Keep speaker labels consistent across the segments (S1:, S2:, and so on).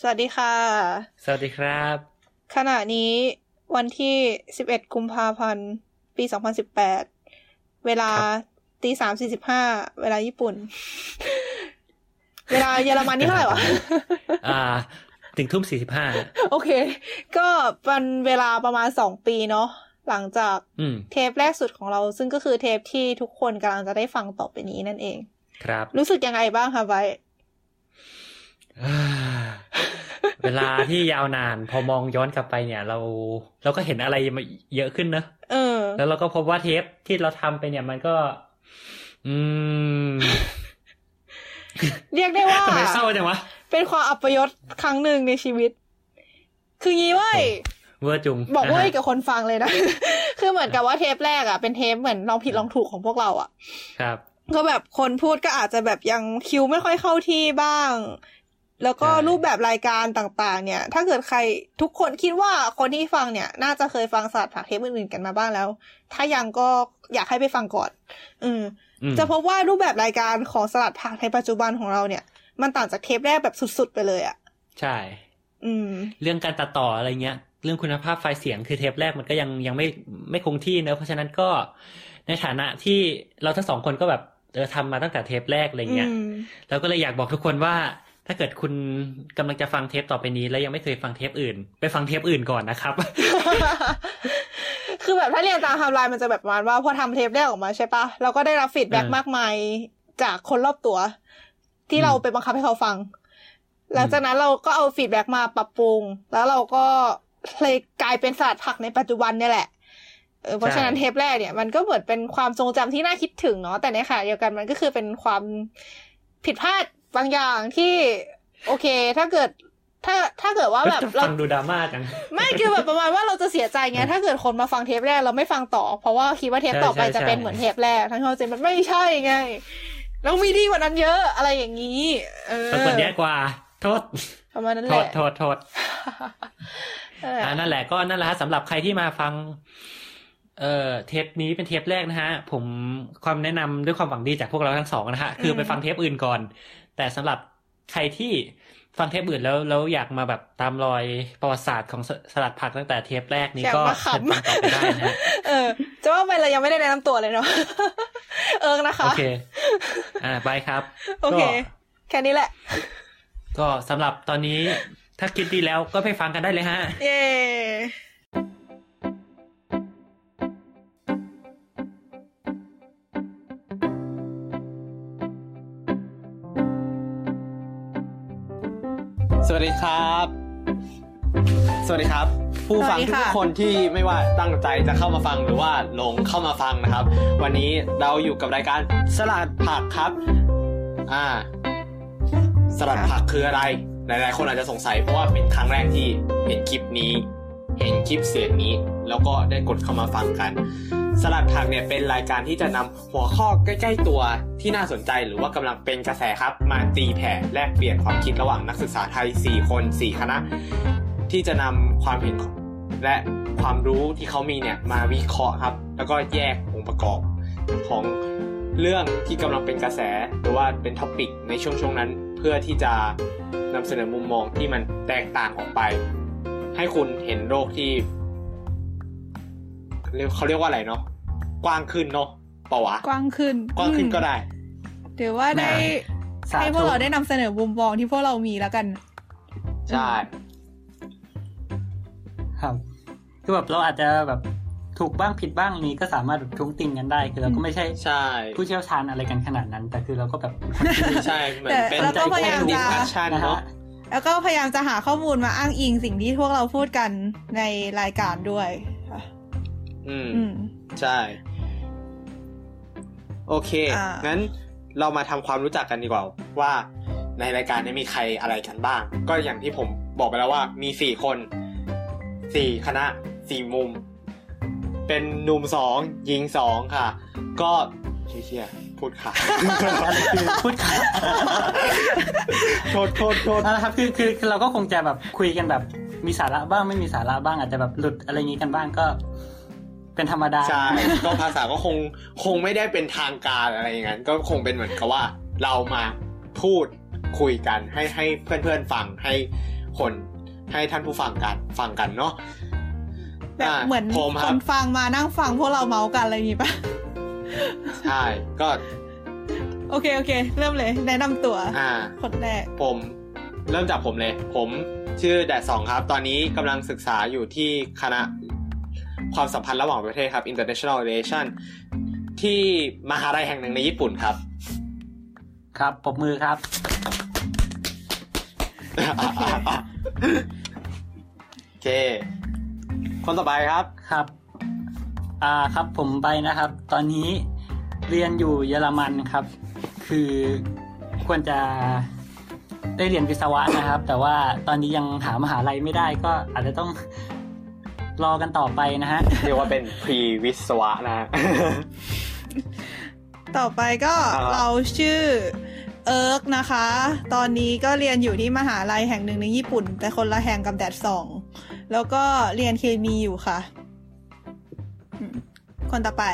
S1: สวัสดีค่ะ
S2: สวัสดีครับ
S1: ขณะนี้วันที่ 11 กุมภาพันธ์ ปี 2018 เวลาตีสามสี่สิบห้า เวลาญี่ปุ่น เวลาเยอรมันนี่เท่าไหร่วะ
S2: อ่า ถึงทุ่มสี่สิบห้า
S1: โอเค ก็เป็นเวลาประมาณสองปีเนาะ หลังจาก
S2: อืม
S1: เทปแรกสุดของเรา ซึ่งก็คือเทปที่ทุกคนกำลังจะได้ฟังต่อไปนี้นั่นเอง
S2: ครับ
S1: รู้สึกยังไงบ้างคะไบร์ท
S2: อ่า เวลาที่ยาวนาน พอมองย้อนกลับไปเนี่ย เราเราก็เห็นอะไรมาเยอะขึ้นเนอะ
S1: เออ
S2: แล้วเราก็พบว่าเทปที่เราทำไปเนี่ยมันก็ อืม
S1: เรียกได้ว่า
S2: ทำไมเศร้าจังวะ
S1: เป็นความอัปยศครั้งหนึ่งในชีวิต คืองี้เว้ย
S2: เวอร์จุง
S1: บอกเว้ยา
S2: ฮะ
S1: กับคนฟังเลยนะ คือเหมือนกับว่าเทปแรกอะเป็นเทปเหมือนลองผิดลองถูกของพวกเราอะ
S2: ครับ
S1: ก็แบบคนพูดก็อาจจะแบบยังคิวไม่ค่อยเข้าที่บ้าง แล้วก็
S2: ใช่
S1: รูปแบบรายการต่างๆ เนี่ย ถ้าเกิดใครทุกคนคิดว่าคนที่ฟังเนี่ย น่าจะเคยฟังศาสตร์ผักเทปอื่นๆกันมาบ้างแล้ว ถ้ายังก็อยากให้ไปฟังก่อนอืม
S2: อืม
S1: จะพบว่ารูปแบบรายการของสลัดผักในปัจจุบันของเราเนี่ย มันต่างจากเทปแรกแบบสุดๆไปเลยอะ
S2: ใช่
S1: อืม
S2: เรื่องการตัดต่ออะไรเงี้ย เรื่องคุณภาพไฟล์เสียงคือเทปแรกมันก็ยังยังไม่ไม่คงที่เนอะเพราะฉะนั้นก็ในฐานะที่เราทั้งสองคนก็แบบเออทำมาตั้งแต่เทปแรกอะไรเงี้ย
S1: อืม
S2: เราก็เลยอยากบอกทุกคนว่า ถ้าเกิดคุณกำลังจะฟังเทปต่อไปนี้แล้วยังไม่เคยฟังเทปอื่น ไปฟังเทปอื่นก่อนนะครับ
S1: คือแบบถ้าเรียนตามไทม์ไลน์มันจะแบบประมาณว่าพอทำเทปแรกออกมาใช่ปะเราก็ได้รับ feedback
S2: เออ
S1: มากมายจากคนรอบตัว ที่เรา
S2: อืม
S1: ไปบังคับให้เขาฟัง หลังจากนั้นเราก็เอา feedback มาปรับปรุง แล้วเราก็เลยกลายเป็นศาสตร์ผักในปัจจุบันเนี่ยแหละเออเพราะฉะนั้นเทปแรกเนี่ยมันก็เหมือนเป็นความทรงจำที่น่าคิดถึงเนาะแต่ในขณะเดียวกันมันก็คือเป็นความผิดพลาด บางอย่างที่ โอเค ถ้าเกิด ถ้าถ้าเกิดว่าแบบเรา
S2: ฟังดูดราม่าจัง
S1: ไม่คือแบบประมาณว่าเราจะเสียใจไงถ้าเกิดคนมาฟังเทปแรกเราไม่ฟังต่อ เพราะว่าคิดว่าเทปต่อไป
S2: ใช่ใช่
S1: จะเป็น
S2: ใช่
S1: เหมือนเทปแรกทั้งที่เราจริงมันไม่ใช่ไงเรามีดีกว่านั้นเยอะอะไรอย่างนี้เออ
S2: ปรากฏแย่กว่าโทษ
S1: ประมาณนั้น
S2: โท
S1: แห
S2: ษ
S1: ละ
S2: โทษโทษ
S1: เออ
S2: อ่านั่นแหละก็นั่นแหละฮะสำหรับใครที่มาฟัง เอ่อเทปนี้เป็นเทปแรกนะฮะ ผมความแนะนำด้วยความหวังดีจากพวกเราทั้งสองนะฮะคือไปฟังเทปอื่นก่อน แต่สำหรับใครที่ฟังเทปอื่นแล้วแล้วอยากมาแบบตามรอยประวัติศาสตร์ของสสลัดผักตั้งแต่เทปแรกนี้
S1: อยาก
S2: ก็
S1: มา
S2: เชิญ
S1: ขำ
S2: ฟังต่อไปได้นะฮะ
S1: เออจะว่าไปเรายังไม่ได้แนะนำตัวเลยเนาะเอิงนะคะ
S2: โอเค อ่าไปครับ
S1: โอเค
S2: ก็
S1: แค่นี้แหละ
S2: ก็สำหรับตอนนี้ถ้าคิดดีแล้วก็ไปฟังกันได้เลยฮะ
S1: เย้
S3: ดีครับ สวัสดีครับ ผู้ฟังทุกคนที่ไม่ว่าตั้งใจจะเข้ามาฟังหรือว่าหลงเข้ามาฟังนะครับ วันนี้เราอยู่กับรายการสลัดผักครับ อ่า สลัดผักคืออะไร หลาย ๆ คนอาจจะสงสัยเพราะว่าเป็นครั้งแรกที่เห็นคลิปนี้ เห็นคลิปเสียงนี้ แล้วก็ได้กดเข้ามาฟังกัน สลัดผักเนี่ยเป็นรายการที่จะนำหัวข้อใกล้ ๆ ตัวที่น่าสนใจหรือว่ากำลังเป็นกระแสครับ มาตีแผ่แลกเปลี่ยนความคิดระหว่างนักศึกษาไทย 4 คน 4 คณะ ที่จะนำความเห็นและความรู้ที่เขามีเนี่ยมาวิเคราะห์ครับ แล้วก็แยกองค์ประกอบของเรื่องที่กำลังเป็นกระแสหรือว่าเป็นท็อปิกในช่วงช่วงนั้น เพื่อที่จะนำเสนอมุมมองที่มันแตกต่างออกไป ให้คุณเห็นโลกที่ เรียกเขาเรียกว่าอะไรเนาะกว้างขึ้นเนาะเปล่าวะ
S1: กว้างขึ้น
S3: กว้างขึ้นก็ได้
S1: ถือว่าได้
S2: สาธุ
S1: ให้พวกเราได้นำเสนอมุมมองที่พวกเรามีแล้วกัน
S3: ใช่
S4: ครับ คือแบบเราอาจจะแบบถูกบ้างผิดบ้างนี้ก็สามารถแบบท้วงติงกันได้ คือเราก็ไม่ใช่
S3: ใช่
S4: ผู้เชี่ยวชาญอะไรกันขนาดนั้น แต่คือเราก็แบบ
S3: ใช่เหมือนเป็น
S1: แต่เราก็พยายามจะ
S3: discussion นะเนาะ
S4: ฮะ
S1: แล้วก็พยายามจะหาข้อมูลมาอ้างอิงสิ่งที่พวกเราพูดกันในรายการด้วยค่ะ
S3: อืม
S1: อืม
S3: ใช่ โอเค
S1: อ่างั้
S3: งั้นเรามาทำความรู้จักกันดีกว่า ว่าในรายการนี้มีใครอะไรกันบ้าง ก็อย่างที่ผมบอกไปแล้วว่า มีสี่คนสี่คณะสี่มุม เป็นหนุ่มสองหญิงสองค่ะ ก็เชี่ยๆพูดค่ะ
S4: คือพูดขาด
S3: โทษโทษโทษ
S4: นะครับคือคือคือเราก็คงจะแบบคุยกันแบบมีสาระบ้างไม่มีสาระบ้างอาจจะแบบหลุดอะไรอย่างนี้กันบ้างก็ เป็นธรรมดา
S3: ใช่ ก็ภาษาก็คงคงไม่ได้เป็นทางการอะไรอย่างนั้น ก็คงเป็นเหมือนกับว่า เรามาพูดคุยกันให้ให้เพื่อนๆฟังให้คนให้ท่านผู้ฟังกันฟังกันเนาะ
S1: แบบ
S3: อ่า
S1: เหมือน
S3: ผมค
S1: ครับนฟังมานั่งฟังพวกเราเมาส์กันอะไรอย่างงี้ปะ
S3: ใช่ก็
S1: โอเคโอเค เริ่มเลยแนะนำตัว
S3: อ่า
S1: คนแรก
S3: ผมเริ่มจากผมเลย ผมชื่อแดดสองครับ ตอนนี้กำลังศึกษาอยู่ที่คณะ ความสัมพันธ์ระหว่างประเทศครับ international relation ที่มหาลัยแห่งหนึ่งในญี่ปุ่นครับ
S4: ครับปรบมือครับ
S3: โอเค คนต่อไปครับ
S4: ครับ อ่าครับผมไปนะครับ ตอนนี้เรียนอยู่เยอรมันครับ คือควรจะได้เรียนวิศวะนะครับ แต่ว่าตอนนี้ยังหามหาลัยไม่ได้ก็อาจจะต้อง รอกันต่อไปนะฮะ
S3: เรียกว่าเป็น pre วิศวะนะ
S1: ต่อไปก็
S3: อ่า
S1: เราชื่อเอิร์กนะคะ ตอนนี้ก็เรียนอยู่ที่มหาลัยแห่งหนึ่งในญี่ปุ่น แต่คนละแห่งกับแดดสอง แล้วก็เรียนเคมีอยู่ค่ะอืมคนต่อไป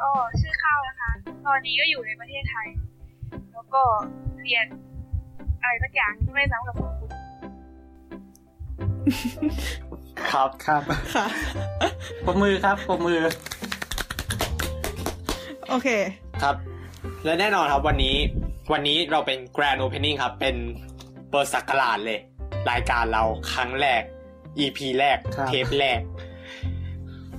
S5: ก็ชื่อข้าวนะคะ ตอนนี้ก็อยู่ในประเทศไทย แล้วก็เรียนอะไรสักอย่างที่ไม่ซ้ำกับของคุณ
S3: ครับ
S4: ครับ
S1: ค่ะ
S4: ปรบมือครับปรบมือ
S1: โอเค
S3: ครับ และแน่นอนครับวันนี้ วันนี้เราเป็น grand opening ครับ เป็นเปิดสักราชเลย รายการเราครั้งแรก EP แรก
S4: ครับ
S3: เทปแรก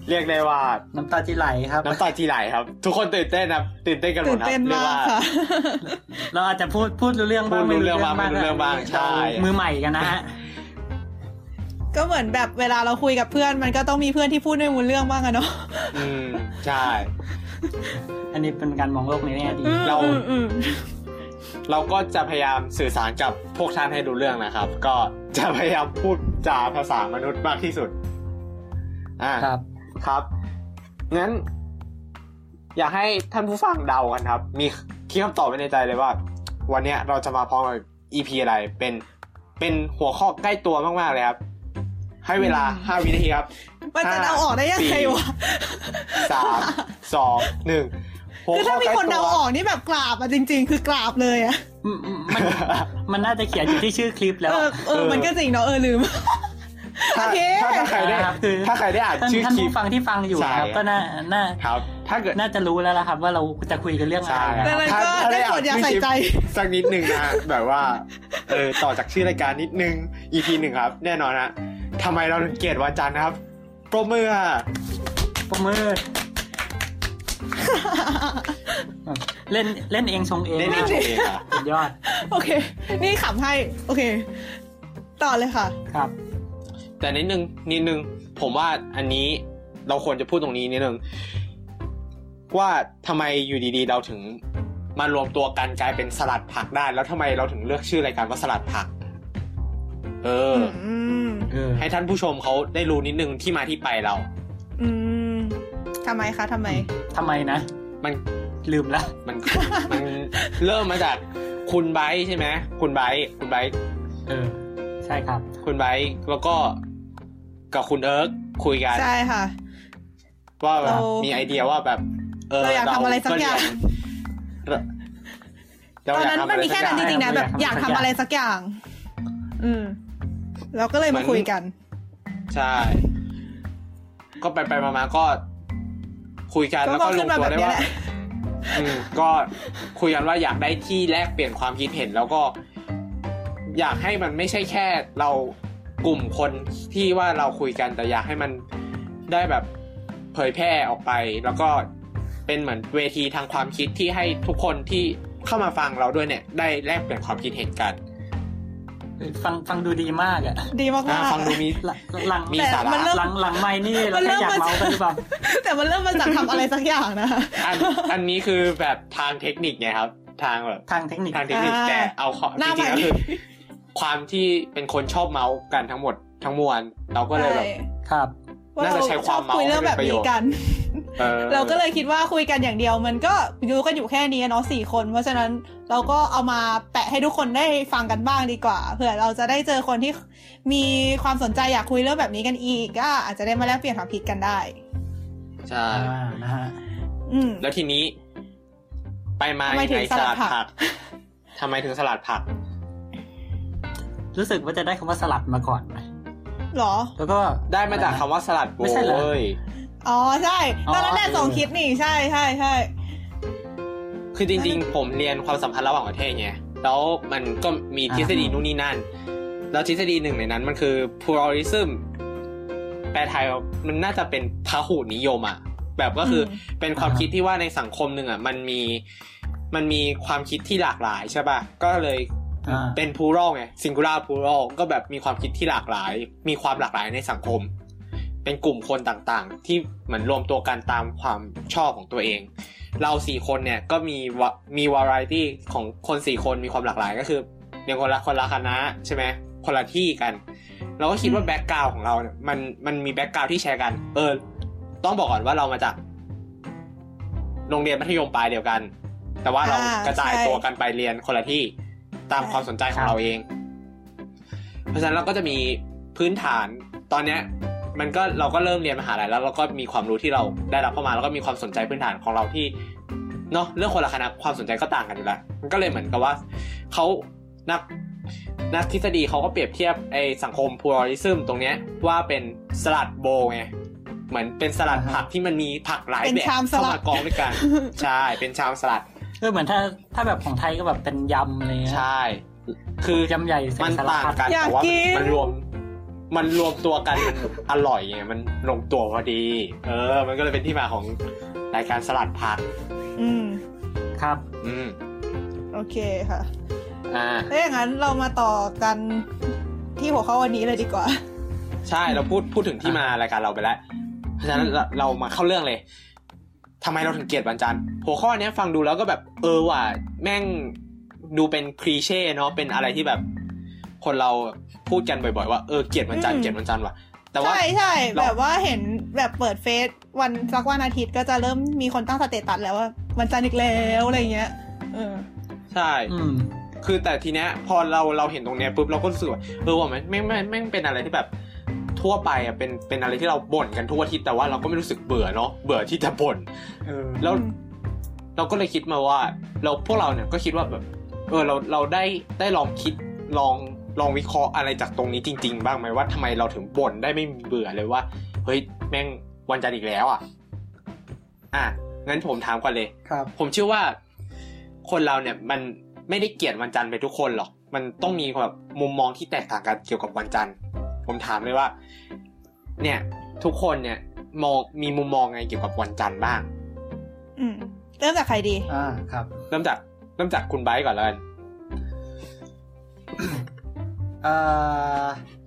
S3: เรียกได้ว่า
S4: น้ำตาที่ไหลครับ
S3: น้ำตาจีไหลครับ ทุกคนตื่นเต้นครับ ตื่นเต้นกันหม
S1: ตื่
S3: ด
S1: น
S3: ครับ
S1: เต้น
S3: เรีย
S1: มาก
S3: ว่า
S1: ค่ะ
S4: เราอาจจะพูดพูดรู้เรื่องบ้าง
S3: พูดรู้เรื่องบ้างไม่รู้เรื่องบ้างใช่
S4: เมือใหม่กันนะฮะ
S1: ก็เหมือนแบบเวลาเราคุยกับเพื่อน มันก็ต้องมีเพื่อนที่พูดไม่รู้เรื่องบ้างอะเนาะ
S3: อืมใช่
S4: อันนี้เป็นการมองโลกในแง่ดี
S3: เรา
S1: อืมอืม
S3: เราก็จะพยายามสื่อสารกับพวกท่านให้ดูเรื่องนะครับ ก็จะพยายามพูดจาภาษามนุษย์มากที่สุด อ่า
S4: ครับ
S3: ครับงั้น อยากให้ท่านผู้ฟังเดากันครับ มีคิดคำตอบไว้ในใจเลยว่า วันเนี้ยเราจะมาพร้อมกับ EP อะไรเป็นเป็นหัวข้อใกล้ตัวมากๆเลยครับ ให้เวลาห้าวินาทีครับ
S1: มันจะเดาออกได้ยังไงวะ
S3: สามสองหนึ่งหัว
S1: คือ
S3: ข้
S1: ถ้า
S3: อ
S1: มี
S3: ใกล้
S1: คน
S3: ตั
S1: เดาวออกนี่แบบกราบอะจริง ๆ คือกราบเลยอะ
S4: อืมอืมมันมันน่าจะเขียนอยู่ที่ชื่อคลิปแล้ว
S1: เออเออมันก็จริงเนาะเออลืม
S3: ถ้า
S1: โอเค
S3: ถ้าถ้าใครได้
S4: นะครับคือ
S3: ถ้าใครได้อ่าน
S4: ท่าน
S3: ชื่อ
S4: ท่าน
S3: คลิป
S4: ผู้ฟังที่ฟังอยู่
S3: ใช่
S4: นะครับก็น่าน่า
S3: ครับถ้าเกิด
S4: น่าจะรู้แล้วละครับ ว่าเราจะคุยกันเรื่องอะไร
S3: ใช่
S4: นะ
S1: ดังนั้น
S3: ถ้า
S1: ก็
S3: ถ้า
S1: ได้โปรดอย่าใส่ใจ
S3: สักนิดหนึ่งนะแบบว่าเออต่อจากชื่อรายการนิดนึง EP หนึ่งครับ แน่นอนฮะ ทำไมเราถึงเกลียดวันจันทร์นะครับปรบมือค่ะ
S4: ปรบมือ เล่นเล่นเองชงเอง
S3: เล่นเองชมเองค่ะ
S4: สุดยอด
S1: โอเค นี่ขำให้ โอเค ต่อเลยค่ะ
S4: ครับ
S3: แต่นิดนึงนิดนึง ผมว่าอันนี้เราควรจะพูดตรงนี้นิดนึง ว่าทำไมอยู่ดีๆ เราถึงมารวมตัวกันกลายเป็นสลัดผักได้ แล้วทำไมเราถึงเลือกชื่อรายการว่าสลัดผัก เออ
S1: อืม
S4: เออ
S3: ให้ท่านผู้ชมเขาได้รู้นิดนึงที่มาที่ไปเรา
S1: อืมทำไมคะทำไม
S4: ทำไมนะ
S3: มัน
S4: ลืมแล้ว
S3: มันมันเริ่มมาจากคุณไบร์ทใช่ไหมคุณไบร์ทคุณไบร์ท
S4: เออ ใช่ครับ
S3: คุณไบร์ทแล้วก็กับคุณเอิร์กคุยกัน
S1: ใช่ค่ะ
S3: ว่าแบบ
S1: เรา
S3: มีไอเดียว่าแบบ เออ
S1: เราอยากทำอะไรสักอย่าง
S3: เรา
S1: ตอน
S3: อยาก
S1: นั้น
S3: ทำ
S1: มัน
S3: อะไร
S1: มี
S3: สั
S1: แค่
S3: กอ
S1: นั้
S3: ย่านง
S1: จริงๆนะแบบอยากทำอะไรสักอย่าง อืม เราก็เลยมาคุยกัน
S3: ใช่ ก็ไปไปมามาก็ คุยกัน
S1: ก็
S3: แล้วก็ล
S1: ขึ้
S3: ง
S1: นมา
S3: ตัว
S1: แบบ
S3: ได้
S1: นี้
S3: ว่า
S1: แหละ
S3: อืมก็คุยกันว่าอยากได้ที่แลกเปลี่ยนความคิดเห็นแล้วก็ อยากให้มันไม่ใช่แค่เรากลุ่มคนที่ว่าเราคุยกันแต่อยากให้มันได้แบบเผยแพร่ออกไป แล้วก็เป็นเหมือนเวทีทางความคิดที่ให้ทุกคนที่เข้ามาฟังเราด้วยเนี่ย ได้แลกเปลี่ยนความคิดเห็นกัน
S4: ฟังฟังดูดีมากอะ
S1: ดีมาก
S3: อ่า
S1: ๆ
S3: ฟังดูมี
S4: หลังหลัง
S3: มี
S1: แต่
S3: สาระ
S1: มันเริ่ม
S4: หลังหลังไม่นี่
S1: มั
S4: เรา
S1: นเริ่
S4: แค่
S1: ม
S4: อยาก
S1: มา
S4: เมาส์กันหรือเปล่า
S1: แต่มันเริ่มมาจากทำอะไรสักอย่างนะคะ
S3: อันอันนี้คือแบบทางเทคนิคไงครับ ทางแบบ
S4: ทางเทคนิค
S3: ทางเทคนิค
S1: อ่า
S3: แต่เอาข้อ
S1: ห
S3: จ
S1: น้า
S3: ริงๆก็
S1: ใหม่
S3: คือความที่เป็นคนชอบเมาส์กันทั้งหมดทั้งมวลเราก็เลยแบบ
S4: ครับ
S1: ว่า
S3: น่าจะใช้ความ
S1: รชอบคุยเรื่องแบบนี้กัน
S3: เออ
S1: เราก็เลยคิดว่าคุยกันอย่างเดียว มันก็รู้กันอยู่แค่นี้เนาะสี่คน เพราะฉะนั้นเราก็เอามาแปะให้ทุกคนได้ฟังกันบ้างดีกว่าเผื่อเราจะได้เจอคนที่มีความสนใจอยากคุยเรื่องแบบนี้กันอีกก็อาจจะได้มาแลกเปลี่ยนความคิดกันได้
S3: ใช่
S4: อ่านะฮะ
S1: อืม
S3: แล้วทีนี้ ไปมา
S1: ทำไม
S3: ยัง
S1: ถึ
S3: ไง
S1: งส
S3: ส
S1: ลั
S3: ลั
S1: ด
S3: ด
S1: ผัก
S3: ผักทำไมถึงสลัดผัก
S4: รู้สึกว่าจะได้คำว่าสลัดมาก่อนไหม
S1: หรอ
S4: แล้วก็
S3: ได้มาจากคำว่าสลัดโบ
S4: ไม่ใช่เหรอ
S3: เว้ย
S1: อ๋อใช่ ตอนนั้นแหละ
S4: อ๋อ
S1: ส่งคิดนี่ใช่ใช่ใช่
S3: คือจริงๆ ผมเรียนความสัมพันธ์ระหว่างประเทศไง แล้วมันก็มีทฤษฎีนู่นนี่นั่น แล้วทฤษฎีหนึ่งในนั้นมันคือ pluralism แปลไทยมันน่าจะเป็นพหุนิยมอะแบบก็คืออเป็นความคิดที่ว่าในสังคมหนึ่งอะมันมีมันมีความคิดที่หลากหลายใช่ป่ะ ก็เลย
S4: อ่า
S3: เป็น plural ไง singular plural ก็แบบมีความคิดที่หลากหลาย มีความหลากหลายในสังคม เป็นกลุ่มคนต่างๆ ที่เหมือนรวมตัวกันตามความชอบของตัวเอง เราสี่คนเนี่ยก็มีวะมี variety ของคนสี่คนมีความหลากหลายก็คือเรียนคนละคนละคณะใช่ไหมคนละที่กัน เราก็คิดว่า background ของเราเนี่ยมันมันมี background ที่แชร์กัน เออ ต้องบอกก่อนว่าเรามาจากโรงเรียนมัธยมปลายเดียวกัน แต่ว่าเรา
S1: อ่าก
S3: ระจาย
S1: ใช่
S3: ตัวกันไปเรียนคนละที่ ตาม
S1: ใช่
S3: ความสนใจของเราเอง เพราะฉะนั้นเราก็จะมีพื้นฐานตอนเนี้ยมันก็เราก็เริ่มเรียนมหาลัยแล้วเราก็มีความรู้ที่เราได้รับเข้ามาแล้วก็มีความสนใจพื้นฐานของเราที่เนาะเรื่องคนละคณะความสนใจก็ต่างกันอยู่แล้วมันก็เลยเหมือนกับว่าเขานักนักทฤษฎีเขาก็เปรียบเทียบไอสังคม pluralism ตรงเนี้ยว่าเป็นสลัดโบว์ไงเหมือนเป็นสลัดผักที่มันมีผักหลาย
S1: เป็น
S3: แบบ
S1: ชามส
S3: เข้า
S1: ลัด
S3: มากองด้วยกันใช่เป็นชามสลัด
S4: เออเหมือนถ้าถ้าแบบของไทยก็แบบเป็นยำอะไรเงี้ย
S3: ใช่ คือยำ
S4: ใหญ่ใส่
S3: มัน
S4: สลั
S3: ต่าง
S4: ด
S3: กัน
S1: อยาก
S3: แต่ว่า
S1: กิน
S3: มันรวมมันรวมตัวกันมันอร่อยไงมันลงตัวพอดี เออ มันก็เลยเป็นที่มาของรายการสลัดผัก
S1: อืม
S4: ครับ
S3: อืม
S1: โอเคค่ะ
S3: อ่า
S1: ถ้าอย่างนั้นเรามาต่อกันที่หัวข้อวันนี้เลยดีกว่า
S3: ใช่เราพูดพูดถึงที่มารายการเราไปแล้ว เพราะฉะนั้นเราเรามาเข้าเรื่องเลย ทำไมเราถึงเกลียดวันจันทร์หัวข้อเนี้ยฟังดูแล้วก็แบบเออว่ะแม่งดูเป็น cliché เนาะเป็นอะไรที่แบบ คนเราพูดกันบ่อย ๆ ว่าเออเกลียดวันจันทร์
S1: อืม
S3: เกลียดวันจันทร์ว่ะแต่ว่า
S1: ใช่ใช่
S3: เรา
S1: แบบว่าเห็นแบบเปิดเฟซวันสักวันอาทิตย์ก็จะเริ่มมีคนตั้ง status แล้วว่าวันจันทร์อีกแล้วอะไรเงี้ยเออ
S3: ใช่
S4: อืม
S3: คือแต่ทีเนี้ยพอเราเราเห็นตรงเนี้ยปุ๊บเราก็รู้สึกว่าเออว่ามันแม่งแม่งแม่งเป็นอะไรที่แบบ ทั่วไปอะเป็นเป็นอะไรที่เราบ่นกันทุกอาทิตย์แต่ว่าเราก็ไม่รู้สึกเบื่อเนาะเบื่อที่จะบ่นเออแล้ว
S1: อืม
S3: เราก็เลยคิดมาว่า เราพวกเราเนี่ยก็คิดว่าแบบเออเราเราได้ได้ลองคิดลองลองวิเคราะห์อะไรจากตรงนี้จริง ๆ บ้างไหมว่าทำไมเราถึงบ่นได้ไม่เบื่อเลยว่าเฮ้ยแม่งวันจันทร์อีกแล้วอะอะงั้นผมถามก่อนเลย
S4: ครับ
S3: ผมเชื่อว่า คนเราเนี่ยมันไม่ได้เกลียดวันจันทร์ไปทุกคนหรอก มันต้องมีแบบมุมมองที่แตกต่างกันเกี่ยวกับวันจันทร์ ผมถามเลยว่า เนี่ย ทุกคนเนี่ย มองมีมุมมองไงเกี่ยวกับวันจันทร์บ้าง
S1: อืม เริ่มจากใครดี
S4: อ่าครับ
S3: เริ่มจากเริ่มจากคุณไบร์ทก่อนแล้วกัน
S4: เอ่อ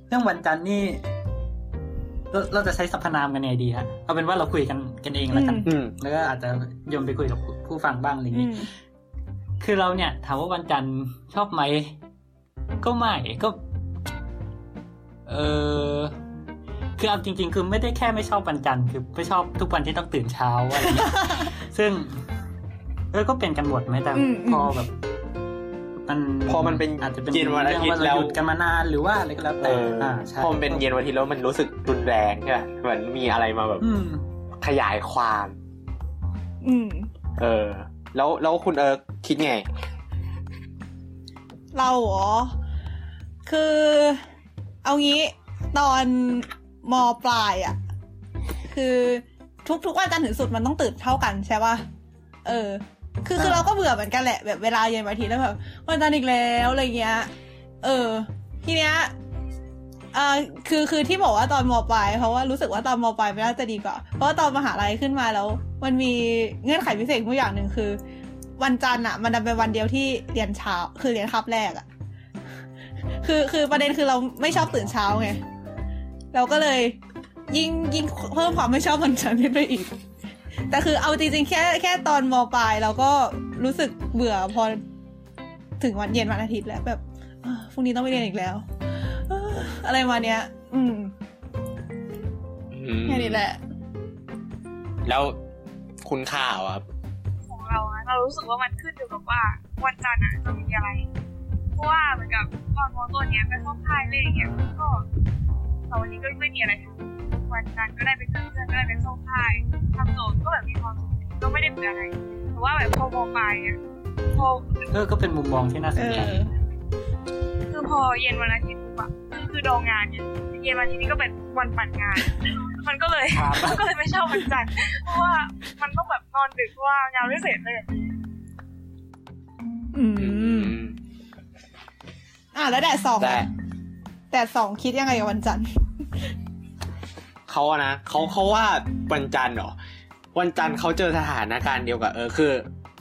S4: เรื่องวันจันทร์นี่เราเราจะใช้สรรพนามกันไงดีฮะเอาเป็นว่าเราคุยกันกันเองแล้วกัน
S1: อืม
S3: อืม
S4: แล้วก็อาจจะโยมไปคุยกับผู้ผู้ฟังบ้างอะไรอย่าง
S1: อื
S4: นี้
S1: ม
S4: คือเราเนี่ย ถามว่าวันจันทร์ชอบไหม ก็ไม่ก็ เออคือเอาจริง ๆ คือไม่ได้แค่ไม่ชอบวันจันทร์คือไม่ชอบทุกวันที่ต้องตื่นเช้าอะไรอย่างเงี้ยซึ่งเออก็เป็นกันหมดไหมแต่
S1: อืม
S4: พอแบบมัน
S3: พอมันเป็น
S4: อาจจะเป็น
S3: เย็นวันอาทิตย์
S4: เรื่ง
S3: แล้ว
S4: เราหยุดกันมานานหรือว่าอะไรก็แล้ว
S3: เอ
S4: แต่
S3: อ
S4: อ่าใช่
S3: พอมันเป็นเย็นวันอาทิตย์แล้วมันรู้สึกรุนแรงใช่ไหมเหมือนมีอะไรมาแบบ
S4: อืม
S3: ขยายความ
S1: อืม
S3: เออ แล้วแล้วคุณเออคิดไง
S1: เราเหรอ คือ เอางี้ตอนมปลายอะ่ะ คือทุกทุกวันจันทร์ถึงสุดมันต้องตื่นเท่ากันใช่ป่ะ เออ คือคือ
S4: อ่า
S1: เราก็เบื่อเหมือนกันแหละแบบเวลาเย็นวันอาทิตย์แล้วแบบวันจันทร์อีกแล้วอะไรเงี้ย เออ ทีเนี้ยอ่าคือคือที่บอกว่าตอนมปลายเพราะว่ารู้สึกว่าตอนมปลายมันน่าจะดีกว่า เพราะว่าตอนมหาลัยขึ้นมาแล้ว มันมีเงื่อนไขพิเศษทุกอย่างหนึ่งคือ วันจันทร์อะ มันดันเป็นวันเดียวที่เรียนเช้าคือเรียนคาบแรกอะ คือคือประเด็นคือเราไม่ชอบตื่นเช้าไงเราก็เลยยิ่งยิ่งเพิ่มความไม่ชอบวันจันทร์ขึ้นไปอีก แต่คือเอาจริงๆแค่แค่ตอนมปลายเราก็รู้สึกเบื่อพอถึงวันเย็นวันอาทิตย์แล้วแบบเอ้อพรุ่งนี้ต้องไปเรียนอีกแล้วเอ้ออะไรมาเนี้ยอืม
S3: อืม
S1: แค่นี้แหละ
S3: แล้วคุณข่าวอะ
S5: ของเราอะเรารู้สึกว่ามันขึ้นอยู่กับว่า วันจันทร์อะจะมีอะไรเพ ราะว่าเหมือนกับตอนมอต้นเนี้ยไปเข้าค่ายเล่นอย่างเงี้ยก็เสาร์วันนี้ก็ไม่มีอะไรทำวันจันทร์ก็ได้ไปเจอเพื่อนก็ได้ไปเข้าค่ายทำโจทย์ก็แบบมีความสุขก็ไม่ได้เบื่ออะไรแต่ว่าแบบพอมปลายเนี่ยพอ
S4: เออก็เป็นมุมมองที่น่าส
S1: เอน
S4: ใจ
S1: อ
S5: คือพอเย็นวันอาทิตย์ปอะคือคือดองงานเนี่ยเย็นวันอาที่นี้ก็เป็นวันปั่นงาน มันก็เลย
S4: ครับ
S5: มันก็เลยไม่ชอบวันจันทร์เพราะว่ามันต้องแบบนอนดึกเพราะว่างานไม่เสร็จเลย
S1: อื
S3: อื
S1: ม
S3: ม
S1: อะแล้วแดดสอง
S3: แต่
S1: อะแดดสองคิดยังไงกับวันจันทร์
S3: เขาอะนะเขาเขาว่าวันจันทร์เหรอวันจันทร์เขาเจอสถานการณ์เดียวกับเออคือ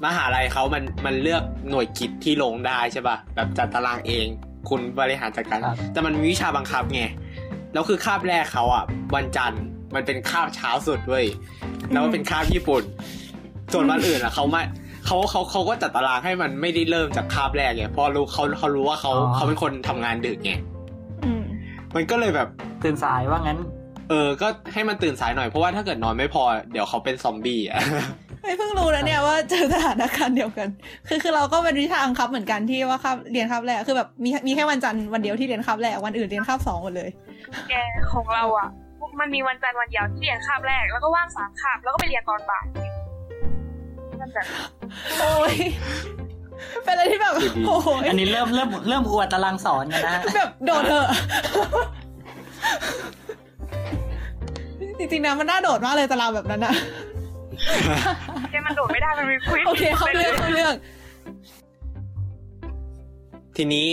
S3: มหาลัยเขามันมันเลือกหน่วยกิจที่ลงได้ใช่ป่ะแบบจัดตารางเอง คุณบริหารจัดการ
S4: ครับ
S3: แต่มันมีวิชาบังคับไงแล้วคือคาบแรกเขาอะวันจันทร์มันเป็นคาบเช้าสุดเว้ยแล้วมันเป็นคาบญี่ปุ่น ส่วนวันอื่นอะเขาไม่ เขาเขาเขาก็จัดตารางให้มันไม่ได้เริ่มจากคาบแรกไงเพราะรู้เขาเขารู้ว่าเขา
S4: อ๋อ
S3: เขาเป็นคนทำงานดึกไง
S1: อืม
S3: มันก็เลยแบบ
S4: ตื่นสายว่างั้น
S3: เออ ก็ให้มันตื่นสายหน่อยเพราะว่าถ้าเกิดนอนไม่พอ เดี๋ยวเขาเป็นซอมบี้อะ
S1: ไม่เพิ่งรู้นะเนี่ยว่าเจอสถานการณ์เดียวกัน คือคือเราก็เป็นวิชาอังคับเหมือนกันที่ว่าคาบเรียนคาบแรกคือแบบมีมีแค่วันจันทร์วันเดียวที่เรียนคาบแรกวันอื่นเรียนคาบสองหมดเลย
S5: แกของเราอะมันมีวันจันทร์วันเดียวที่เรียนคาบแรกแล้วก็ว่างสามคาบแล้วก็ไปเรียนตอนบ่าย มันแบบ
S1: โอ้ยเป็นอะไรที่แบบ
S3: คือดี
S1: โอ้ย
S4: อันนี้เริ่มเริ่มเริ่มอวดตารางสอนกันนะฮะ
S1: แบบโดดเถอะจริงๆนะมันน่าโดดมากเลยตารางแบบนั้นอะ
S5: แกมันโดดไม่ได้มันมีควิส
S1: โอเคเข้าเรื่องเข้าเรื่อง
S3: ทีนี้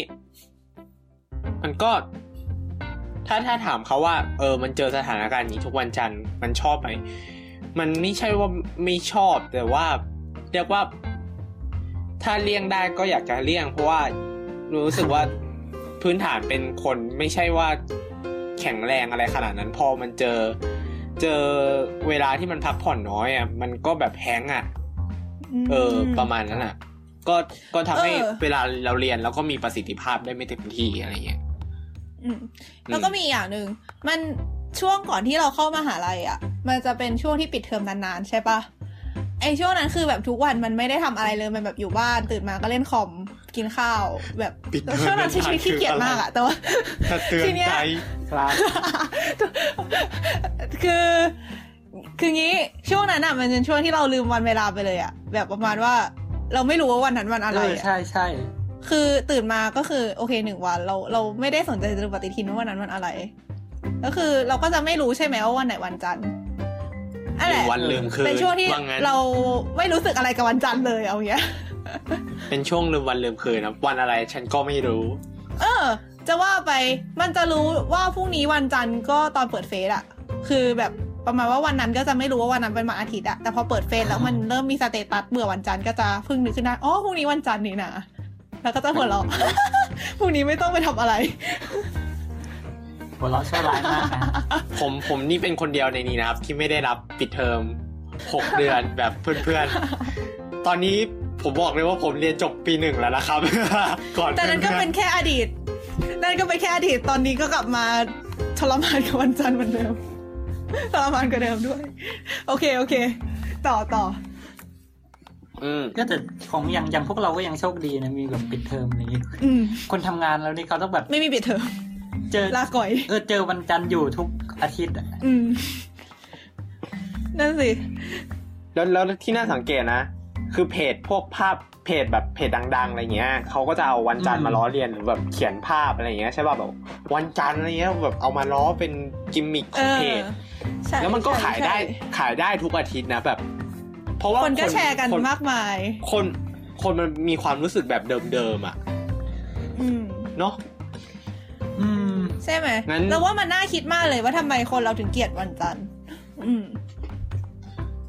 S3: มันก็ ถ้าถ้าถามเขาว่า เออ มันเจอสถานการณ์นี้ทุกวันจันทร์มันชอบไหมมันไม่ใช่ว่าไม่ชอบแต่ว่า เรียกว่า ถ้าเลี่ยงได้ก็อยากจะเลี่ยง เพราะว่ารู้สึกว่าพื้นฐานเป็นคนไม่ใช่ว่าแข็งแรงอะไรขนาดนั้นพอมันเจอ เจอเวลาที่มันพักผ่อนน้อยอะมันก็แบบแฮงก์อะ เออ ประมาณนั้นอะ ก็ก็ทำให้
S1: เออ
S3: เวลาเราเรียนแล้วก็มีประสิทธิภาพได้ไม่เต็มที่อะไรเงี้ย
S1: อืมแล้วก็มีอีกอย่างหนึ่งมันช่วงก่อนที่เราเข้ามาหาลัยอะ มันจะเป็นช่วงที่ปิดเทอมนานๆ ใช่ปะ ไอช่วงนั้นคือแบบทุกวันมันไม่ได้ทำอะไรเลยมันแบบอยู่บ้านตื่นมาก็เล่นคอมกินข้าว แบบ
S3: ปิดเทอม
S1: ช่วงนั้นชีวิตขี้เกียจมากอะแต่ว่า
S3: ถ้าเตือน
S1: ทีเนี้ย
S3: ใจ
S4: ครับ
S1: คือคืองี้ช่วงนั้นอะมันเป็นช่วงที่เราลืมวันเวลาไปเลยอะแบบประมาณว่าเราไม่รู้ว่าวันนั้นวันอะไร
S4: เออ
S1: อะ
S4: ใช่ใช่
S1: คือตื่นมาก็คือโอเคหนึ่งวัน เราเราไม่ได้สนใจจะดูปฏิทินว่าวันนั้นวันอะไร ก็คือเราก็จะไม่รู้ใช่ไหมว่าวันไหนวันจันทร์อันแห ละ
S3: วันลืมคืน
S1: เป็นช่วงที่
S3: ว่างั้น
S1: เราไม่รู้สึกอะไรกับวันจันทร์เลยเอาอย่างเงี้ย
S3: เป็นช่วงลืมวันลืมคืนนะวันอะไรฉันก็ไม่รู้
S1: เออ จะว่าไปมันจะรู้ว่าพรุ่งนี้วันจันทร์ก็ตอนเปิดเฟซอะคือแบบประมาณว่าวันนั้นก็จะไม่รู้ว่าวันนั้นเป็นวันอาทิตย์อะแต่พอเปิดเฟซแล้วมันเริ่มมี status เบื่อวันจันทร์ก็จะเพิ่งนึกขึ้นได้อ๋อพรุ่งนี้วันจันทร์นี่นะแล้วก็จะหัวเราะพรุ่งนี้ไม่ต้องไปทำอะไร
S4: หัวเราะชั่วร้ายมากนะ
S3: ผมผมนี่เป็นคนเดียวในนี้นะครับ ที่ไม่ได้รับปิดเทอมหกเดือนแบบเพื่อนๆ ตอนนี้ผมบอกเลยว่าผมเรียนจบปีหนึ่งแล้วนะครับ ก่อน
S1: แต่นั้นก็
S3: พื่อ
S1: เป็นแค่อดีต นั่นก็เป็นแค่อดีตตอนนี้ก็กลับมาทรมานกับวันจันทร์เหมือนเดิมทรมานกว่าเดิมด้วย โอเคโอเค ต่อต่อ
S3: อืม
S4: ก็แต่ของอย่างอย่างพวกเราก็ยังโชคดีนะมีแบบปิดเทอมอะไรอย่างงี้
S1: อืม
S4: คนทำงานแล้วนี่เขาต้องแบบ
S1: ไม่มีปิดเทอม
S4: เจอ
S1: ลาก่อย
S4: เออเจอวันจันทร์อยู่ทุกอาทิตย์อะ
S1: อืมนั่นสิ
S3: แล้วแล้วที่น่าสังเกตนะ คือเพจพวกภาพเพจแบบเพจดัง ๆอะไรเงี้ยเขาก็จะเอาวันจันทร์มาล้อเลียนหรือแบบเขียนภาพอะไรเงี้ยใช่ป่ะแบบวันจันทร์อะไรเงี้ยแบบเอามาล้อเป็นกิมมิคข
S1: เอ
S3: อง
S1: อ
S3: เพจ
S1: ใช่
S3: แล้วมันก็
S1: ใช่
S3: ขายได้
S1: ใช่
S3: ขายได้ทุกอาทิตย์นะแบบ เพราะว่า
S1: คนก็แชร์กัน
S3: ค
S1: มากมาย
S3: คนคนมันมีความรู้สึกแบบเดิมๆอะ
S1: อืม
S3: เนาะ
S4: อืม
S1: ใช่ไหม
S3: งั้น
S1: แล้วว่ามันน่าคิดมากเลยว่าทำไมคนเราถึงเกลียดวันจันทร์อืม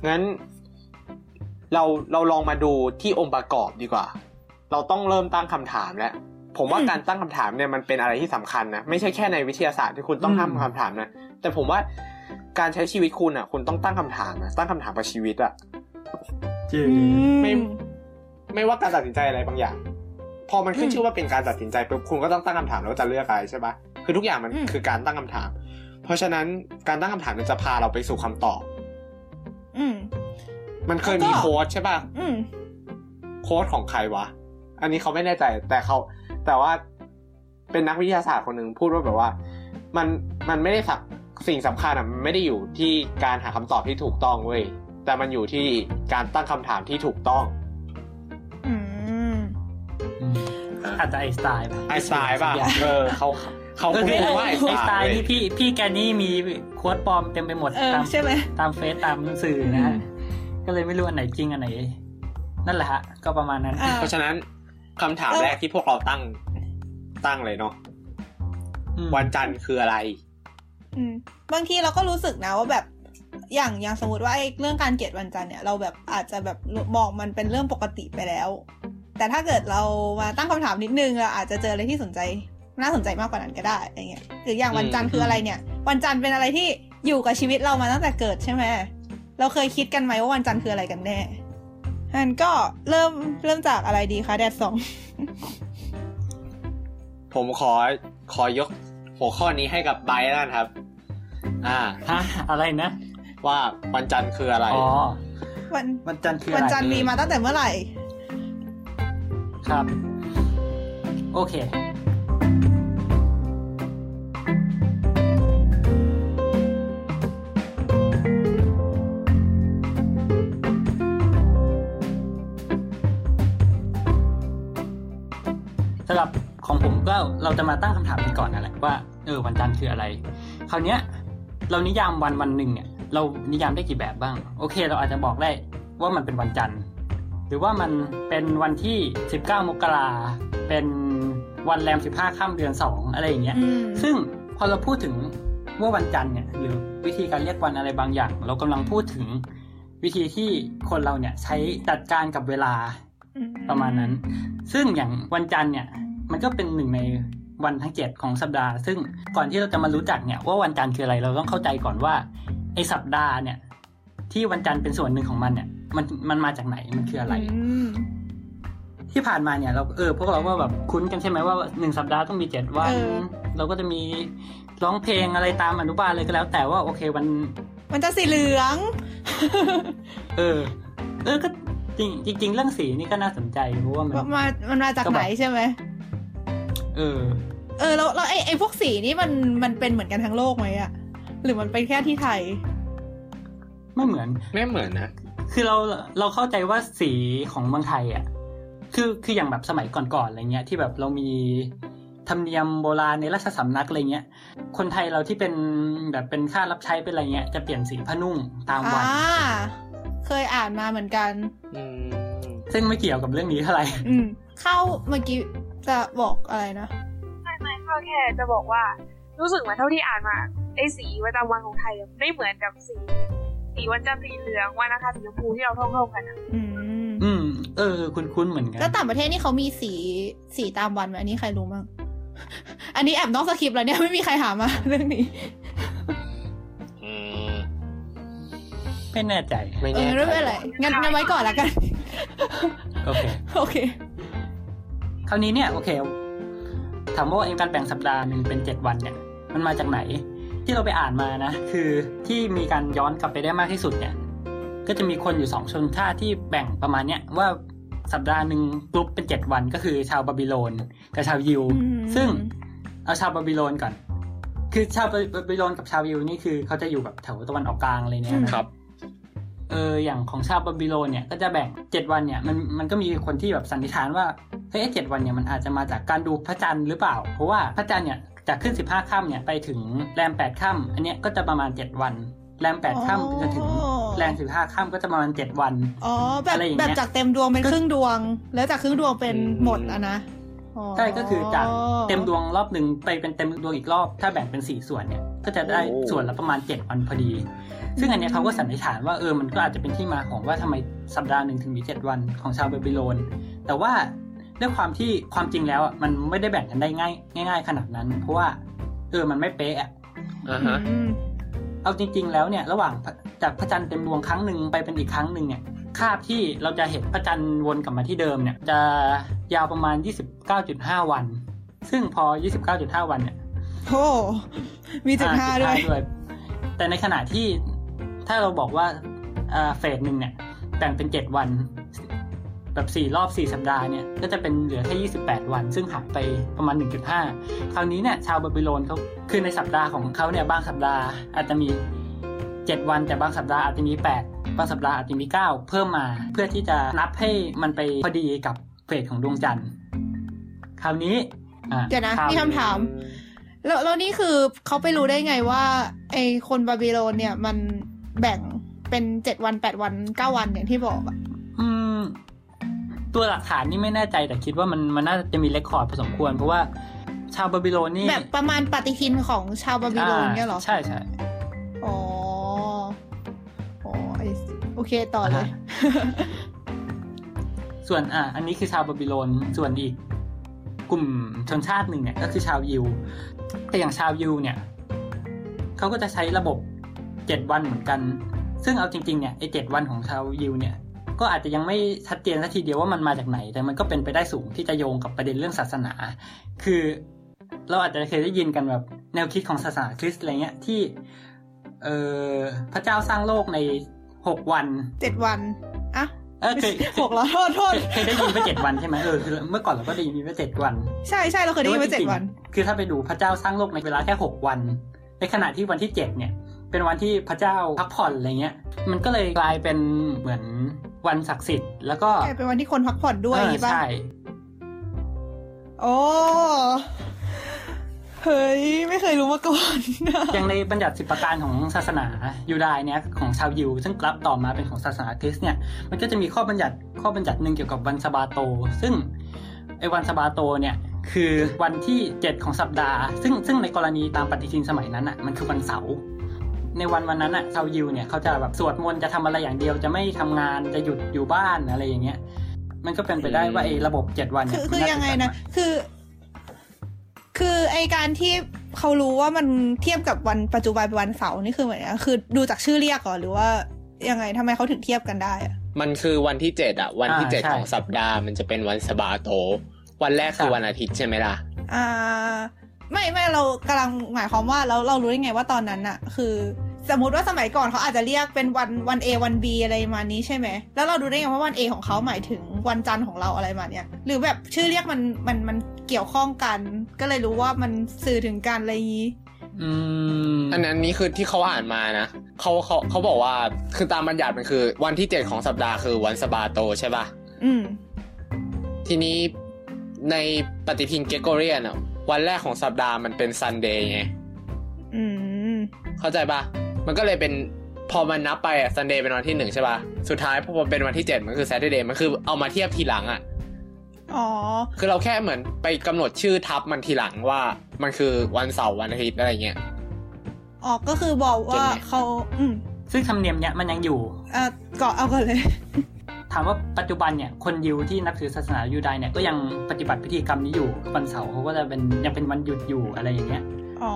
S3: งั้น เราเราลองมาดูที่องค์ประกอบดีกว่า เราต้องเริ่มตั้งคำถามแล้ว ผมว่า
S1: อืม
S3: การตั้งคำถามเนี่ยมันเป็นอะไรที่สำคัญนะ ไม่ใช่แค่ในวิทยาศาสตร์ที่คุณต้อง
S4: อืม
S3: ตั้งคำถามนะ แต่ผมว่าการใช้ชีวิตคุณอะ คุณต้องตั้งคำถามนะตั้งคำถามกับชีวิตอะ
S4: จริง
S3: ไม่ ไม่ว่าการตัดสินใจอะไรบางอย่าง พอมันขึ้น
S1: อืม
S3: ชื่อว่าเป็นการตัดสินใจปุ๊บคุณก็ต้องตั้งคำถามแล้วว่าจะเลือกอะไรใช่ปะ คือทุกอย่างมัน
S1: อืม
S3: คือการตั้งคำถาม เพราะฉะนั้นการตั้งคำถามมันจะพาเราไปสู่คำตอบ
S1: อืม
S3: มันเคย
S1: แล้วก็
S3: มีโค้ดใช่ปะ
S1: อืม
S3: โค้ดของใครวะ อันนี้เขาไม่แน่ใจ แต่เขาแต่ว่าเป็นนักวิทยาศาสตร์คนหนึ่งพูดว่าแบบว่า มันมันไม่ได้สักสิ่งสำคัญอะมันไม่ได้อยู่ที่การหาคำตอบที่ถูกต้องเว้ยแต่มันอยู่ที่การตั้งคำถามที่ถูกต้อง
S1: อืม
S4: อืมอาจจะไอน์สไตล์
S3: ไอน์สไตน์ป่ะ
S4: สักอย่าง
S3: เออเขา เขา
S4: ก็
S3: คง
S4: คือ
S3: ไม่ว่า
S4: ไอ้
S3: ไอ้
S4: ส
S3: ส
S4: ไต
S3: ไต
S4: ล์
S3: ล์
S4: ที่พี่พี่แกนี่มีโค้ดปลอมเต็มไปหมด
S1: เออ
S4: ตาม
S1: ใช่ไหม
S4: ตามเฟซตามสื่อนะฮะก็เลยไม่รู้อันไหนจริงอันไหน นั่นแหละฮะ ก็ประมาณนั้น
S1: อ่า
S3: เพราะฉะนั้นคำถามแรกที่พวกเราตั้งตั้งเลยเนาะ
S4: อืม
S3: วันจันทร์คืออะไร
S1: อืมบางทีเราก็รู้สึกนะว่าแบบอย่างอย่างสมมติว่าไอ้เรื่องการเกลียดวันจันทร์เนี่ยเราแบบอาจจะแบบมองมันเป็นเรื่องปกติไปแล้ว แต่ถ้าเกิดเรามาตั้งคำถามนิดนึงเราอาจจะเจออะไรที่สนใจ น่าสนใจมากกว่านั้นก็ได้อะไรเงี้ยหรืออย่างวันจันทร์คืออะไรเนี่ย วันจันทร์เป็นอะไรที่อยู่กับชีวิตเรามาตั้งแต่เกิดใช่ไหมเราเคยคิดกันไหมว่าวันจันทร์คืออะไรกันแน่อันก็เริ่มเริ่มจากอะไรดีคะแดดสอง
S3: ผมขอขอยกหัวข้อนี้ให้กับไบร์ทแล้วกันครับ อ่า
S4: ฮะอะไรนะ
S3: ว่าวันจันทร์คืออะไร
S4: อ๋อ
S1: วัน
S4: วันจันทร์คือ
S1: วัน
S4: อะไร
S1: จันทร์มีมาตั้งแต่เมื่อไหร่
S4: ครับ โอเค ของผมก็เราจะมาตั้งคำถามกันก่อนนั่นแหละว่าเออวันจันทร์คืออะไร คราวเนี้ยเรานิยามวันวันหนึ่งเนี่ย เรานิยามได้กี่แบบบ้าง โอเค เราอาจจะบอกได้ว่ามันเป็นวันจันทร์ หรือว่ามันเป็นวันที่ 19 มกราเป็นวันแรม 15ค่ำเดือน 2 อะไรอย่างเงี้ย
S1: อืม
S4: ซึ่งพอเราพูดถึงว่าวันจันทร์เนี่ยหรือวิธีการเรียกวันอะไรบางอย่าง เรากำลังพูดถึงวิธีที่คนเราเนี่ยใช้จัดการกับเวลาประมาณนั้น ซึ่งอย่างวันจันทร์เนี่ย มันก็เป็นหนึ่งในวันทั้งเจ็ดของสัปดาห์ ซึ่งก่อนที่เราจะมารู้จักเนี่ยว่าวันจันทร์คืออะไรเราต้องเข้าใจก่อนว่าไอสัปดาห์เนี่ย ที่วันจันทร์เป็นส่วนหนึ่งของมันเนี่ย มันมันมาจากไหนมันคืออะไร
S1: ม
S4: ที่ผ่านมาเนี่ย เราเออพวกเราก็แบบคุ้นกันใช่ไหมว่าหนึ่งสัปดาห์ต้องมีเจ็ดวัน
S1: เออ
S4: เราก็จะมีร้องเพลงอะไรตามอนุบาลเลยก็แล้ว แต่ว่าโอเควัน
S1: มันจะสีเหลือง
S4: เออ เออก็จริงจริงๆเรื่องสีนี่ก็น่าสนใจเพราะว่ามัน
S1: มันมามันมาจากไหนใช่ไหม
S4: เออ
S1: เออแล้วแล้วไอ้ไอ้พวกสีนี่มันมันเป็นเหมือนกันทั้งโลกไหมอะหรือมันเป็นแค่ที่ไทย
S4: ไม่เหมือน
S3: ไม่เหมือนนะ
S4: คือเราเราเข้าใจว่าสีของเมืองไทยอะ คือคืออย่างแบบสมัยก่อนๆอะไรเงี้ย ที่แบบเรามีธรรมเนียมโบราณในราชสำนักอะไรเงี้ย คนไทยเราที่เป็นแบบเป็นข้ารับใช้เป็นอะไรเงี้ยจะเปลี่ยนสีผ้านุ่งตามวัน
S1: อ่า เคยอ่านมาเหมือนกัน
S3: อืม
S4: ซึ่งไม่เกี่ยวกับเรื่องนี้เท่าไหร่
S1: อืม เข้าเมื่อกี้ จะบอกอะไรนะ
S5: ไม่ไม่เข้าแค่จะบอกว่า รู้สึกเหมือนเท่าที่อ่านมาไอ้สีประจำวันของไทยอะไม่เหมือนกับสีสีวันจันทร์สีเหลืองวันอังคารสีชมพูที่เราท่องๆกันอะ
S1: อืม
S4: อืม เออ คุ้นๆเหมือนกัน
S1: แล้วต่างประเทศนี่เขามีสีสีตามวันไหมอันนี้ใครรู้มั้งอันนี้แอบนอกสคริปต์แล้วเนี่ยไม่มีใครถามมาเรื่องนี้
S3: อืม
S4: ไม่แน่ใจ
S3: ไม่
S1: เอ
S3: แน่
S1: อไม่เป็นไรงั้นงั้นไว้ก่อนละกัน
S4: โอเค
S1: โอเค
S4: คราวนี้เนี่ยโอเคถามว่าไอ้การแบ่งสัปดาห์หนึ่งเป็นเจ็ดวันเนี่ยมันมาจากไหน ที่เราไปอ่านมานะ คือที่มีการย้อนกลับไปได้มากที่สุดเนี่ยก็จะมีคนอยู่สองชนชาติที่แบ่งประมาณเนี้ยว่าสัปดาห์หนึ่งกรุ๊ปเป็นเจ็ดวันก็คือชาวบาบิโลนกับชาวยิว
S1: อืม
S4: ซึ่งเอาชาวบาบิโลนก่อน คือชาวบาบิโลนกับชาวยิวนี่คือเขาจะอยู่แบบแถวตะวันออกกลางอะไรเนี่ยนะ
S3: ครับ
S4: เอออย่างของชาวบาบิโลนเนี่ยก็จะแบ่งเจ็ดวันเนี่ยมันมันก็มีคนที่แบบสันนิษฐานว่า เฮ้ยเจ็ดวันเนี่ยมันอาจจะมาจากการดูพระจันทร์หรือเปล่า เพราะว่าพระจันทร์เนี่ยจากขึ้นสิบห้าค่ำเนี่ยไปถึงแรมแปดค่ำอันเนี้ยก็จะประมาณเจ็ดวัน แรมแปดค่ำจะถึงแรมสิบห้าค่ำก็จะประมาณเจ็ดวัน
S1: อ๋อแบบ
S4: อะไรอย่าง
S1: แบ
S4: เงี้
S1: บ
S4: ย
S1: จากเต็มดวงเป็นครึ่งดวง แล้วจากครึ่งดวงเป็น
S3: อืม
S1: หมดอะนะอ๋อ
S4: ใช่ก็คือจากเต็มดวงรอบหนึ่งไปเป็นเต็มดวงอีกรอบ ถ้าแบ่งเป็นสี่ส่วนเนี่ย ก็จะได้
S3: โอ้
S4: ส่วนละประมาณเจ็ดวันพอดี ซึ่งอันเนี้ยเขาก็สันนิษฐานว่าเออมันก็อาจจะเป็นที่มาของว่าทำไมสัปดาห์หนึ่งถึงมีเจ็ดวันของชาวบาบิโลน แต่ว่า ด้วยความที่ความจริงแล้วอะมันไม่ได้แบ่งกันได้ง่าย ง่าย ๆ ขนาดนั้น เพราะว่าเออมันไม่เป๊ะอะ
S3: อ่าฮะ
S1: อืม
S4: เอาจริง ๆ แล้วเนี่ย ระหว่างพระจากพระจันทร์เต็มดวงครั้งหนึ่งไปเป็นอีกครั้งหนึ่งเนี่ยคาบที่เราจะเห็นพระจันทร์วนกลับมาที่เดิมเนี่ย จะยาวประมาณ 29.5 วัน ซึ่งพอ 29.5 วันเนี่ย
S1: โอ้มีจุดห้า
S4: อ่
S1: ด้วย
S4: จุด้วย แต่ในขณะที่ถ้าเราบอกว่าอ่าเฟสหนึ่งเนี่ยแบ่งเป็น7วัน แบบ 4 รอบ 4 สัปดาห์เนี่ยก็จะเป็นเหลือแค่ 28 วัน ซึ่งหักไปประมาณ 1.5 คราวนี้เนี่ยชาวบาบิโลนเขาคือในสัปดาห์ของเขาเนี่ยบางสัปดาห์อาจจะมี 7 วันแต่บางสัปดาห์อาจจะมี 8 บางสัปดาห์อาจจะมี 9 เพิ่มมา เพื่อที่จะนับให้มันไปพอดีกับเฟสของดวงจันทร์คราวนี้อ่า
S1: เดี๋ยวนะ
S4: ราว
S1: มีคำถามแล้วแล้วนี่คือเขาไปรู้ได้ไงว่าไอคนบาบิโลนเนี่ยมันแบ่งเป็นเจ็ดวันแปดวันเก้าวันอย่างที่บอกอะ
S4: อืม ตัวหลักฐานนี่ไม่แน่ใจแต่คิดว่ามันมันน่าจะมี record พอสมควร เพราะว่าชาวบาบิโลนนี่
S1: แบบประมาณปฏิทินของชาวบาบิโลนเนี่ยเหรอา
S4: ใช่ใช่
S1: อ๋ออ๋อไอโอเคต่อเลย
S4: ส่วนอะอันนี้คือชาวบาบิโลนส่วนอีกกลุ่มชนชาติหนึ่งเนี่ยก็คือชาวยิว แต่อย่างชาวยิวเนี่ยเขาก็จะใช้ระบบเจ็ดวันเหมือนกัน ซึ่งเอาจริงๆเนี่ยไอเจ็ดวันของชาวยิวเนี่ย ก็อาจจะยังไม่ชัดเจนสักทีเดียวว่ามันมาจากไหน แต่มันก็เป็นไปได้สูงที่จะโยงกับประเด็นเรื่องศาสนา คือเราอาจจะเคยได้ยินกันแบบแนวคิดของศาสนาคริสต์อะไรเงี้ยที่เออพระเจ้าสร้างโลกในหกวัน
S1: เจ็ดวันอะ
S4: เออเคย
S1: หกแล้วโทษโทษ
S4: เคยเคยได้ยินว่าเจ็ดวันใช่ไหมเออคือเมื่อก่อนเราก็ได้ยินว่าเจ็ดวัน
S1: ใช่ใช่เราเคยได้ยินว่าเจ็ดวัน
S4: คือถ้าไปดูพระเจ้าสร้างโลกในเวลาแค่หกวัน ในขณะที่วันที่เจ็ดเนี่ย เป็นวันที่พระเจ้าพักผ่อนอะไรเงี้ย มันก็เลยกลายเป็นเหมือนวันศักดิ์สิทธิ์แล้วก็
S1: ใช่เป็นวันที่คนพักผ่อนด้วย
S4: เออ
S1: อย่างงี้ป่ะ
S4: ใช่
S1: โอ้เฮ้ย ไม่เคยรู้มาก่อน
S4: อย่างในบัญญัติสิบประการของศาสนายูดายเนี่ยของชาวยิว ซึ่งกลับต่อมาเป็นของศาสนาคริสต์เนี่ย มันก็จะมีข้อบัญญัติข้อบัญญัติหนึ่งเกี่ยวกับวันสะบาโต ซึ่งไอ้วันสะบาโตเนี่ยคือวันที่เจ็ดของสัปดาห์ ซึ่งซึ่งในกรณีตามปฏิทินสมัยนั้นอะมันคือวันเสาร์ ในวันวันนั้นอะชาวยิวเนี่ยเขาจะแบบสวดมนต์จะทำอะไรอย่างเดียว จะไม่ทำงานจะหยุดอยู่บ้านอะไรอย่างเงี้ย มันก็เป็นไปได้ว่าไอ้ระบบเจ็ดวัน
S1: คื
S4: เนี่
S1: อคือ
S4: มัาจ
S1: ยังไง
S4: เกิด
S1: นะ
S4: มา
S1: คือ คือไอการที่เขารู้ว่ามันเทียบกับวันปัจจุบันเป็นวันเสาร์นี่คือเหมือนกันคือดูจากชื่อเรียกก่อนหรือว่ายังไงทำไมเขาถึงเทียบกันได้อะ
S3: มันคือวันที่เจ็ดอะวันที่เจ็ดของสัปดาห์มันจะเป็นวันสบาโต วันแรกคือวันอาทิตย์ใช่ไหมล่ะ
S1: อ่า ไม่ไม่เรากำลังหมายความว่าเราเรารู้ได้ไงว่าตอนนั้นอะคือสมมติว่าสมัยก่อนเขาอาจจะเรียกเป็นวันวัน A วัน B อะไรประมาณนี้ใช่ไหม แล้วเราดูได้ไงว่าวัน A ของเขาหมายถึงวันจันทร์ของเราอะไรมาเนี้ยหรือแบบชื่อเรียกมันมันมันเกี่ยวข้องกัน ก็เลยรู้ว่ามันสื่อถึงการอะไรอย่างนี้
S4: อืม
S3: อันนั้นนี่คือที่เขาอ่านมานะเขาเขาเขาบอกว่าคือตามบัญญัติมันคือ วันที่เจ็ดของสัปดาห์คือวันสะบาโตใช่ปะ
S1: อืม
S3: ทีนี้ในปฏิทินเกรกอเรียนอะ วันแรกของสัปดาห์มันเป็น Sunday ไง
S1: อืม
S3: เข้าใจปะมันก็เลยเป็นพอมันนับไปอะ Sunday เป็นวันที่หนึ่งใช่ปะสุดท้ายพอมันเป็นวันที่เจ็ดมันคือ Saturday มันคือเอามาเทียบทีหลังอะ
S1: อ๋อ
S3: คือเราแค่เหมือนไปกำหนดชื่อทับมันทีหลังว่ามันคือวันเสาร์วันอาทิตย์อะไรเงี้ย
S1: อ๋อก็คือบอกว่า
S3: เก่งไง
S1: เขา อืม
S4: ซึ่งธรรมเนียมเนี้ยมันยังอยู่
S1: เอ่อก่อนเอาก่อนเลย
S4: ถามว่าปัจจุบันเนี่ยคนยิวที่นับถือศาสนายูไดเนี่ยก็ยังปฏิบัติพิธีกรรมนี้อยู่วันเสาร์เขาก็จะเป็นยังเป็นวันหยุดอยู่อะไรอย่างเงี้ย
S1: อ๋อ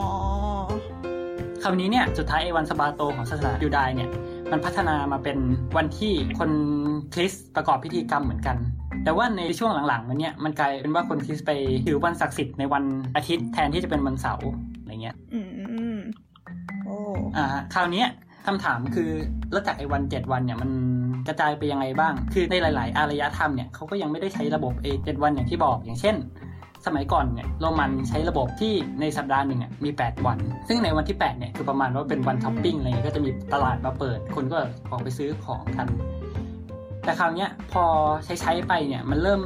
S4: คราวนี้เนี่ยสุดท้ายไอ้วันสะบาโตของศาสนายูไดเนี่ยมันพัฒนามาเป็นวันที่คนคริสต์ประกอบพิธีกรรมเหมือนกัน แต่ว่าในช่วงหลังๆมันเนี่ยมันกลายเป็นว่าคนคริสต์ไปถือวันศักดิ์สิทธิ์ในวันอาทิตย์แทนที่จะเป็นวันเสาร์อะไรเงี้ย
S1: อืมโอ้
S4: อ่าคราวเนี้ยคำถามคือแล้วจากไอ้วันเจ็ดวันเนี่ยมัน กระจายไปยังไงบ้าง คือในหลาย ๆ อารยธรรมเนี่ยเขาก็ยังไม่ได้ใช้ระบบเอเจ็ดวันอย่างที่บอก อย่างเช่น สมัยก่อนเนี่ยโรมันใช้ระบบที่ในสัปดาห์หนึ่งมี 8 วัน ซึ่งในวันที่ 8 เนี่ยคือประมาณว่าเป็นวันท็อปปิ้งอะไรเงี้ยก็จะมีตลาดมาเปิด คนก็ออกไปซื้อของกัน แต่คราวเนี้ยพอใช้ใช้ๆไปเนี่ยมันเริ่ม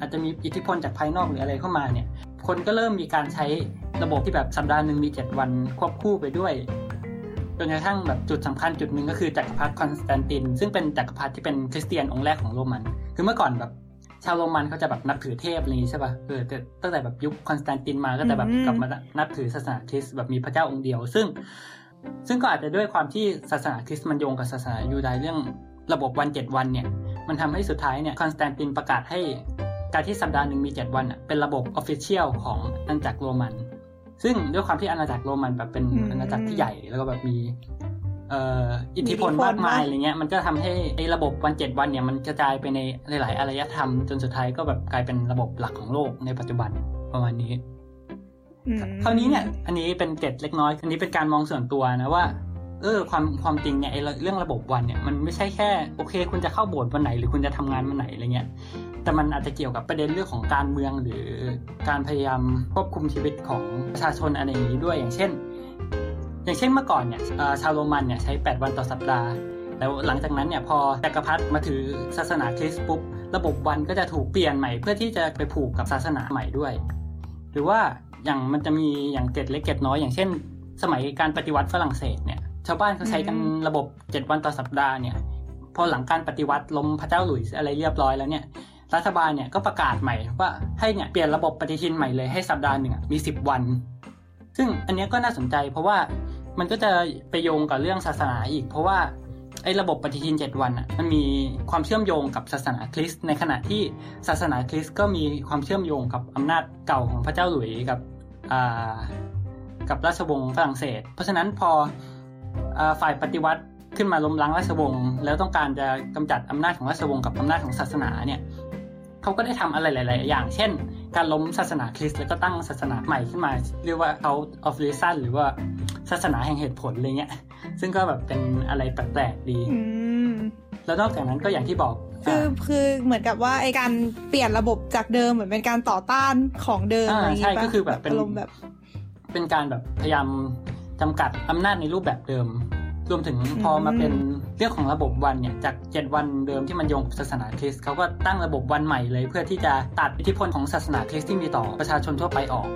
S4: อาจจะมีอิทธิพลจากภายนอกหรืออะไรเข้ามาเนี่ย คนก็เริ่มมีการใช้ระบบที่แบบสัปดาห์หนึ่งมี 7 วันควบคู่ไปด้วย จนกระทั่งแบบจุดสำคัญจุดหนึ่งก็คือจักรพรรดิคอนสแตนติน ซึ่งเป็นจักรพรรดิที่เป็นคริสเตียนองค์แรกของโรมัน คือเมื่อก่อนแบบชาวโรมันเขาจะแบบนับถือเทพอะไรอย่างงี้ใช่ป่ะเออแต่ตั้งแต่แบบยุคคอนสแตนตินมาก็จะแบบ
S1: อืม
S4: กลับมานับถือศาสนาคริสต์แบบมีพระเจ้าองค์เดียว ซึ่ง ซึ่งก็อาจจะด้วยความที่ศาสนาคริสต์มันโยงกับศาสนายูดายเรื่องระบบวันเจ็ดวันเนี่ย มันทำให้สุดท้ายเนี่ยคอนสแตนตินประกาศให้การที่สัปดาห์หนึ่งมี 7 วันอะเป็นระบบ official ของอาณาจักรโรมัน ซึ่งด้วยความที่อาณาจักรโรมันแบบเป็น
S1: อืม
S4: อาณาจักรที่ใหญ่แล้วก็แบบมีเอ่ออิทธิพล
S1: มีอิทธิพล
S4: มากมาย
S1: มาก
S4: อะไรเงี้ยมันก็ทำให้ไอ้ระบบวันเจ็ดวันเนี่ยมันกระจายไปในหลาย ๆอารยธรรม จนสุดท้ายก็แบบกลายเป็นระบบหลักของโลกในปัจจุบันประมาณนี้
S1: อืม
S4: คราวนี้เนี่ย อันนี้เป็นเกร็ดเล็กน้อย อันนี้เป็นการมองส่วนตัวนะว่า เออความความจริงเนี่ยไอ้เรื่องระบบวันเนี่ยมันไม่ใช่แค่โอเค คุณจะเข้าโบสถ์วันไหนหรือคุณจะทำงานวันไหนอะไรเงี้ย แต่มันอาจจะเกี่ยวกับประเด็นเรื่องของการเมืองหรือการพยายามควบคุมชีวิตของประชาชนอะไรอย่างนี้ด้วยอย่างเช่น อย่างเช่นเมื่อก่อนเนี่ยชาวโรมันเนี่ยใช้ 8 วันต่อสัปดาห์แล้วหลังจากนั้นเนี่ยพอจักรพรรดิมาถือศาสนาคริสต์ปุ๊บระบบวันก็จะถูกเปลี่ยนใหม่เพื่อที่จะไปผูกกับศาสนาใหม่ด้วย หรือว่าอย่างมันจะมีอย่างเกร็ดเล็กเกร็ดน้อยอย่างเช่น สมัยการปฏิวัติฝรั่งเศสเนี่ยชาวบ้านเขาใช้กันระบบเจ็ดวันต่อสัปดาห์เนี่ยพอหลังการปฏิวัติล้มพระเจ้าหลุยส์อะไรเรียบร้อยแล้วเนี่ย รัฐบาลเนี่ยก็ประกาศใหม่ว่าให้เนี่ยเปลี่ยนระบบปฏิทินใหม่เลยให้สัปดาห์หนึ่งมีสิบวัน ซึ่งอันนี้ก็น่าสนใจเพราะว่ามันก็จะไปโยงกับเรื่องศาสนาอีก เพราะว่าไอ้ระบบปฏิทินเจ็ดวันอะมันมีความเชื่อมโยงกับศาสนาคริสต์ในขณะที่ศาสนาคริสต์ก็มีความเชื่อมโยงกับอำนาจเก่าของพระเจ้าหลุยส์กับกับราชวงศ์ฝรั่งเศส เพราะฉะนั้นพออฝ่ายปฏิวัติขึ้นมาล้มล้างราชวงศ์แล้วต้องการจะกำจัดอำนาจของราชวงศ์กับอำนาจของศาสนาเนี่ย เขาก็ได้ทำอะไรหลาย ๆ อย่าง เช่น การล้มศาสนาคริสต์แล้วก็ตั้งศาสนาใหม่ขึ้นมา เรียกว่า out of reason หรือว่าศาสนาแห่งเหตุผลอะไรเงี้ย ซึ่งก็แบบเป็นอะไรแปลกๆดี
S1: อืม
S4: แล้วนอกจากนั้นก็อย่างที่บอก
S1: คือ
S4: อ่า
S1: คือเหมือนกับว่าไอการเปลี่ยนระบบจากเดิมเหมือนเป็นการต่อต้านของเดิม
S4: อ่า
S1: อะไรอย่าง
S4: ใช่
S1: งี้ปะ
S4: ก็คือแบบเป็น
S1: อารมณ์แบบ
S4: เป็นการแบบพยายามจำกัดอำนาจในรูปแบบเดิม รวมถึงพอมาเป็นเรื่องของระบบวันเนี่ยจากเจ็ดวันเดิมที่มันโยงกับศาสนาคริสต์เขาก็ตั้งระบบวันใหม่เลย เพื่อที่จะตัดอิทธิพลของศาสนาคริสต์ที่มีต่อประชาชนทั่วไปออก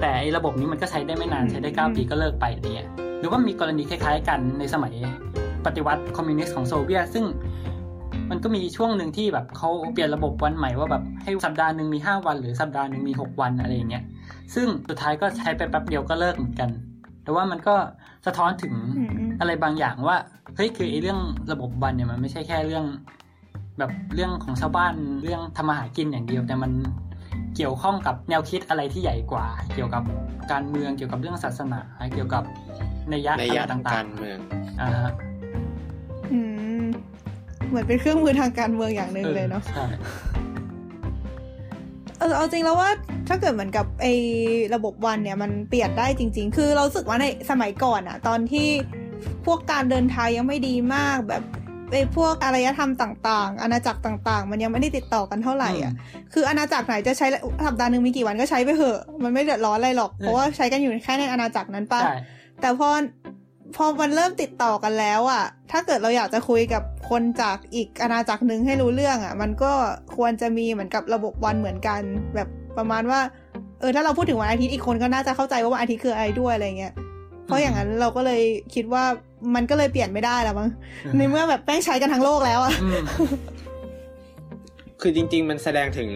S4: แต่ไอ้ระบบนี้มันก็ใช้ได้ไม่นานใช้ได้เก้าปีก็เลิกไปอะไรเงี้ยหรือว่ามีกรณีคล้ายๆกันในสมัยปฏิวัติคอมมิวนิสต์ของโซเวียตซึ่งมันก็มีช่วงหนึ่งที่แบบเขาเปลี่ยนระบบวันใหม่ว่าแบบให้สัปดาห์หนึ่งมีห้าวัน หรือสัปดาห์หนึ่งมีหกวันอะไรอย่างเงี้ยซึ่งสุดท้ายก็ใช้ไปแป๊บเดียวก็เลิกเหมือนกัน แต่ว่ามันก็ สะท้อนถึง
S1: อืมอืม
S4: อะไรบางอย่างว่าเฮ้ยคือไอ้เรื่องระบบวันเนี่ยมันไม่ใช่แค่เรื่อง แบบเรื่องของชาวบ้านเรื่องทำมาหากินอย่างเดียว แต่มันเกี่ยวข้องกับแนวคิดอะไรที่ใหญ่กว่า เกี่ยวกับการเมืองเกี่ยวกับเรื่องศาสนา เกี่ยวกับนัยยะ
S3: ใน
S4: อะไร
S3: ยะทาง
S4: ต่า
S3: กางรเมือง
S4: ๆอ่าฮะ
S1: อืมเหมือนเป็นเครื่องมือทางการเมืองอย่างหนึ่งเลยเนาะ
S4: ใช่
S1: เออเอาจริงแล้วว่าถ้าเกิดเหมือนกับไอ้ระบบวันเนี่ยมันเปลี่ยนได้จริง ๆ คือเรารู้สึกว่าในสมัยก่อนอะตอนที่พวกการเดินทางยังไม่ดีมากแบบไอ้พวกอารยธรรมต่างๆ อาณาจักรต่าง ๆ มันยังไม่ได้ติดต่อกันเท่าไหร่อะ คืออาณาจักรไหนจะใช้สัปดาห์หนึ่งมีกี่วันก็ใช้ไปเถอะ มันไม่เดือดร้อนอะไรหรอก เพราะว่าใช้กันอยู่แค่ในอาณาจักรนั้นปะ
S4: ใช่
S1: แต่พอ พอมันเริ่มติดต่อกันแล้วอะถ้าเกิดเราอยากจะคุยกับคนจากอีกอาณาจักรหนึ่งให้รู้เรื่องอะมันก็ควรจะมีเหมือนกับระบบวันเหมือนกัน แบบประมาณว่า เออถ้าเราพูดถึงวันอาทิตย์อีกคนก็น่าจะเข้าใจว่าวันอาทิตย์คืออะไรด้วยอะไรเงี้ยเพราะอย่างนั้นเราก็เลยคิดว่ามันก็เลยเปลี่ยนไม่ได้แล้วมั้งในเมื่อแบบแป้งใช้กันทั้งโลกแล้วอะ
S4: อืม
S3: คือจริง ๆ มันแสดงถึง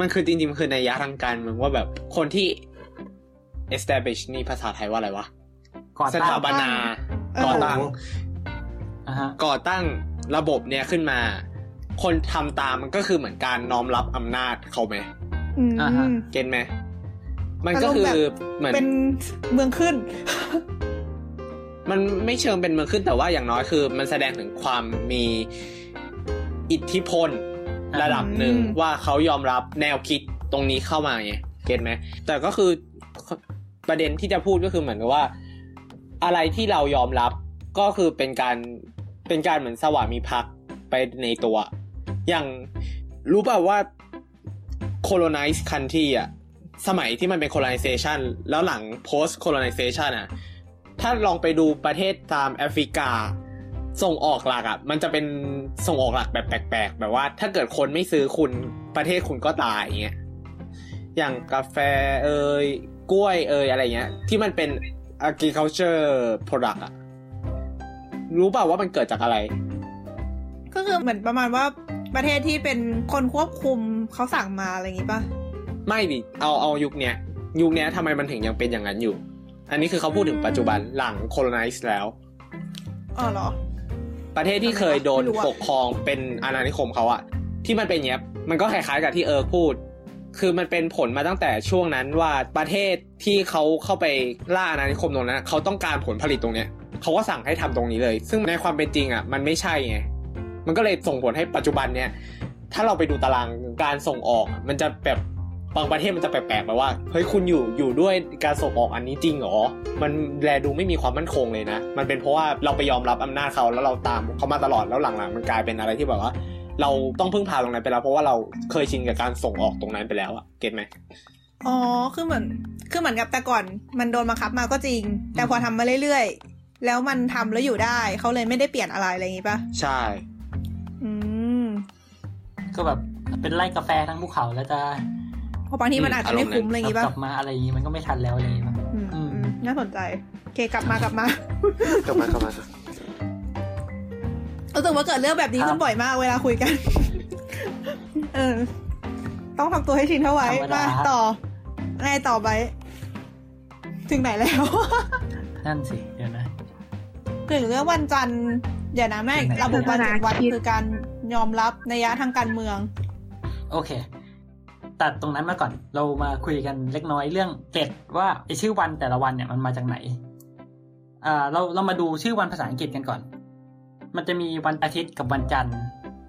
S3: มันคือจริงๆมันคือในยยะทางการเมืองว่าแบบคนที่ establish นี่ภาษาไทยว่าอะไรวะ
S4: ก่อ
S3: ส
S4: ตั้ง
S3: ถาปนา
S1: เออ
S3: ก่อตั้ง
S4: อ่าฮะ
S3: ก่อตั้งระบบเนี้ยขึ้นมา คนทำตามมันก็คือเหมือนการน้อมรับอำนาจเขาไหม
S1: อืม
S4: อ่าฮะ
S3: เก็นไหมมันก็คือเหมือน
S1: เป็นเมืองขึ้น
S3: มันไม่เชิงเป็นเมืองขึ้นแต่ว่าอย่างน้อยคือ มันแสดงถึงความมีอิทธิพลระดับหนึ่ง
S1: อืม
S3: ว่าเขายอมรับแนวคิดตรงนี้เข้ามาไงเก็ตไหมแต่ก็คือประเด็นที่จะพูดก็คือเหมือนกับว่า อะไรที่เรายอมรับก็คือเป็นการเป็นการเหมือนสวามีภักไปในตัว อย่างรู้ป่าว่า colonize country อะสมัยที่มันเป็น colonization แล้วหลัง post colonization อะถ้าลองไปดูประเทศตามแอฟริกา ส่งออกหลักอะมันจะเป็นส่งออกหลักแบบแปลกๆ แบบว่า ถ้าเกิดคนไม่ซื้อคุณประเทศคุณก็ตายอย่างเงี้ยอย่างกาแฟเอยกล้วยเอยอะไรเงี้ย ที่มันเป็น agriculture product อะรู้เปล่าว่ามันเกิดจากอะไร
S1: ก็คือเหมือนประมาณว่าประเทศที่เป็นคนควบคุมเขาสั่งมาอะไรอย่างงี้ป่ะ
S3: ไม่ดิเอาเอายุคเนี้ยยุคเนี้ยทำไมมันถึงยังเป็นอย่างนั้นอยู่ อันนี้คือเขาพูดถึงปัจจุบันหลัง colonize แล้ว
S1: อ๋อเหรอ
S3: ประเทศที่เคยโดน
S1: ไม่รู้อะ
S3: ปกครองเป็นอาณานิคมเขาอะที่มันเป็นอย่างเงี้ยมันก็คล้ายๆกับที่เอิร์กพูด คือมันเป็นผลมาตั้งแต่ช่วงนั้นว่าประเทศที่เขาเข้าไปล่าอาณานิคมตรงนั้นเขาต้องการผลผลิตตรงเนี้ยเขาก็สั่งให้ทำตรงนี้เลย ซึ่งในความเป็นจริงอะมันไม่ใช่ไงมันก็เลยส่งผลให้ปัจจุบันเนี้ยถ้าเราไปดูตารางการส่งออก มันจะแบบบางประเทศมันจะแปลกๆแบบว่าเฮ้ยคุณอยู่อยู่ด้วยการส่งออกอันนี้จริงเหรอ มันแลดูไม่มีความมั่นคงเลยนะ มันเป็นเพราะว่าเราไปยอมรับอำนาจเขาแล้วเราตามเขามาตลอดแล้วหลังๆ มันกลายเป็นอะไรที่แบบว่า เราต้องพึ่งพาตรงนั้นไปแล้ว เพราะว่าเราเคยชินกับการส่งออกตรงนั้นไปแล้วอะเก็ตไหม
S1: อ๋อคือเหมือนคือเหมือนกับแต่ก่อน มันโดนบังคับมาก็จริง แต่พอทำมาเรื่อยๆ แล้วมันทำแล้วอยู่ได้เขาเลยไม่ได้เปลี่ยนอะไรอะไรอย่างงี้ป่ะ
S3: ใช่
S1: อืม
S4: ก็แบบเป็นไร่กาแฟทั้งภูเขาแล้วจะ
S1: เพราะบางทีมันอาจจะไม่คุ้มอะไรอย่างงี้ป่ะ
S4: กลับมาอะไรอย่างงี้มันก็ไม่ทันแล้วอะไรอย่างงี้ป่ะ
S1: อืม
S4: อืม
S1: อืมน่าสนใจ โอเคกลับมากลับมา
S3: กลับมากลับมา
S1: รู้สึกว่าเกิดเรื่องแบบนี้ขึ้นบ่อยมากเวลาคุยกัน เออ ต้องทำตัวให้ชินเข้าไว้ มาต่อไงต่อไป ถึงไหนแล้ว
S4: นั่นสิ เดี๋ยวนะ
S1: ถึงเรื่องวันจันทร์เดี๋ยวนะแม่งระบุวันเจ็ดวันคือการยอมรับนัยยะทางการเมือง
S4: โอเค ตัดตรงนั้นมาก่อน เรามาคุยกันเล็กน้อยเรื่องเกร็ดว่าไอชื่อวันแต่ละวันเนี่ยมันมาจากไหน อ่า เราเรามาดูชื่อวันภาษาอังกฤษกันก่อน มันจะมีวันอาทิตย์กับวันจันทร์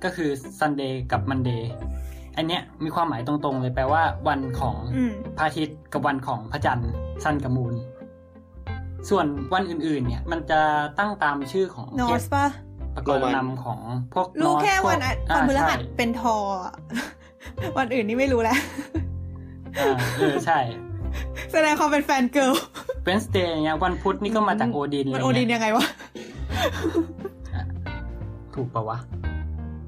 S4: ก็คือ Sunday กับ Monday อันเนี้ยมีความหมายตรงๆเลยแปลว่า วันของ
S1: อืม
S4: พระอาทิตย์กับวันของพระจันทร์ซันกับมูนส่วนวันอื่นๆ เนี่ย มันจะตั้งตามชื่อของ
S1: นอ
S4: เท
S1: ส
S4: พ
S1: ป่ะ
S4: ประกอบนำของพวก
S1: รู้แค่
S4: พก
S1: วันอา
S4: อ่า
S1: วันพฤหัส
S4: ใช่
S1: เป็นทออะวันอื่นนี่ไม่รู้แล้ว
S4: อ่าเออใช่
S1: แสดงความเป็นแฟนเกิร์ล
S4: เวนสเดย์เนี่ยวันพุธนี่ก็มาจากโอดิน
S1: มัน
S4: อะไร
S1: โอดิน
S4: เงี้ย
S1: ยังไงวะ
S4: ถูกปะวะ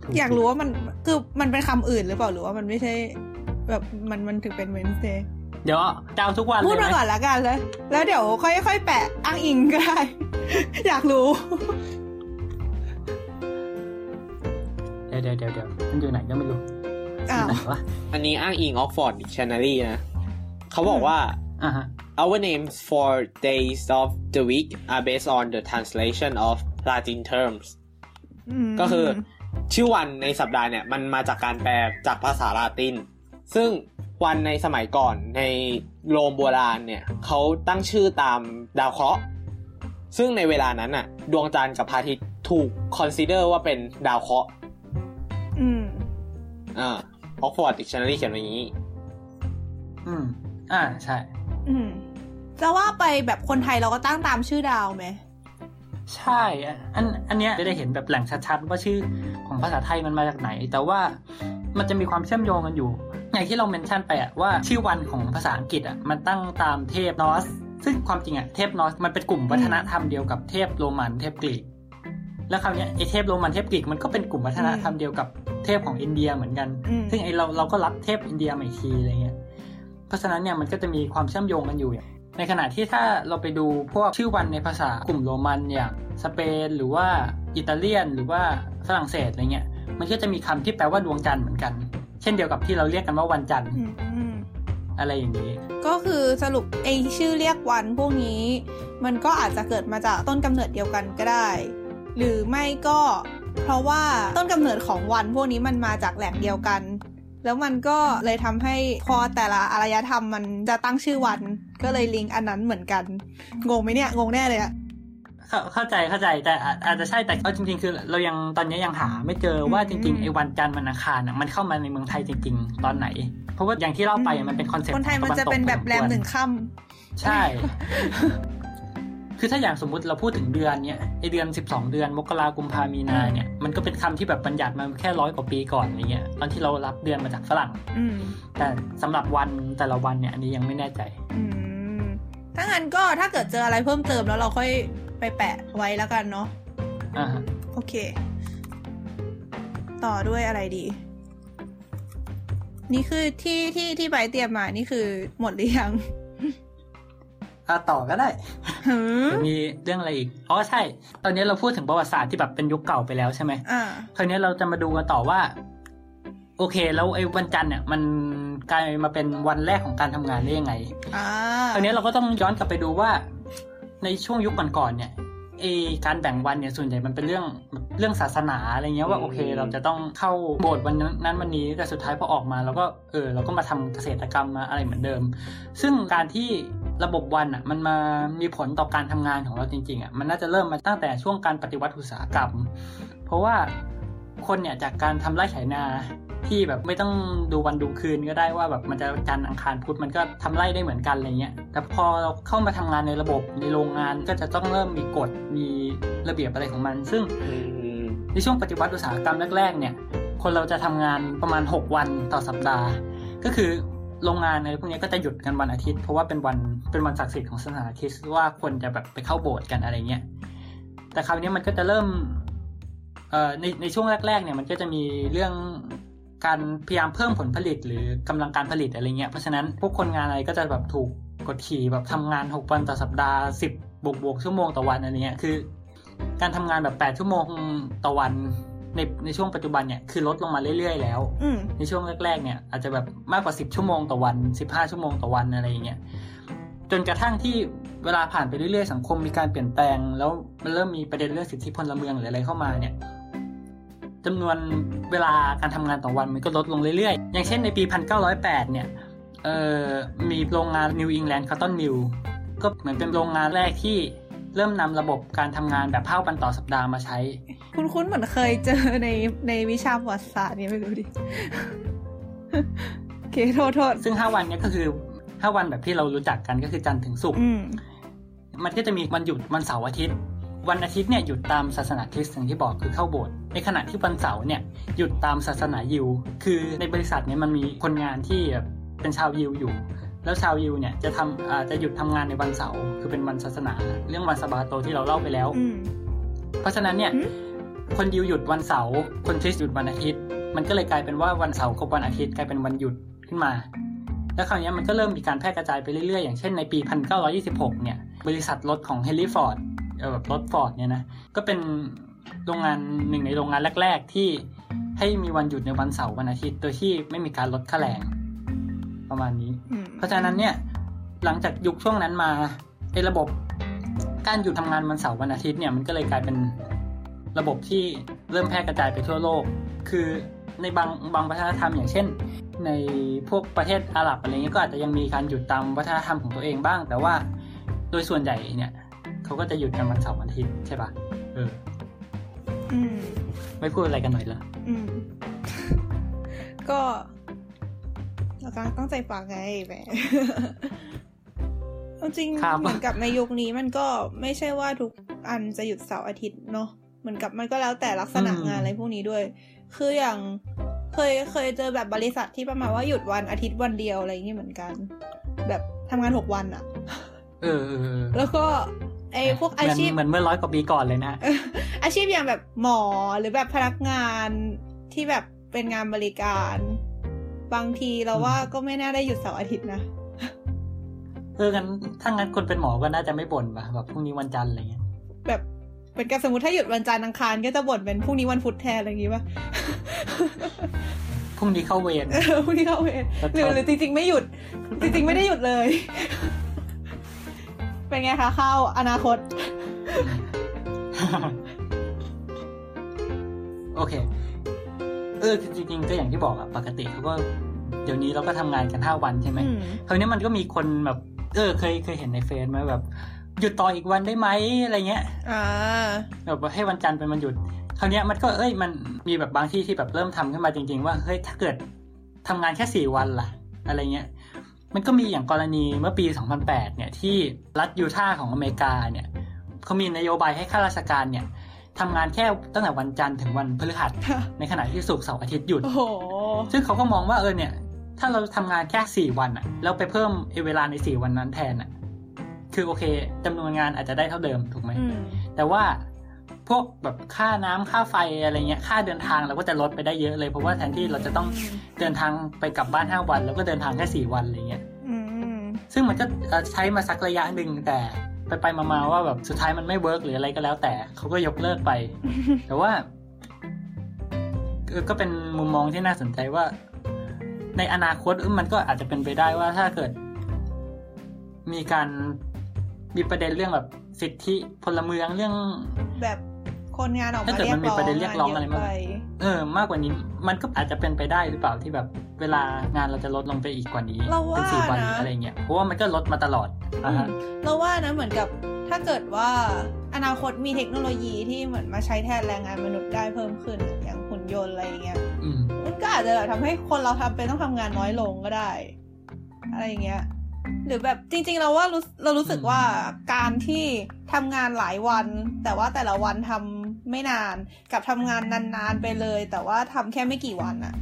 S4: ถู
S1: อยากรู้ว่ามันคือมันเป็นคำอื่นหรือเปล่าหรือว่ามันไม่ใช่ แบบมันมันถึงเป็นเวนสเดย์
S4: เดี๋ยวจะเอาทุกวัน
S1: พูด
S4: เลย
S1: มา
S4: ไหม
S1: ก่อนละกันแล้วแล้วเดี๋ยวค่อยค่อยแปะอ้างอิงก็ได้ อยากรู้
S4: เดี๋ยวเดี๋ยวเดี๋ยวเดี๋ยวมันอยู่ไหนก็ไม่รู้
S1: อ้าว
S4: ไหนวะ
S3: อันนี้อ้างอิง Oxford Dictionary นะเขาบอกว่า
S4: อ่าฮะ
S3: Our names for days of the week are based on the translation of Latin terms
S1: ม
S3: ก็คือ ชื่อวันในสัปดาห์เนี่ยมันมาจากการแปลจากภาษาลาติน ซึ่งวันในสมัยก่อนในโรมโบราณเนี่ยเขาตั้งชื่อตามดาวเคราะห์ซึ่งในเวลานั้นน่ะ ดวงจันทร์กับพระอาทิตย์ถูก consider ว่าเป็นดาวเคราะห์
S1: อืม
S3: อ่า Oxford Dictionary เขียนไว้อย่างนี้
S4: อืม อ่าใช่
S1: อืมจะว่าไปแบบคนไทยเราก็ตั้งตามชื่อดาวไหม
S4: ใช่อะอันอันเนี้ยจะได้เห็นแบบแหล่งชัดๆว่าชื่อของภาษาไทยมันมาจากไหน แต่ว่ามันจะมีความเชื่อมโยงกันอยู่ อย่างที่เราเมนชั่นไปอะว่าชื่อวันของภาษาอังกฤษอะมันตั้งตามเทพนอส ซึ่งความจริงอะเทพนอสมันเป็นกลุ่มวัฒนธรรมเดียวกับเทพโรมันเทพกรีกแล้วคราวเนี้ยไอเทพโรมันเทพกรีกมันก็เป็นกลุ่มวัฒนธรรมเดียวกับเทพของอินเดียเหมือนกัน
S1: อืม
S4: ซึ่งไอเราเราก็รับเทพอินเดียมาอีกทีอะไรเงี้ย เพราะฉะนั้นเนี่ยมันก็จะมีความเชื่อมโยงกันอยู่ ในขณะที่ถ้าเราไปดูพวกชื่อวันในภาษากลุ่มโรมันอย่างสเปน หรือว่าอิตาเลียน หรือว่าฝรั่งเศสอะไรเงี้ย มันก็จะมีคำที่แปลว่าดวงจันทร์เหมือนกัน เช่นเดียวกับที่เราเรียกกันว่าวันจันทร์
S1: อะ
S4: ไรอย่างนี้
S1: ก็คือสรุปไอชื่อเรียกวันพวกนี้ มันก็อาจจะเกิดมาจากต้นกำเนิดเดียวกันก็ได้ หรือไม่ก็ เพราะว่าต้นกำเนิดของวันพวกนี้มันมาจากแหล่งเดียวกัน แล้วมันก็เลยทำให้พอแต่ละอารยธรรมมันจะตั้งชื่อวันก็เลยลิงก์อันนั้นเหมือนกัน งงไหมเนี่ย งงแน่เลยอะ
S4: เข้าเข้าใจเข้าใจแต่อาอาจจะใช่แต่เอาจริง ๆ คือ เรายังตอนนี้ยังหาไม่เจอว่าจริงๆไอ้วันจันทร์วันอังคารน่ะมันเข้ามาในเมืองไทยจริง ๆ ตอนไหน เพราะว่าอย่างที่เล่าไปมันเป็น concept
S1: คนไทยมันจะเป็นแบบแรมหนึ่งค่
S4: ใช่ คือถ้าอย่างสมมุติเราพูดถึงเดือนเนี่ยไอเดือน 12 เดือน มกรากุมภามีนาเนี่ย มันก็เป็นคำที่แบบบัญญัติมาแค่ร้อยกว่าปีก่อนอะไรเงี้ย ตอนที่เรารับเดือนมาจากฝรั่งำ
S1: อืม
S4: แต่สำหรับวันแต่ละวันเนี่ยอันนี้ยังไม่แน่ใจ
S1: อืมถ้างั้นก็ถ้าเกิดเจออะไรเพิ่มเติมแล้วเราค่อยไปแปะไว้แล้วกันเนาะ
S4: อ่าฮะ
S1: โอเค ต่อด้วยอะไรดี นี่คือที่ที่ที่ใบเตรียมมานี่คือหมดหรือยัง
S4: อะต่อก็ได้
S1: หืม
S4: เดี๋ยวมีเรื่องอะไรอีก อ๋อใช่ ตอนนี้เราพูดถึงประวัติศาสตร์ที่แบบเป็นยุคเก่าไปแล้วใช่ไหม
S1: อ่า
S4: คราวนี้เราจะมาดูกันต่อว่า โอเค แล้วไอ้วันจันทร์เนี่ย มันกลายมาเป็นวันแรกของการทำงานได้ยังไง
S1: อ่า
S4: คราวนี้เราก็ต้องย้อนกลับไปดูว่า ในช่วงยุคก่อนๆเนี่ยไอการแบ่งวันเนี่ยส่วนใหญ่มันเป็นเรื่องเรื่องศาสนาอะไรเงี้ยว่า
S3: อืม
S4: โอเค เราจะต้องเข้าโบสถ์วันนั้นวันนี้แต่สุดท้ายพอออกมาเราก็เออเราก็มาทำเกษตรกรรมมาอะไรเหมือนเดิม ซึ่งการที่ ระบบวันอะมันมามีผลต่อการทำงานของเราจริงๆอะมันน่าจะเริ่มมาตั้งแต่ช่วงการปฏิวัติอุตสาหกรรม เพราะว่าคนเนี่ยจากการทำไร่ไถนาที่แบบไม่ต้องดูวันดูคืนก็ได้ว่าแบบมันจะจันทร์อังคารพุธมันก็ทำไร่ได้เหมือนกันอะไรเงี้ยแต่พอเราเข้ามาทำงานในระบบในโรงงานก็จะต้องเริ่มมีกฎมีระเบียบอะไรของมัน ซึ่ง
S3: อืม
S4: ในช่วงปฏิวัติอุตสาหกรรมแรกๆเนี่ย คนเราจะทำงานประมาณ 6 วันต่อสัปดาห์ ก็คือ โรงงานอะไรพวกนี้ก็จะหยุดกันวันอาทิตย์ เพราะว่าเป็นวันเป็นวันศักดิ์สิทธิ์ของศาสนาคริสต์ว่าคนจะแบบไปเข้าโบสถ์กันอะไรเงี้ยแต่คราวนี้มันก็จะเริ่มในในช่วงแรก ๆ เนี่ยมันก็จะมีเรื่องการพยายามเพิ่มผลผลิตหรือกำลังการผลิตอะไรเงี้ยเพราะฉะนั้นพวกคนงานอะไรก็จะแบบถูกกดขี่แบบทำงานหกวันต่อสัปดาห์สิบบวกบวกชั่วโมงต่อวันอะไรเงี้ยคือ การทำงานแบบแปดชั่วโมงต่อวัน ในในช่วงปัจจุบันเนี่ยคือลดลงมาเรื่อยๆ แล้ว
S1: อืม
S4: ในช่วงแรก ๆ เนี่ย อาจจะแบบมากกว่า 10 ชั่วโมงต่อวัน 15 ชั่วโมงต่อวันอะไรอย่างเงี้ยจนกระทั่งที่เวลาผ่านไปเรื่อยๆ สังคมมีการเปลี่ยนแปลง แล้วมันเริ่มมีประเด็นเรื่องสิทธิพลเมืองหรืออะไรเข้ามาเนี่ยจำนวนเวลาการทำงานต่อวันมันก็ลดลงเรื่อยๆ อย่างเช่นในปี 1908 เนี่ยเอ่อมีโรงงาน New England Cotton Mill ก็เหมือนเป็นโรงงานแรกที่ เริ่มนำระบบการทำงานแบบเท่าวันต่อสัปดาห์มาใช้
S1: คุณคุ้นๆเหมือนเคยเจอในในวิชาประวัติศาสตร์เนี่ยไม่รู้ดิโอเคโทษโทษ
S4: ซึ่ง5วันเนี้ก็คือ5วันแบบที่เรารู้จักกันก็คือจันทร์ถึงศุกร์
S1: อืม
S4: มันก็จะมีวันหยุดวันเสาร์อาทิตย์ วันอาทิตย์เนี่ยหยุดตามศาสนาคริสต์อย่างที่บอกคือเข้าโบสถ์ในขณะที่วันเสาร์เนี่ยหยุดตามศาสนายิว คือในบริษัทเนี่ยมันมีคนงานที่แบบเป็นชาวยิวอยู่ แล้วชาวยิวเนี่ยจะทำอ่าจะหยุดทำงานในวันเสาร์คือเป็นวันศาสนา เรื่องวันสะบาโตที่เราเล่าไปแล้ว
S1: อืม
S4: เพราะฉะนั้นเนี่ย
S1: หืม
S4: คนยิวหยุดวันเสาร์คนคริสต์หยุดวันอาทิตย์ มันก็เลยกลายเป็นว่าวันเสาร์กับวันอาทิตย์กลายเป็นวันหยุดขึ้นมา แล้วคราวนี้มันก็เริ่มมีการแพร่กระจายไปเรื่อยๆ อย่างเช่นในปี 1926 เนี่ย บริษัทรถของเฮนรี่ฟอร์ดเออแบบรถฟอร์ดเนี่ยนะก็เป็นโรงงานหนึ่งในโรงงานแรก ๆ ที่ให้มีวันหยุดในวันเสาร์วันอาทิตย์ โดยที่ไม่มีการลดค่าแรง ประมาณนี้
S1: อืม
S4: เพราะฉะนั้นเนี่ยหลังจากยุคช่วงนั้นมาไอ้ระบบการหยุดทำงานวันเสาร์วันอาทิตย์เนี่ยมันก็เลยกลายเป็นระบบที่เริ่มแพร่กระจายไปทั่วโลก คือในบางบางวัฒนธรรมอย่างเช่น ในพวกประเทศอาหรับอะไรเงี้ยก็อาจจะยังมีการหยุดตามวัฒนธรรมของตัวเองบ้าง แต่ว่าโดยส่วนใหญ่เนี่ยเขาก็จะหยุดกันวันเสาร์วันอาทิตย์ใช่ปะเออ
S1: อืม
S4: ไม่พูดอะไรกันหน่อยเหรอ
S1: อืมก็ เรากำลังตั้งใจฟังไงแหมเอาจริง
S4: ครับ
S1: เหมือนกับในยุคนี้มันก็ไม่ใช่ว่าทุกอันจะหยุดเสาร์อาทิตย์เนาะเหมือนกับมันก็แล้วแต่ลักษณะงานอะไรพวกนี้ด้วย คืออย่างเคยเคยเจอแบบบริษัทที่ประมาณว่าหยุดวันอาทิตย์วันเดียวอะไรอย่างนี้เหมือนกัน แบบทำงานหกวันอะ
S4: เออเออเออ
S1: แล้วก็ไอ้พวกอาชีพ
S4: เหมือนเหมือนเมื่อร้อยกว่าปีก่อนเลยนะ
S1: เอออาชีพอย่างแบบหมอหรือแบบพนักงานที่แบบเป็นงานบริการ บางทีเราว่าก็ไม่น่าได้หยุดเสาร์อาทิตย์นะ
S4: เอองั้นถ้างั้นคนเป็นหมอก็น่าจะไม่บ่นป่ะแบบพรุ่งนี้วันจันทร์อะไรเงี้ย
S1: แบบเป็นการสมมติถ้าหยุดวันจันทร์อังคารก็จะบ่นเป็นพรุ่งนี้วันพุธแทนอะไรอย่างงี้ป่ะ
S4: พรุ่งนี้เข้าเวร
S1: เออพรุ่งนี้เข้าเวรหรือหรือจริงๆไม่หยุด จริงๆไม่ได้หยุดเลย เป็นไงคะเข้าอนาคต
S4: โอเค เออจริงๆก็อย่างที่บอกอะปกติเขาก็เดี๋ยวนี้เราก็ทำงานกันห้าวันใช่ไหม
S1: อืม
S4: คราวนี้มันก็มีคนแบบ เออ เคยเคยเห็นในเฟซไหมแบบหยุดต่ออีกวันได้ไหมอะไรเงี้ย
S1: อ่า
S4: แบบว่าให้วันจันทร์เป็นวันหยุดคราวเนี้ยมันก็เอ้ยมันมีแบบบางที่ที่แบบเริ่มทำขึ้นมาจริง ๆ ว่าเฮ้ยถ้าเกิดทำงานแค่สี่วันล่ะ อะไรเงี้ยมันก็มีอย่างกรณีเมื่อปี 2008 เนี่ยที่รัฐยูทาห์ของอเมริกาเนี่ยเขามีนโยบายให้ข้าราชการเนี่ย ทำงานแค่ตั้งแต่วันจันทร์ถึงวันพฤหัส ในขณะที่ศุกร์เสาร์อาทิตย์หยุด
S1: โอ้โห
S4: ซึ่งเขาก็มองว่าเออเนี่ย ถ้าเราทำงานแค่สี่วันอะแล้วไปเพิ่มเวลาในสี่วันนั้นแทนอะคือโอเคจำนวนงานอาจจะได้เท่าเดิมถูกไหม
S1: อืม
S4: แต่ว่าพวกแบบค่าน้ำค่าไฟอะไรเงี้ยค่าเดินทางเราก็จะลดไปได้เยอะเลยเพราะว่าแทนที่เราจะต้องเดินทางไปกลับบ้านห้าวันเราก็เดินทางแค่สี่วันอะไรเงี้ย
S1: อืม
S4: ซึ่งมันก็เอ่อใช้มาสักระยะหนึ่งแต่ ไปไปๆมาๆว่าแบบสุดท้ายมันไม่ work หรืออะไรก็แล้วแต่เขาก็ยกเลิกไป แต่ว่าเออก็เป็นมุมมองที่น่าสนใจว่า ในอนาคตเออมันก็อาจจะเป็นไปได้ว่าถ้าเกิด มีการมีประเด็นเรื่องแบบสิทธิพลเมืองเรื่อง
S1: แบบ คนงานออกมา
S4: ถ้าเกิดมันมีประเด็นเรียกร้องอะไร
S1: งาน
S4: มาก
S1: เยไป
S4: เออ มากกว่านี้ มันก็อาจจะเป็นไปได้หรือเปล่าที่แบบเวลางานเราจะลดลงไปอีกกว่านี้
S1: เราว่า
S4: เป็นสี่วัน
S1: นะ
S4: อะไรเงี้ยเพราะว่ามันก็ลดมาตลอดอะฮะ
S1: เราว่านะเหมือนกับถ้าเกิดว่าอนาคตมีเทคโนโลยีที่เหมือนมาใช้แทนแรงงานมนุษย์ได้เพิ่มขึ้นอะอย่างหุ่นยนต์อะไรอย่างเงี้ย
S4: อืม
S1: มันก็อาจจะแบบทำให้คนเราทำเป็นต้องทำงานน้อยลงก็ได้ อะไรอย่างเงี้ยหรือแบบจริง ๆ เราว่ารู้เรารู้สึกว่าการที่ทำงานหลายวัน แต่ว่าแต่ละวันทำ ไม่นาน กับทำงานนานๆไปเลย แต่ว่าทำแค่ไม่กี่วันอะ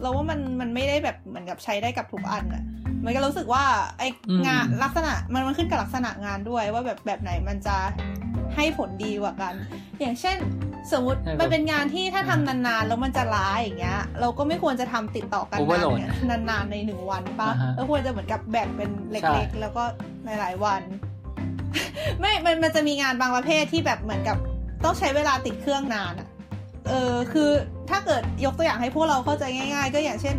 S1: เราว่ามันมันไม่ได้แบบเหมือนกับใช้ได้กับทุกอันอะมันก็รู้สึกว่าไอ้
S4: อืม
S1: งานลักษณะมันมันขึ้นกับลักษณะงานด้วยว่าแบบแบบไหนมันจะให้ผลดีกว่ากัน อย่างเช่น สมมติ
S4: ใช่ครับ
S1: มันเป็นงานที่ถ้าทำนานๆแล้วมันจะล้าอย่างเงี้ย เราก็ไม่ควรจะทำติดต่อกันนาน
S4: Overload
S1: เนี่ยนานๆในหนึ่งวันปะ
S4: อ่าฮะ
S1: เราควรจะเหมือนกับแบ่งเป็นเใช่ล็กๆ แล้วก็หลายๆวัน ไม่ มันมันจะมีงานบางประเภทที่แบบเหมือนกับ ต้องใช้เวลาติดเครื่องนานอะเออคือถ้าเกิดยกตัวอย่างให้พวกเราเข้าใจง่าย ๆ ก็อย่างเช่น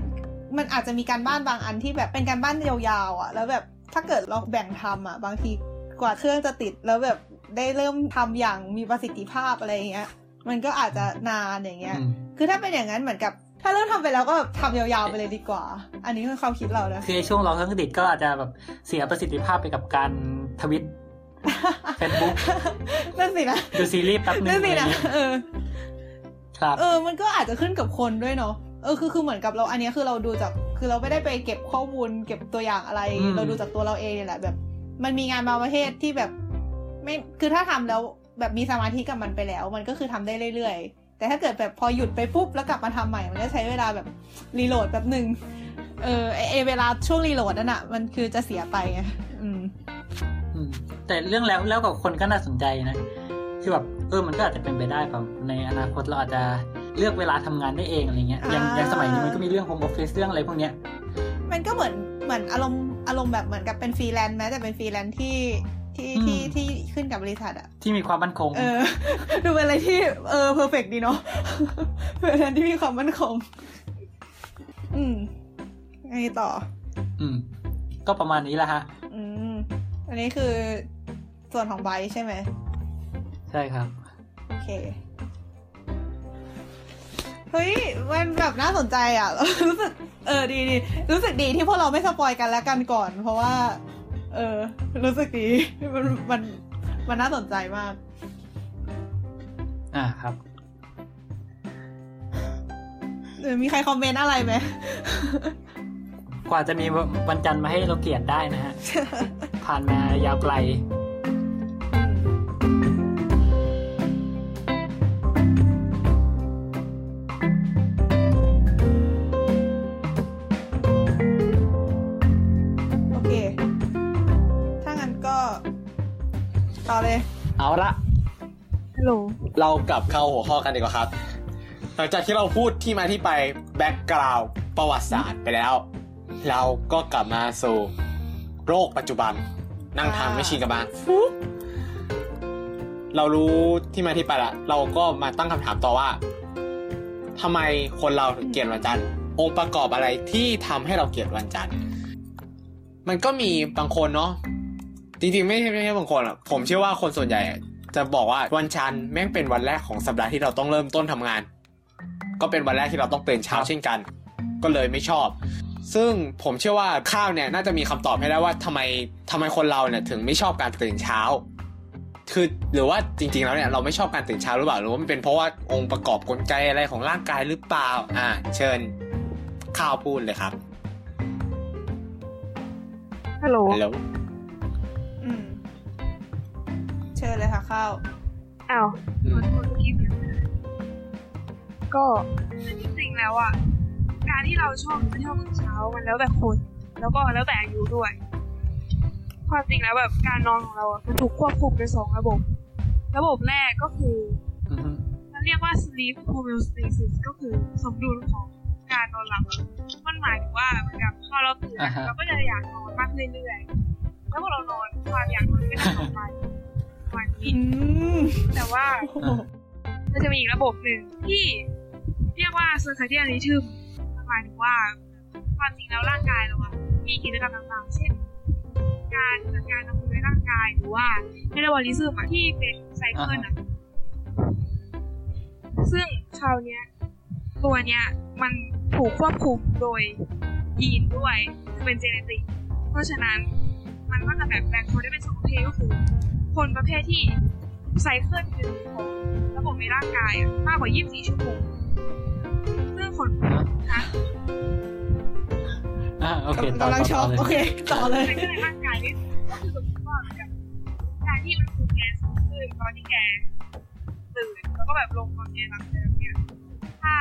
S1: มันอาจจะมีการบ้านบางอันที่แบบเป็นการบ้านยาวๆอะแล้วแบบถ้าเกิดเราแบ่งทำอะบางทีกว่าเครื่องจะติดแล้วแบบได้เริ่มทำอย่างมีประสิทธิภาพอะไรอย่างเงี้ย มันก็อาจจะนานอย่างเงี้ย
S4: อืม
S1: คือถ้าเป็นอย่างนั้นเหมือนกับถ้าเริ่มทำไปแล้วก็แบบทำยาวๆไปเลยดีกว่า อันนี้คือความคิดเรานะ
S4: คือไอ้ช่วงรอเครื่องติดก็อาจจะแบบเสียประสิทธิภาพไปกับการทวิต Facebook
S1: นั่นสินะ
S4: ดูซีรีส์แป๊บนึง
S1: นั่นสิ
S4: อะไร
S1: นะ
S4: เงี้ย
S1: เออ
S4: ครับ
S1: เออ มันก็อาจจะขึ้นกับคนด้วยเนาะเออคือคือเหมือนกับเราอันเนี้ยคือเราดูจากคือเราไม่ได้ไปเก็บข้อมูลเก็บตัวอย่างอะไร
S4: อืม
S1: เราดูจากตัวเราเองเนี่ยแหละแบบ มันมีงานบางประเภทที่แบบ ไม่คือถ้าทำแล้วแบบมีสมาธิกับมันไปแล้ว มันก็คือทำได้เรื่อยๆ แต่ถ้าเกิดแบบพอหยุดไปปุ๊บแล้วกลับมาทำใหม่ มันก็ใช้เวลาแบบรีโหลดแบบหนึ่งเออไอไอเวลาช่วงรีโหลดนั่นอะมันคือจะเสียไปไงอืม
S4: อืม แต่เรื่องแล้วแล้วกับคนก็น่าสนใจนะคือแบบเออมันก็อาจจะเป็นไปได้แบบในอนาคตเราอาจจะเลือกเวลาทำงานได้เองอะไรเงี้ยอย่าง
S1: อ่า
S4: อย่างสมัยนี้มันก็มีเรื่อง home office เรื่องอะไรพวกเนี้ย
S1: มันก็เหมือนเหมือนอารมณ์อารมณ์แบบเหมือนกับเป็นฟรีแลนซ์แม้แต่เป็นฟรีแลนซ์ที่ที่
S4: อืม
S1: ที่ที่ขึ้นกับบริษัทอะ
S4: ที่มีความมั่นคง
S1: เออ ดูเป็นอะไรที่เออ perfect ดีเนาะเป็นอะไรที่มีความมั่นคง อืมไงต่อ
S4: อืม ก็ประมาณนี้แหละฮะ
S1: อืม อันนี้คือส่วนของไบร์ทใช่ไหม
S4: ใช่ครับ
S1: โอเค เฮ้ย มันแบบน่าสนใจอะ รู้สึก เออ ดีดี รู้สึกดีที่พวกเราไม่ spoil กันแล้วกันก่อน เพราะว่า เออ รู้สึกดี มัน มัน มันน่าสนใจมาก
S4: อ่าครับ
S1: เออมีใคร comment อะไรไหม
S4: กว่าจะมีวันจันทร์มาให้เราเกลียดได้นะฮะ ผ่านมายาวไกล
S1: โอเคถ้างั้นก็ต่อเลย
S3: เอาละ
S5: ฮัลโหล
S3: เรากลับเข้าหัวข้อกันดีกว่าครับ หลังจากที่เราพูดที่มาที่ไปแบ็กกราวด์ประวัติศาสตร์ไปแล้ว เราก็กลับมาสู่โรคปัจจุบัน นั่งทำไม่ชินกับมาเรารู้ที่มาที่ไปละเราก็มาตั้งคำถามต่อว่าทำไมคนเราถึงเกลียดวันจันทร์องค์ประกอบอะไรที่ทำให้เราเกลียดวันจันทร์มันก็มีบางคนเนาะจริงๆไม่ใช่ไม่ใช่บางคนอะผมเชื่อว่าคนส่วนใหญ่ จะบอกว่าวันจันทร์แม่งเป็นวันแรกของสัปดาห์ที่เราต้องเริ่มต้นทำงาน ก็เป็นวันแรกที่เราต้องตื่นเช้าเช่นกัน ก็เลยไม่ชอบ ซึ่งผมเชื่อว่าข้าวเนี่ยน่าจะมีคำตอบให้ได้ว่าทำไมทำไมคนเราเนี่ยถึงไม่ชอบการตื่นเช้า คือหรือว่าจริงๆแล้วเนี่ยเราไม่ชอบการตื่นเช้าหรือเปล่าหรือว่ามันเป็นเพราะว่าองค์ประกอบกลไกอะไรของร่างกายหรือเปล่าอ่า เชิญข้าวพูดเลยครับ
S5: ฮัลโหล
S3: แล้ว
S1: อืมเชิญเลยค่ะข้าว
S5: อ้าว
S3: อื
S5: ขอ
S3: ม
S5: โทษเมื่อกี้เสียงก็จริงๆแล้วอะ การที่เราชอบไม่ชอบตื่นเช้ามันแล้วแต่คน แล้วก็แล้วแต่อายุด้วย ความจริงแล้วแบบการนอนของเราอะมันถูกควบคุมโดยสองระบบ ระบบแรกก็คือ
S4: อือฮึ
S5: มันเรียกว่า sleep homeostasis ก็คือสมดุลของการนอนหลับมันหมายถึงว่าเหมือนกับพอเราตื่น
S4: อ่าฮะ
S5: เราก็จะอยากนอนมากเรื่อยๆแล้วพอเรานอนความอยากนอนก็จะลดไปประมาณนี้
S1: อืม
S5: แต่ว่า
S1: โอ้โห
S5: มันจะมีอีกระบบหนึ่งที่เรียกว่า circadian rhythm มัน หมายถึงว่าความจริงแล้วร่างกายเราอะมีกิจกรรมต่างๆ เช่น การจัดการกับในร่างกายหรือว่า metabolism อะที่เป็นไซเคิลอะซึ่งคราวเนี้ยตัวเนี้ยมันถูกควบคุมโดยยีนด้วยคือเป็นเจเนติก เพราะฉะนั้นมันก็จะแบบแบ่งคนได้เป็นสองประเภทก็คือคนประเภทที่ไซเคิลหนึ่งของระบบในร่างกายอะมากกว่า 24 ชั่วโมงซึ่ง คนนะ
S4: อ่าโอเคต่อกำ
S1: ลังช็อก
S4: ต่
S1: โอ
S4: เลย
S1: เค ต่อเลย
S5: ไซเคิลในร่างกายนี่ก็คือสมมติว่าเหมือนกับการที่มันคือแกสูงขึ้นตอนที่แกตื่นแล้วก็แบบลงตอนแกหลับเดิมเนี่ยถ้า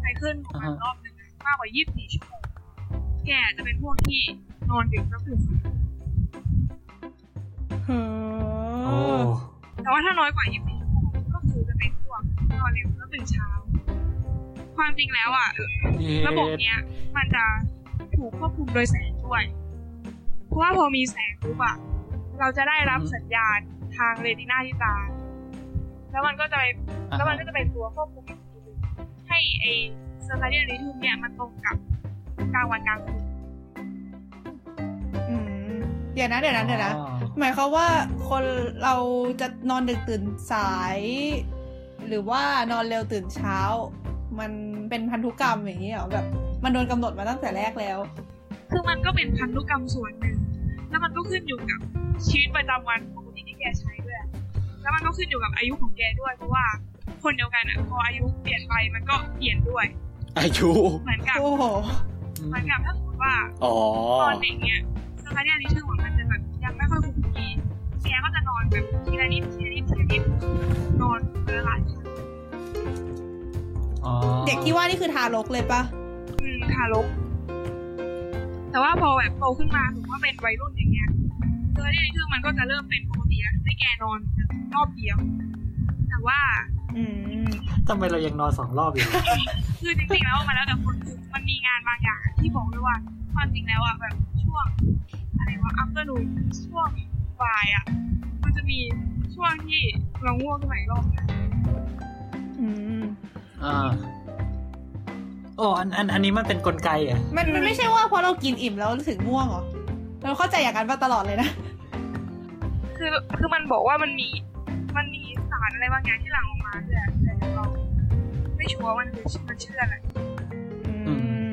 S5: ไซเคิลของมันรอบหนึ่งอะมากกว่า 24 ชั่วโมงแกจะเป็นพวกที่นนอนดึกก็ตื่นสาย
S1: อื
S4: โอ้
S1: ม
S5: แต่ว่าถ้าน้อยกว่า 24 ชั่วโมงก็คือจะเป็นพวกนอนเร็วก็ตื่นเช้า ความจริงแล้วอะ ระบบเนี้ย มันจะถูกควบคุมโดยแสงด้วย เพราะว่าพอมีแสงปุ๊บอะเราจะได้รับสัญญาณทางเรตินาที่ตา แล้วมันก็จะไป
S4: อ่าฮะ
S5: แล้วมันก็จะเป็นตัวควบคุมอีกทีหนึงให้ไอเซอร์คาเดียนริทึมเนี่ยมันตรงกับกลางวันกลางคืน
S1: อืมเดี๋ยวนะเดี๋ยวนะเดี๋ยวนะ
S4: อ๋อ
S1: หมายความว่าคนเราจะนอนดึกตื่นสาย หรือว่านอนเร็วตื่นเช้า มันเป็นพันธุกรรมอย่างนี้เหรอแบบ มันโดนกำหนดมาตั้งแต่แรกแล้ว
S5: คือมันก็เป็นพันธุกรรมส่วนหนึ่ง แล้วมันก็ขึ้นอยู่กับชีวิตประจำวันปกติที่แกใช้ด้วย แล้วมันก็ขึ้นอยู่กับอายุของแกด้วย เพราะว่าคนเดียวกันอะพออายุเปลี่ยนไปมันก็เปลี่ยนด้วย
S3: อายุ
S5: เหมือนกับ
S1: โอ้โห
S5: เหมือนกับถ้าสมมติว่า
S3: อ๋อ
S5: ตอนเด็กเนี่ยสมาธิอันนี้ชื่อของมันจะแบบยังไม่ค่อยคงที่แกก็จะนอนแบบทีละนิดทีละนิดทีละนิดนอนเวลาหลายครั้ง
S4: อ๋อ
S1: เด็กที่ว่านี่คือทารกเลยปะ
S5: อืมทารก แต่ว่าพอแบบโตขึ้นมาถือว่าเป็นวัยรุ่นอย่างเงี้ยสมาธิอันนี้คือมันก็จะเริ่มเป็นปกติแล้วให้แกนอนรอบเดียว แต่ว่า
S1: อืม
S4: ทำไมเรายังนอนสองรอบอยู่
S5: คือจริงๆแล้วมันแล้วแต่คนคือมันมีงานบางอย่างที่บอกด้วยว่าความจริงแล้วอะแบบช่วงอะไรวะ afternoon ช่วงบ่ายอะ มันจะมีช่วงที่เราง่วงขึ้นมาอีกรอบนึง
S1: อืม
S4: อ่าโอ้อันอันอันนี้มันเป็นกลไกอะ
S1: มันมันไม่ใช่ว่าเพราะเรากินอิ่มแล้วรู้สึกง่วงเหรอ เราเข้าใจอย่างนั้นมาตลอดเลยนะ
S5: คือคือมันบอกว่ามันมี มันมีสารอะไรบางอย่างที่หลั่งออกมาด้วยอะแต่เราไม่ชัวร์ว่ามันคือมันชื่ออะไร
S1: อืม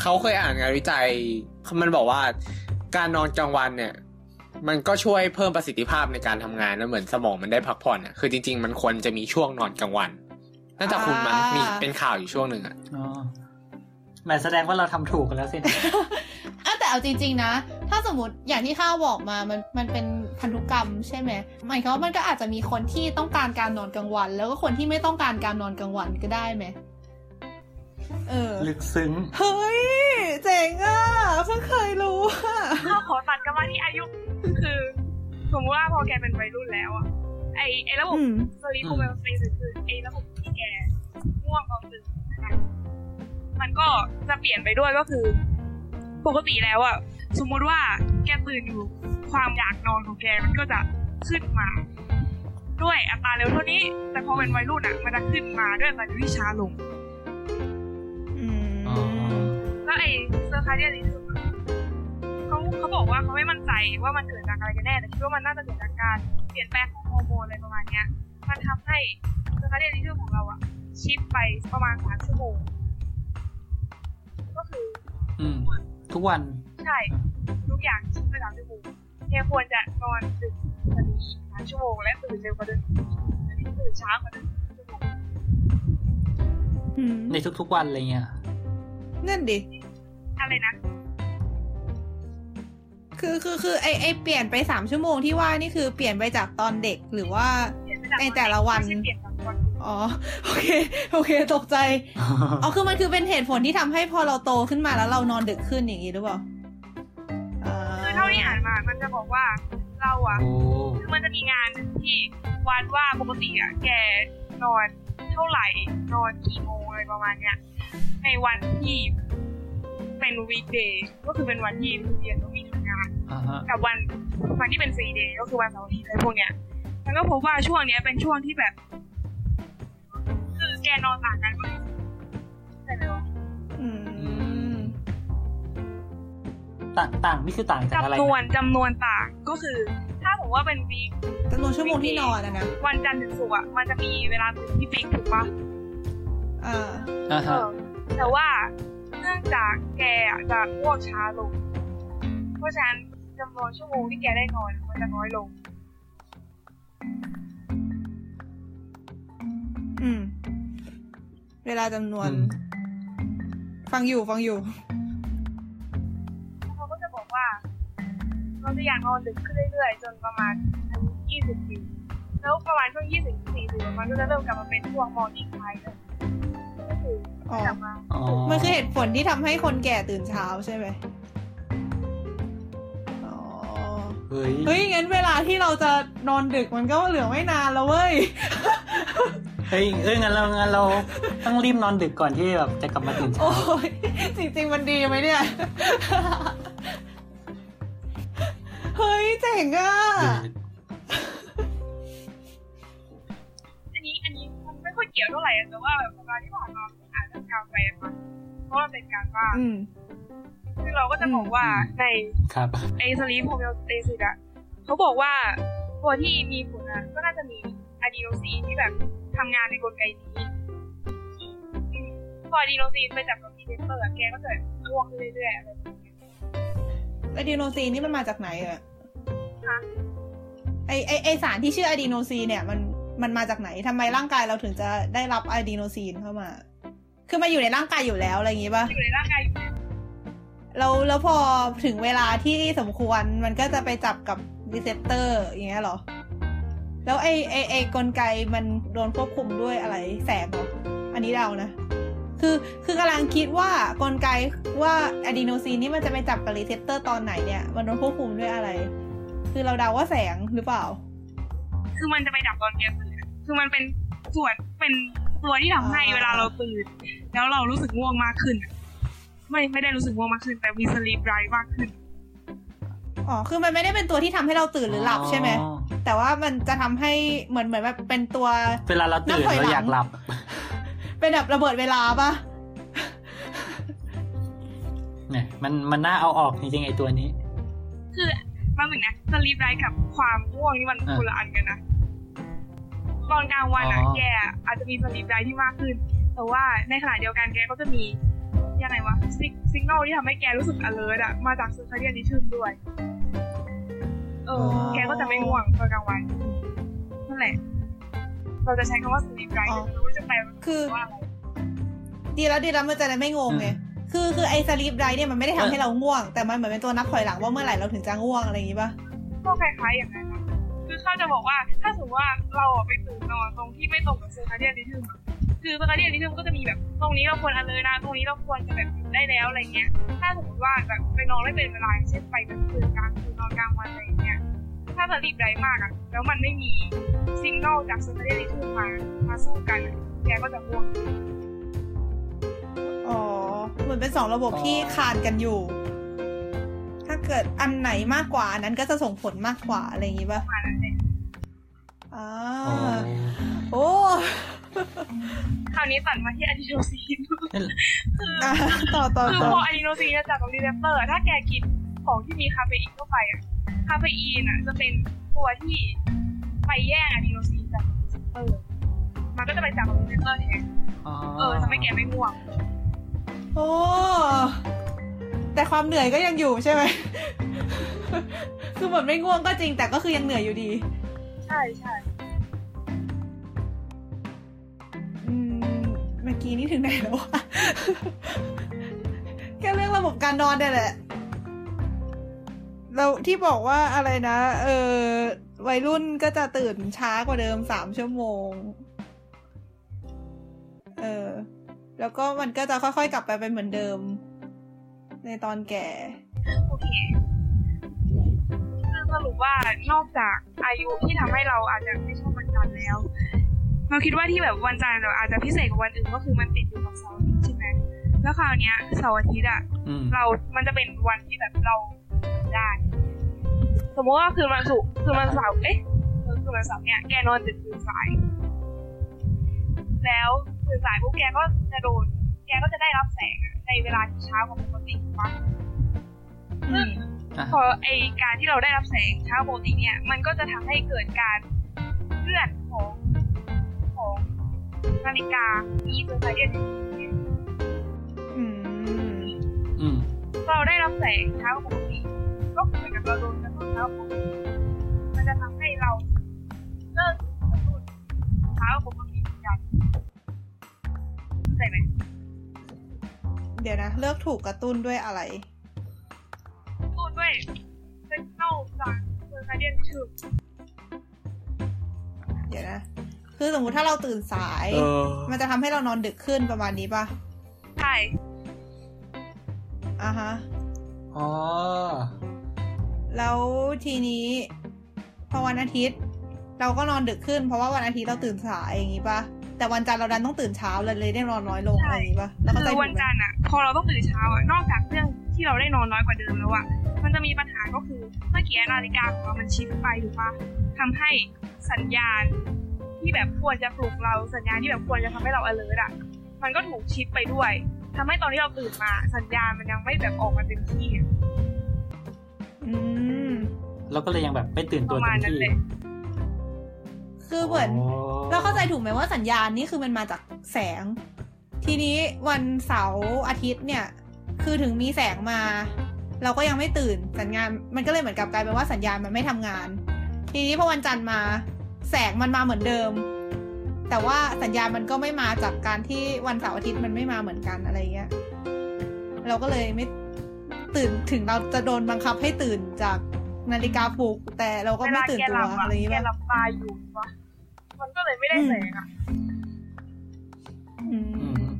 S3: เขาเคยอ่านงานวิจัย มันบอกว่าการนอนกลางวันเนี่ย มันก็ช่วยเพิ่มประสิทธิภาพในการทำงานนะเหมือนสมองมันได้พักผ่อนอะคือจริง ๆ มันควรจะมีช่วงนอนกลางวัน น่าจะคุณมันมีเป็นข่าวอยู่ช่วงหนึ่งอะ
S4: อ๋อแหมแสดงว่าเราทำถูกกันแล้วสิ
S1: อะแต่เอาจริง ๆ นะ ถ้าสมมติอย่างที่ข้าวบอกมา มันมันเป็นพันธุกรรมใช่ไหมหมายความว่ามันก็อาจจะมีคนที่ต้องการการนอนกลางวัน แล้วก็คนที่ไม่ต้องการการนอนกลางวันก็ได้ไหมเออ
S4: ลึกซึ้ง
S1: เฮ้ย เจ๋งอะเพิ่งเคยรู้อะ
S5: ก็ขอตัดกลับมาที่อายุ คือสมมติว่าพอแกเป็นวัยรุ่นแล้วอะไอไอระบบ
S1: อืม
S5: sleep homeostasis คือไอระบบ ที่แกง่วงตอนตื่นนะคะมันก็จะเปลี่ยนไปด้วยก็คือ ปกติแล้วอะสมมุติว่าแกตื่นอยู่ความอยากนอนของแกมันก็จะขึ้นมา ด้วยอัตราเร็วเท่านี้ แต่พอเป็นวัยรุ่นอะมันจะขึ้นมาด้วยอัตราเร็วที่ช้าลง
S1: อืม
S4: อ๋อ
S5: แล้วไอ้ circadian rhythm อะเขาเขาบอกว่าเขาไม่มั่นใจว่ามันเกิดจากอะไรกันแน่แต่คิดว่ามันน่าจะเกิดจากการเปลี่ยนแปลงของฮอร์โมนอะไรประมาณเนี้ย มันทำให้ circadian rhythm ของเราอะ shift ไปประมาณสามชั่วโมง ก็คือ
S4: อืม ทุกวัน
S5: ใช่ ทุกอย่าง shift ไปสามชั่วโมงแค่ควรจะนอนดึกกว่านี้สามชั่วโมงและตื่นเร็วกว่าเดิมอันนี้ตื่นช้ากว่าเดิมชั่วโมง
S1: อืม
S4: ในทุกๆวันอะไรเงี้ย
S1: นั่นดิ
S5: อะไรนะ
S1: คือคือคือไอไอเปลี่ยนไปสามชั่วโมงที่ว่านี่คือเปลี่ยนไปจากตอนเด็กหรือว่า
S5: เปลี่ยนไปจาก
S1: ในแต่ละวัน
S5: ไม่ใช่เปลี่ยนจากวัน
S1: อ๋อ โอเค โอเค ตกใจ อ๋อ คือมันคือเป็นเหตุผลที่ทำให้พอเราโตขึ้นมาแล้วเรานอนดึกขึ้นอย่างนี้หรือเปล่า
S5: คือเท่าที่อ่านมา มันจะบอกว่าเราอะ
S4: โอ้
S5: คือมันจะมีงานหนึ่งที่วัดว่าปกติอะแกนอนเท่าไหร่ นอนกี่โมงอะไรประมาณเนี้ย ในวันที่เป็นวีคเดย์ก็คือเป็นวันที่เรียนต้องมีทำงาน
S4: อ่าฮะ
S5: กับวันวันที่เป็นฟรีเดย์ก็คือวันเสาร์อาทิตย์อะไรพวกเนี้ยมันก็พบว่าช่วงเนี้ยเป็นช่วงที่แบบคือ แกนอนต่างกันก็ใช่ไหมวะ
S1: อืม
S4: ต่างต่างนี่คือต่างจากอะไร
S5: จำนวน
S4: นะ
S5: จำนวนต่างก็คือ ถ้าผมว่าเป็นวีค
S1: จำนวนชั่วโมงที่นอนอะนะ
S5: วันจันทร์ถึงศุกร์อะมันจะมีเวลาตื่นที่ฟิกถูกปะ
S1: อ่า
S4: อ่า
S5: เอ
S4: ฮะ
S5: อแต่ว่าเนื่องจากแกอะจะง่วงช้าลง เพราะฉะนั้นจำนวนชั่วโมงที่แกได้นอนมันจะน้อยลง
S1: อืม เวลาจำนวน
S4: อืม
S1: ฟังอยู่ฟังอยู่
S5: เขาก็จะบอกว่า เราจะอยากนอนดึกขึ้นเรื่อยๆ จนประมาณอายุ20ปีแล้วประมาณช่วง20ถึง40มันก็จะเริ่มกลับมาเป็นช่วงมอร์นิ่งไทม์แล้วก็คือ
S1: อ๋อ
S5: กลับมา
S4: อ๋อ
S1: มันคือเหตุผลที่ทำให้คนแก่ตื่นเช้าใช่ไหม
S4: เฮ้ย
S1: เฮ้ยงั้นเวลาที่เราจะนอนดึกมันก็เหลือไม่นานแล้วเว้ย
S4: เฮ้ยเอ้ยงั้นเรางั้นเราต้องรีบนอนดึกก่อนที่แบบจะกลับมาตื่นเช้า
S1: โอ้ยจริง ๆ มันดีไหมเนี่ย เฮ้ยเจ๋งอะ
S5: อันนี้อันนี้มันไม่ค่อยเกี่ยวเท่าไหร่อะแต่ว่าแบบสัปดาห์ที่ผ่านมาผมอ่านเรื่องกาแฟมาเพราะว่าเป็นการว่า
S1: อืม
S5: ซึ่งเราก็จะบอกว่าใน
S4: ครับ
S5: ไอ sleep homeostasis อะเขาบอกว่าตัวที่มีผลอะก็น่าจะมี อะดีโนซีนที่แบบทำงานในกลไกนี้อืมพออะดีโนซีนไปจับกับ receptor อะแกก็จะง่วงขึ้นเรื่อยๆอะไรแบบนี้
S1: อะดีโนซีนนี่มันมาจากไหนอะ
S5: คะ
S1: ไอไอไอสารที่ชื่ออะดีโนซีนเนี่ยมันมันมาจากไหนทำไมร่างกายเราถึงจะได้รับอะดีโนซีนเข้ามา คือมาอยู่ในร่างกายอยู่แล้วอะไรอย่างงี้ป่ะ
S5: อยู่ในร่างกายอยู่แล้ว
S1: แล้วแล้วพอถึงเวลาที่สมควรมันก็จะไปจับกับ receptor อย่างเงี้ยเหรอ แล้วไอไอไอกลไกมันโดนควบคุมด้วยอะไรแสงเหรออันนี้เดานะ คือคือกำลังคิดว่ากลไกว่าอะดีโนซีนนี่มันจะไปจับกับ receptor ตอนไหนเนี่ย มันโดนควบคุมด้วยอะไร คือเราเดาว่าแสงหรือเปล่า
S5: คือมันจะไปจับตอนแกตื่นอะคือมันเป็นส่วนเป็นตัวที่ทำให้
S1: อ๋อ
S5: เวลาเราตื่นแล้วเรารู้สึกง่วงมากขึ้นอะไม่ไม่ได้รู้สึกง่วงมากขึ้น แต่มีสลีปไรมากขึ้น
S1: อ๋อคือมันไม่ได้เป็นตัวที่ทำให้เราตื่นหรือหลับใช่ไหม
S4: อ๋อ
S1: แต่ว่ามันจะทำให้เหมือนเหมือนแบบเป็นตัว
S4: เวลาเราตื่น
S1: นับถอยหลัง
S4: เราอยากหลับ
S1: เป็นแบบระเบิดเวลาปะ
S4: เนี่ยมันมันน่าเอาออกจริงๆไอตัวนี้
S5: คือบางหนึ่งนะสลีปไรกับความง่วงนี่มัน
S4: อ่า
S5: คนละอันกันนะตอนกลางวันอะ
S4: อ๋อ
S5: แกอาจจะมีสลีปไรที่มากขึ้น แต่ว่าในขณะเดียวกันแกก็จะมียังไงวะสิงโนที่ทำให้แกรู้สึก alert อะมาจากซูคาเดียนนิทึมด้วย เออแกก็จะไม่ง่วงตอนกลางวันนั่นแหละ เราจะใช้คำว่าสลีปไรแต่ไม่รู้จะแปล
S1: คือ
S5: ว่าอะไร
S1: ดีแล้วดีแล้วมันจะได้ไม่งงไงคือคือไอ้สลีปไดเนี่ยมันไม่ได้ทำให้เราง่วง แต่มันเหมือนเป็นตัวนับถอยหลังว่าเมื่อไหร่เราถึงจะง่วงอะไรอย่างงี้ปะ
S5: ก็คล้ายๆอย่างนั้นนะคือเขาจะบอกว่าถ้าสมมติว่าเราอะไปตื่นนอนตรงที่ไม่ตรงกับ circadian rhythm อะ คือ circadian rhythm ก็จะมีแบบ ตรงนี้เราควรอันเลยนะ ตรงนี้เราควรจะแบบหยุดได้แล้วอะไรเงี้ย ถ้าสมมติว่าแบบไปนอนไม่เป็นเวลาอย่างเช่นไปกลางคืนกลางคืนนอนกลางวันอะไรอย่างเงี้ย ถ้า sleep drive มากอะแล้วมันไม่มี signal จาก circadian rhythm มามาสู้กันอะแกก็จะง่วง
S1: อ๋อเหมือนเป็นสองระบบ
S4: อ๋อ
S1: ที่คานกันอยู่ ถ้าเกิดอันไหนมากกว่าอันนั้นก็จะส่งผลมากกว่าอะไรอย่างงี้ปะ
S5: มาแล้วเนี่ย
S1: อ่า
S4: อ๋อ
S1: โอ้
S5: คราวนี้ตัดมาที่อะ
S1: ต่อต่อ
S5: คือ
S1: ต่อ
S5: พออะดีโนซีนจับกับ receptor ถ้าแกกินของที่มีคาเฟอีนเข้าไปอะคาเฟอีนอะจะเป็นตัวที่ไปแย่งอะดีโนซีนจาก receptor มันก็จะไปจับกับ receptor แทนเออทำให้แกไม่ง่วง
S1: โอ้แต่ความเหนื่อยก็ยังอยู่ใช่ไหม คือเหมือนไม่ง่วงก็จริงแต่ก็คือยังเหนื่อยอยู่ดี
S5: ใช่ใช่
S1: มื่อกี้นี่ถึงไหนแล้ววะแค่เรื่องระบบการนอนเนี่ยแหละเราที่บอกว่าอะไรนะ เออวัยรุ่นก็จะตื่นช้ากว่าเดิมสามชั่วโมง เออ แล้วก็มันก็จะค่อยๆกลับไปเป็นเหมือนเดิม ในตอนแก่
S5: โอเคสรุปว่านอกจากอายุที่ทำให้เราอาจจะไม่ชอบวันจันแล้ว เราคิดว่าที่แบบวันจันทร์เราอาจจะพิเศษกว่าวันอื่นก็คือมันติดอยู่กับเสาร์อาทิตย์ใช่ไหมแล้วคราวเนี้ยเสาร์อาทิตย์อะ
S4: อืม
S5: เรา มันจะเป็นวันที่แบบเราได้ สมมติว่าคืนวันศุกร์คืนวันเสาร์เอ๊ะเออคืนวันเสาร์เนี่ยแกนอนดึกตื่นสาย แล้วตื่นสายปุ๊บแกก็จะโดน แกก็จะได้รับแสงอะในเวลาที่เช้ากว่าปกติถูกปะซึ่ง
S4: อะ
S5: พอไอการที่เราได้รับแสงเช้าปกติเนี่ย มันก็จะทำให้เกิดการเลื่อนของ ของนาฬิกาอี circadian อื
S1: ม
S4: อืม
S5: เราได้รับแสงเช้าปกติก็เหมือนกับเราโดนกระตุ้นเช้าปกติมันจะทำให้เราเลิกกระตุ้นเช้าปกติเหมือนกันเข้าใจไหม
S1: เดี๋ยวนะ เลือกถูกกระตุ้นด้วยอะไร
S5: กระตุ้นด้วยเซนเนลจากเซอร์คาเดียนชื่อ
S1: เดี๋ยวนะ คือสมมติถ้าเราตื่นสาย
S4: เออ
S1: มันจะทำให้เรานอนดึกขึ้นประมาณนี้ป่ะ
S5: ใช่
S1: อ่าฮะ
S4: อ๋อ
S1: แล้วทีนี้พอวันอาทิตย์ เราก็นอนดึกขึ้น เพราะว่าวันอาทิตย์เราตื่นสายอย่างนี้ปะแต่วันจันทร์เราดันต้องตื่นเช้าเลยเลยได้นอนน้อยลงอะไรอย่างนี้ปะแล้วก็
S5: คื
S1: ใจ
S5: อ
S1: ถู
S5: วัน
S1: กไหม
S5: จันทร์อะพอเราต้องตื่นเช้าอะนอกจากเรื่องที่เราได้นอนน้อยกว่าเดิมแล้วอะมันจะมีปัญหาก็คือเมื่อกี้นาฬิกาของเรามันชิปไปถูกปะทำให้สัญญาณ ที่แบบควรจะปลุกเราสัญญาณที่แบบควรจะทำให้เรา alert อะ มันก็ถูกชิปไปด้วยทำให้ตอนที่เราตื่นมา สัญญาณมันยังไม่แบบออกมาเต็มที่อะ
S1: อืม
S4: เราก็เลยยังแบบไม่ตื่น
S5: ป
S4: ตัว
S5: ระ
S4: เต็
S5: มาณ
S4: ม
S5: นั้น
S4: ที่
S5: เลย
S1: คือเหมือนเราเข้าใจถูกไหมว่าสัญญาณนี่คือมันมาจากแสง ทีนี้วันเสาร์อาทิตย์เนี่ย คือถึงมีแสงมา เราก็ยังไม่ตื่นสัญญาณ มันก็เลยเหมือนกับกลายเป็นว่าสัญญาณมันไม่ทำงาน ทีนี้พอวันจันทร์มา แสงมันมาเหมือนเดิม แต่ว่าสัญญาณมันก็ไม่มาจากการที่วันเสาร์อาทิตย์มันไม่มาเหมือนกันอะไรเงี้ย เราก็เลยไม่ตื่นถึงเราจะโดนบังคับให้ตื่นจากนาฬิกาปลุก แต่เราก็
S5: เว
S1: ไม่
S5: ลา
S1: ตื่น
S5: แก
S1: ตั
S5: ห
S1: ว
S5: ลับอะ
S1: อะไรอย่างเงี้
S5: แก
S1: ย
S5: หลับตาอยู่วะมันก็เลยไม่ได้แสงอะ
S1: อื
S4: อื
S1: ม
S4: ม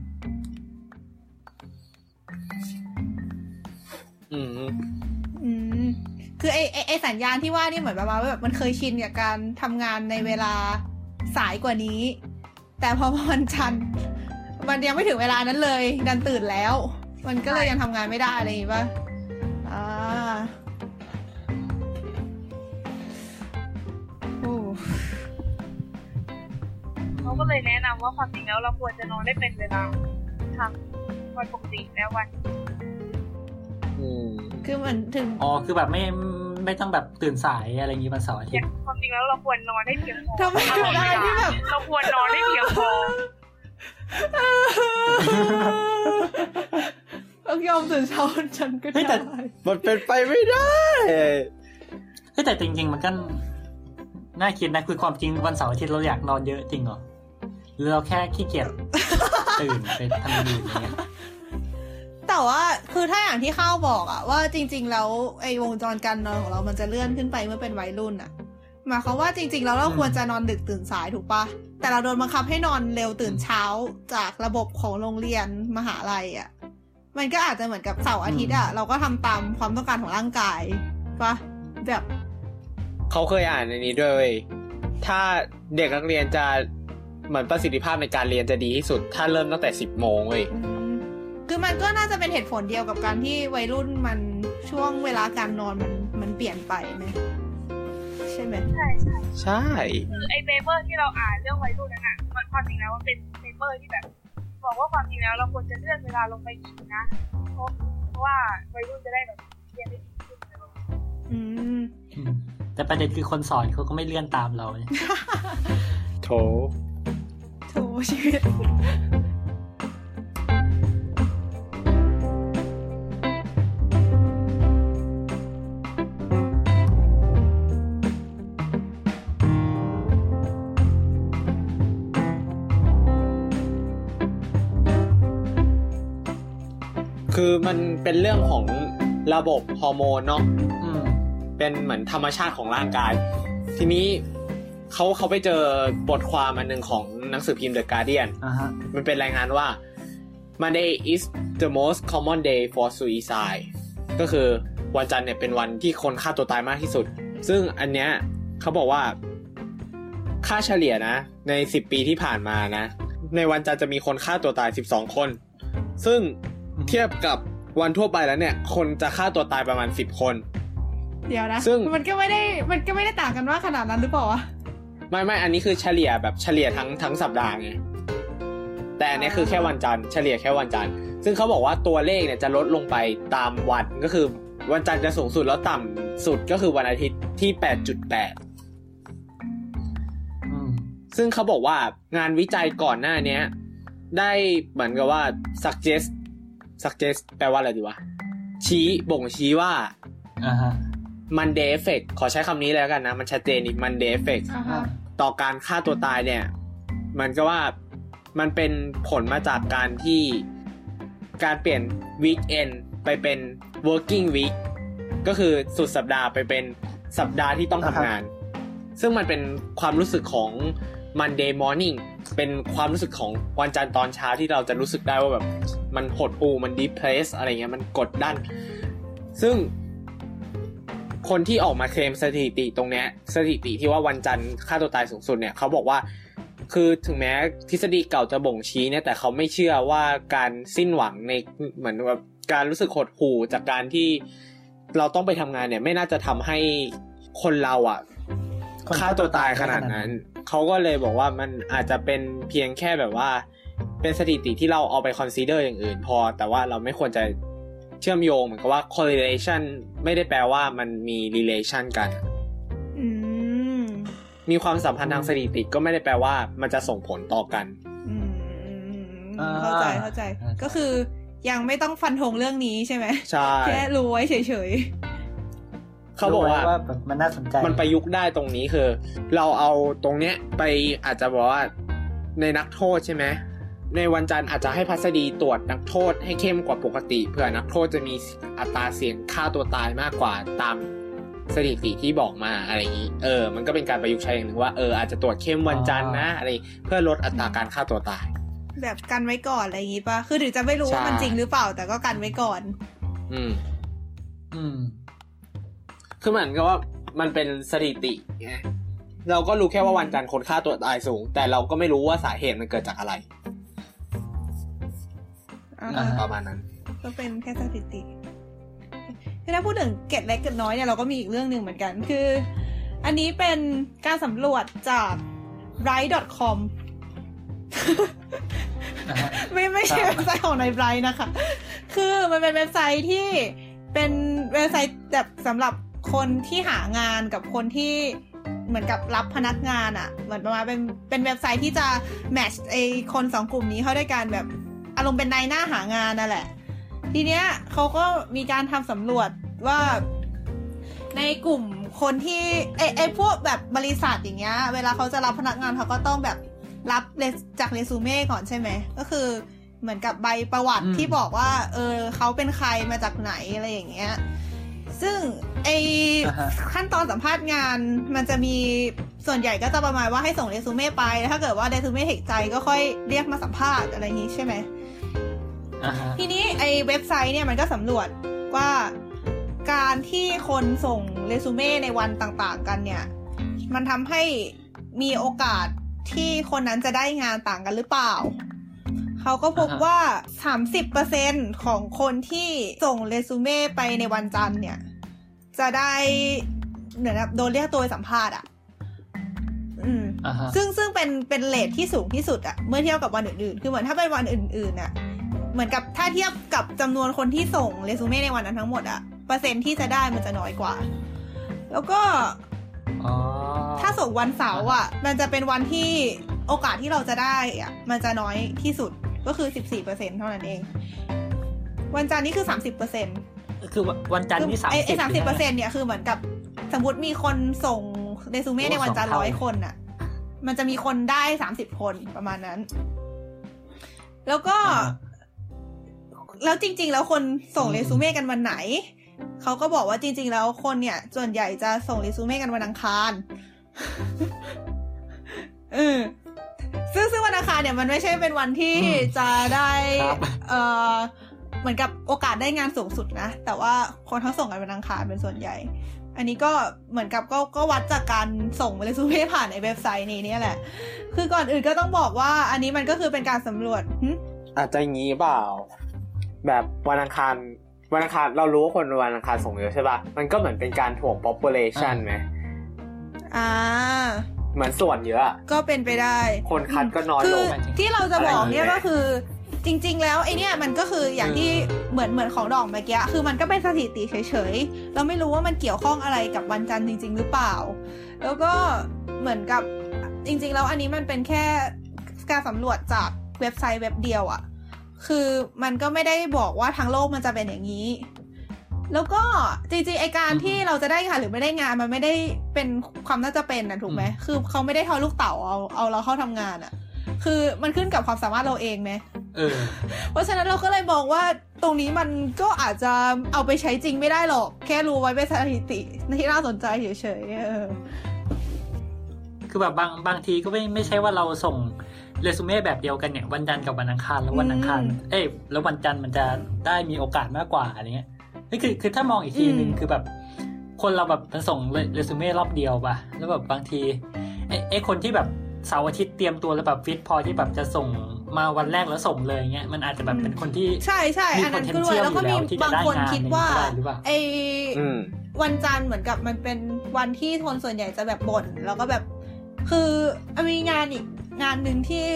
S3: อืม
S1: อืม คือไอไอไอสัญญาณที่ว่านี่เหมือนประมาณว่าแบบมันเคยชินกับการทำงานในเวลาสายกว่านี้ แต่พอวันจันทร์มันยังไม่ถึงเวลานั้นเลย ดันตื่นแล้ว มันก็เลยยังทำงานไม่ได้อะไรอย่างงี้ป่ะอ่าโอ้
S5: เขาก็เลยแนะนำว่าความจริงแล้วเราควรจะนอนได้เป็นเวลาทั้งวันปกติและวัน
S3: อืม
S1: คือเหมือนถึง
S4: อ๋อ คือแบบไม่ไม่ต้องแบบตื่นสายอะไรอย่างงี้วันเสาร์อาทิตย์
S5: ความจริงแล้วเราควรนอนให้เพียงพอ
S1: ทำไมเป็นอะไรที่แบบ
S5: เราควรนอนให้เพียงพอ
S1: ต้องยอมตื่นเช้าวันจันทร์ก็
S4: เฮ้ยแต่
S1: ได้
S3: มันเป็นไปไม่ได้
S4: เฮ้ยแต่จริงๆมันก็น่าคิดนะคือความจริงวันเสาร์อาทิตย์เราอยากนอนเยอะจริงเหรอหรือเราแค่ขี้เกียจตื่นไปทำอย่างอื่นอย่างเงี้ย
S1: แต่ว่าคือถ้าอย่างที่ข้าวบอกอะว่าจริง ๆ แล้วไอ้วงจรการนอนของเรามันจะเลื่อนขึ้นไปเมื่อเป็นวัยรุ่นอะหมายความว่าจริง ๆ แล้วเราควรจะนอนดึกตื่นสายถูกปะแต่เราโดนบังคับให้นอนเร็วตื่นเช้าจากระบบของโรงเรียนมหาลัยอะมันก็อาจจะเหมือนกับเสาร์อาทิตย์อะเราก็ทำตามความต้องการของร่างกายปะแบบ
S3: เขาเคยอ่านในนี้ด้วยเว้ยถ้าเด็กนักเรียนจะเหมือนประสิทธิภาพในการเรียนจะดีที่สุด ถ้าเริ่มตั้งแต่สิบโมงเว้ย
S1: คือมันก็น่าจะเป็นเหตุผลเดียวกับการที่วัยรุ่นมันช่วงเวลาการนอนมันมันเปลี่ยนไปไหมใช่ไหม
S5: ใช่ใช่
S3: ใช่
S5: คือไอ paper ที่เราอ่านเรื่องวัยรุ่นนั้นอะมันความจริงแล้วมันเป็น paper ที่แบบ บอกว่าความจริงแล้วเราควรจะเลื่อนเวลาลงไปอีกนะเพราะเพราะว่าวัยรุ่นจะได้แบบเรียนได้ดีขึ้นอะไรประมาณนี้
S1: อืม
S4: อืมแต่ประเด็นคือคนสอนเขาก็ไม่เลื่อนตามเราเนี่ย
S3: โถ
S1: โถชีวิต
S3: มันเป็นเรื่องของระบบฮอร์โมนเนาะ
S4: อืม
S3: เป็นเหมือนธรรมชาติของร่างกาย ทีนี้เขาเขาไปเจอบทความอันหนึ่งของหนังสือพิมพ์ The Guardian
S4: อ่าฮะ
S3: มันเป็นรายงานว่า Monday is the most common day for suicide ก็คือวันจันทร์เนี่ยเป็นวันที่คนฆ่าตัวตายมากที่สุด ซึ่งอันเนี้ยเขาบอกว่า ค่าเฉลี่ยนะ ใน 10 ปีที่ผ่านมานะ ในวันจันทร์จะมีคนฆ่าตัวตาย 12 คน ซึ่ง เทียบกับวันทั่วไปแล้วเนี่ย คนจะฆ่าตัวตายประมาณ10คน
S1: เดี๋ยวนะ
S3: ซึ่ง
S1: มันก็ไม่ได้มันก็ไม่ได้ต่างกันมากขนาดนั้นหรือเปล่าวะ
S3: ไม่ไม่อันนี้คือเฉลี่ยแบบเฉลี่ยทั้งทั้งสัปดาห์ไงแต่อันนี้คือแค่วันจันทร์เฉลี่ยแค่วันจันทร์ซึ่งเขาบอกว่าตัวเลขเนี่ยจะลดลงไปตามวันก็คือ วันจันทร์จะสูงสุดแล้วต่ำสุดก็คือวันอาทิตย์ที่8.8
S4: อืม
S3: ซึ่งเขาบอกว่างานวิจัยก่อนหน้าเนี้ย ได้เหมือนกับว่า suggest suggest แปลว่าอะไรดีวะ ชี้บ่งชี้ว่า
S4: อ่าฮะ
S3: Monday effect ขอใช้คำนี้แล้วกันนะ มันชัดเจนอีก Monday effect
S1: อ่าฮะ
S3: ต่อการฆ่าตัวตายเนี่ย มันก็ว่ามันเป็นผลมาจากการที่การเปลี่ยน weekend ไปเป็น working week ก็คือสุดสัปดาห์ไปเป็นสัปดาห์ที่ต้องทำงาน ซึ่งมันเป็นความรู้สึกของ Monday morning เป็นความรู้สึกของวันจันทร์ตอนเช้าที่เราจะรู้สึกได้ว่าแบบ มันหดหู่มัน depress อะไรเงี้ยมันกดดัน ซึ่งคนที่ออกมาเคลมสถิติตรงเนี้ยสถิติที่ว่าวันจันทร์ฆ่าตัวตายสูงสุดเนี่ยเขาบอกว่า คือถึงแม้ทฤษฎีเก่าจะบ่งชี้เนี่ยแต่เขาไม่เชื่อว่าการสิ้นหวังในเหมือนแบบการรู้สึกหดหู่จากการที่เราต้องไปทำงานเนี่ย ไม่น่าจะทำให้คนเราอะ
S4: คน
S3: ฆ่าตัวตายขนาดนั้น เขาก็เลยบอกว่ามันอาจจะเป็นเพียงแค่แบบว่า เป็นสถิติที่เราเอาไปคอนซีเดอร์อย่างอื่น พอ แต่ว่าเราไม่ควรจะเชื่อมโยงเหมือนกับว่า correlation ไม่ได้แปลว่ามันมี relation กัน
S1: อืม
S3: มีความสัมพันธ์ทางสถิติก็ไม่ได้แปลว่า มันจะส่งผลต่อกัน
S1: อืม
S4: อ่า
S1: เข้าใจเข้าใจ ก็คือยังไม่ต้องฟันธงเรื่องนี้ใช่ไหม
S3: ใช่
S1: แค่รู้ไว้เฉย
S3: เขาบอกว่า
S4: รู้ไว่าแบบมันน่าสนใจ
S3: มันประยุกต์ได้ตรงนี้คือ เราเอาตรงเนี้ยไปอาจจะบอกว่าในนักโทษใช่ไหม ในวันจันทร์อาจจะให้พัสดีตรวจนักโทษให้เข้มกว่าปกติเผื่อนักโทษจะมีอัตราเสี่ยงฆ่าตัวตายมากกว่าตามสถิติที่บอกมาอะไรอย่างนี้ เออ มันก็เป็นการประยุกต์ใช้อย่างหนึ่งว่าเอออาจจะตรวจเข้มวันจันทร์นะอะไรเพื่อลดอัตราการฆ่าตัวตาย
S1: ๆแบบกันไว้ก่อนอะไรอย่างงี้ปะคือถึงจะไม่รู้ว่ามัน
S3: ใช่
S1: จริงหรือเปล่า แต่ก็กันไว้ก่อน
S3: อืม
S4: อืม
S3: คือเหมือนกับว่ามันเป็นสถิติไงเราก็รู้แค่ว่าวันจันทร์คนฆ่าตัวตายสูง แต่เราก็ไม่รู้ว่าสาเหตุมันเกิดจากอะไร
S1: อ่า
S4: อ่า
S1: ฮะ
S3: ประมาณนั้น
S1: ก็เป็นแค่สถิติคือถ้าพูดถึงเกร็ดเล็กเกร็ดน้อยเนี่ยเราก็มีอีกเรื่องหนึ่งเหมือนกัน คือ อันนี้เป็นการสำรวจจาก right.com
S4: นะฮะ
S1: ไม่ไม่ใช่
S4: ครับ
S1: เว็บไซต์ของนายไบรท์นะคะ คือมันเป็นเว็บไซต์ที่เป็นเว็บไซต์แบบสำหรับคนที่หางานกับคนที่เหมือนกับรับพนักงานอะ่ะ เหมือนประมาณเป็นเป็นเว็บไซต์ที่จะแมทช์ไอคนสองกลุ่มนี้เข้าด้วยกันแบบอารมณ์เป็นนายหน้าหางานนั่นแหละ ทีเนี้ยเขาก็มีการทำสำรวจว่าในกลุ่มคนที่ไอไอพวกแบบบริษัทอย่างเงี้ย เวลาเขาจะรับพนักงานเขาก็ต้องแบบรับจากเรซูเม่ก่อนใช่ไหม ก็คือเหมือนกับใบประวัติที่บอกว่า เออเขาเป็นใครมาจากไหนอะไรอย่างเงี้ย ซึ่งไอขั้นตอนสัมภาษณ์งานมันจะมีส่วนใหญ่ก็จะประมาณว่าให้ส่งเรซูเม่ไป แล้วถ้าเกิดว่าเรซูเม่เห็กใจก็ค่อยเรียกมาสัมภาษณ์อะไรอย่างงี้ใช่ไหม ทีนี้ไอเว็บไซต์เนี่ยมันก็สำรวจว่าการที่คนส่งเรซูเม่ในวันต่างๆ กันเนี่ย มันทำให้มีโอกาสที่คนนั้นจะได้งานต่างกันหรือเปล่า เขาก็พบว่า 30%ของคนที่ส่งเรซูเม่ไปในวันจันทร์เนี่ย จะได้เหมือนกับโดนเรียกตัวไปสัมภาษณ์อะ อืม
S4: อ่าฮะ
S1: ซึ่งซึ่งเป็นเป็นเลทที่สูงที่สุดอะเมื่อเทียบกับวันอื่นๆ คือเหมือนถ้าเป็นวันอื่นๆน่ะ เหมือนกับถ้าเทียบกับจำนวนคนที่ส่งเรซูเม่ในวันนั้นทั้งหมดอะเปอร์เซ็นต์ที่จะได้มันจะน้อยกว่า แล้วก็
S4: อ๋อ
S1: ถ้าส่งวันเสาร์อะมันจะเป็นวันที่โอกาสที่เราจะได้อะมันจะน้อยที่สุดก็คือ14%เท่านั้นเอง วันจันทร์นี่คือ30%
S4: คือวันจันทร์ที่สาม
S1: ไอ้
S4: สิบ
S1: ไอ้สามสิบเปอร์เซ็นต์เนี่ยคือเหมือนกับสมมติมีคนส่งเรซูเม่ในวันจันทร์ร้อยคนน่ะ มันจะมีคนได้สามสิบคนประมาณนั้น แล้วก็ แล้วจริง ๆ แล้วคนส่งเรซูเม่กันวันไหน เขาก็บอกว่าจริง ๆ แล้วคนเนี่ย ส่วนใหญ่จะส่งเรซูเม่กันวันอังคารเออซึ่งซึ่งวันอังคารเนี่ยมันไม่ใช่เป็นวันที่
S4: อืม
S1: จะได้
S4: ครับ
S1: เออเหมือนกับโอกาสได้งานสูงสุดนะ แต่ว่าคนทั้งส่งกันวันอังคารเป็นส่วนใหญ่ อันนี้ก็เหมือนกับก็ก็วัดจากการส่งเรซูเม่ผ่านในเว็บไซต์นี้เนี่ยแหละ คือก่อนอื่นก็ต้องบอกว่า อันนี้มันก็คือเป็นการสำรวจหึ
S3: อาจจะงี้เปล่า แบบวันอังคารวันอังคารเรารู้ว่าคนวันอังคารส่งเยอะใช่ป่ะ มันก็เหมือนเป็นการถ่วง population ไหม
S1: อ่า
S3: เหมือนส่วนเยอะอะ
S1: ก็เป็นไปได้
S3: คนคัดก็น้อย
S1: คื
S3: ล
S1: องที่เราจะบอกเนี่ย
S3: อะไรอย่างเงี้ย
S1: ก็คือจริง ๆ แล้วไอเนี่ยมันก็คืออย่างที่เหมือนเหมือนของดอกเมื่อกี้คือมันก็เป็นสถิติเฉยๆ เราไม่รู้ว่ามันเกี่ยวข้องอะไรกับวันจันทร์จริง ๆ หรือเปล่า แล้วก็เหมือนกับจริง ๆ แล้วอันนี้มันเป็นแค่การสำรวจจากเว็บไซต์เว็บเดียวอะ คือมันก็ไม่ได้บอกว่าทั้งโลกมันจะเป็นอย่างนี้ แล้วก็จริงๆไอการที่เราจะได้งานหรือไม่ได้งานมันไม่ได้เป็นความน่าจะเป็นนะถูกไหมคือเขาไม่ได้ทอยลูกเต๋าเอาเอาเราเข้าทำงานอะคือมันขึ้นกับความสามารถเราเองไหม
S4: เออ
S1: เพราะฉะนั้นเราก็เลยมองว่าตรงนี้มันก็อาจจะเอาไปใช้จริงไม่ได้หรอก แค่รู้ไว้เป็นสถิติที่น่าสนใจเฉยๆเออ
S4: คือแบบบางบางทีก็ไม่ไม่ใช่ว่าเราส่ง เรซูเม่แบบเดียวกันเนี่ยวันจันทร์กับวันอังคารแล้ววันอังคาร
S1: อืม
S4: เอ้ยแล้ววันจันทร์มันจะได้มีโอกาสมากกว่าอะไรเงี้ยนี่คือคือถ้ามองอีกทีหนึ่ง
S1: อืม
S4: คือแบบคคนเราแบบมันส่งเรซูเม่รอบเดียวป่ะแล้วแบบบางทีไอ้ไอ้คนที่แบบเสาร์อาทิตย์เตรียมตัวแล้วแบบฟิตพอที่แบบจะส่งมาวันแรกแล้วส่งเลยเงี้ยมันอาจจะแบบเป็นคนที่
S1: ใช่ใช่
S4: มี
S1: อันนั้นก็ด้วย
S4: potential
S1: แล้วก็มี
S4: อยู่แล้วที่จะ
S1: บาง
S4: ได้
S1: คน
S4: งาน
S1: คิดว่า
S4: นี้ก็ได้หรือเปล่า
S1: ไอ
S3: อืม
S1: วันจันทร์เหมือนกับมันเป็นวันที่คนส่วนใหญ่จะแบบบ่นแล้วก็แบบ คือมีงานอีก งานหนึ่งที่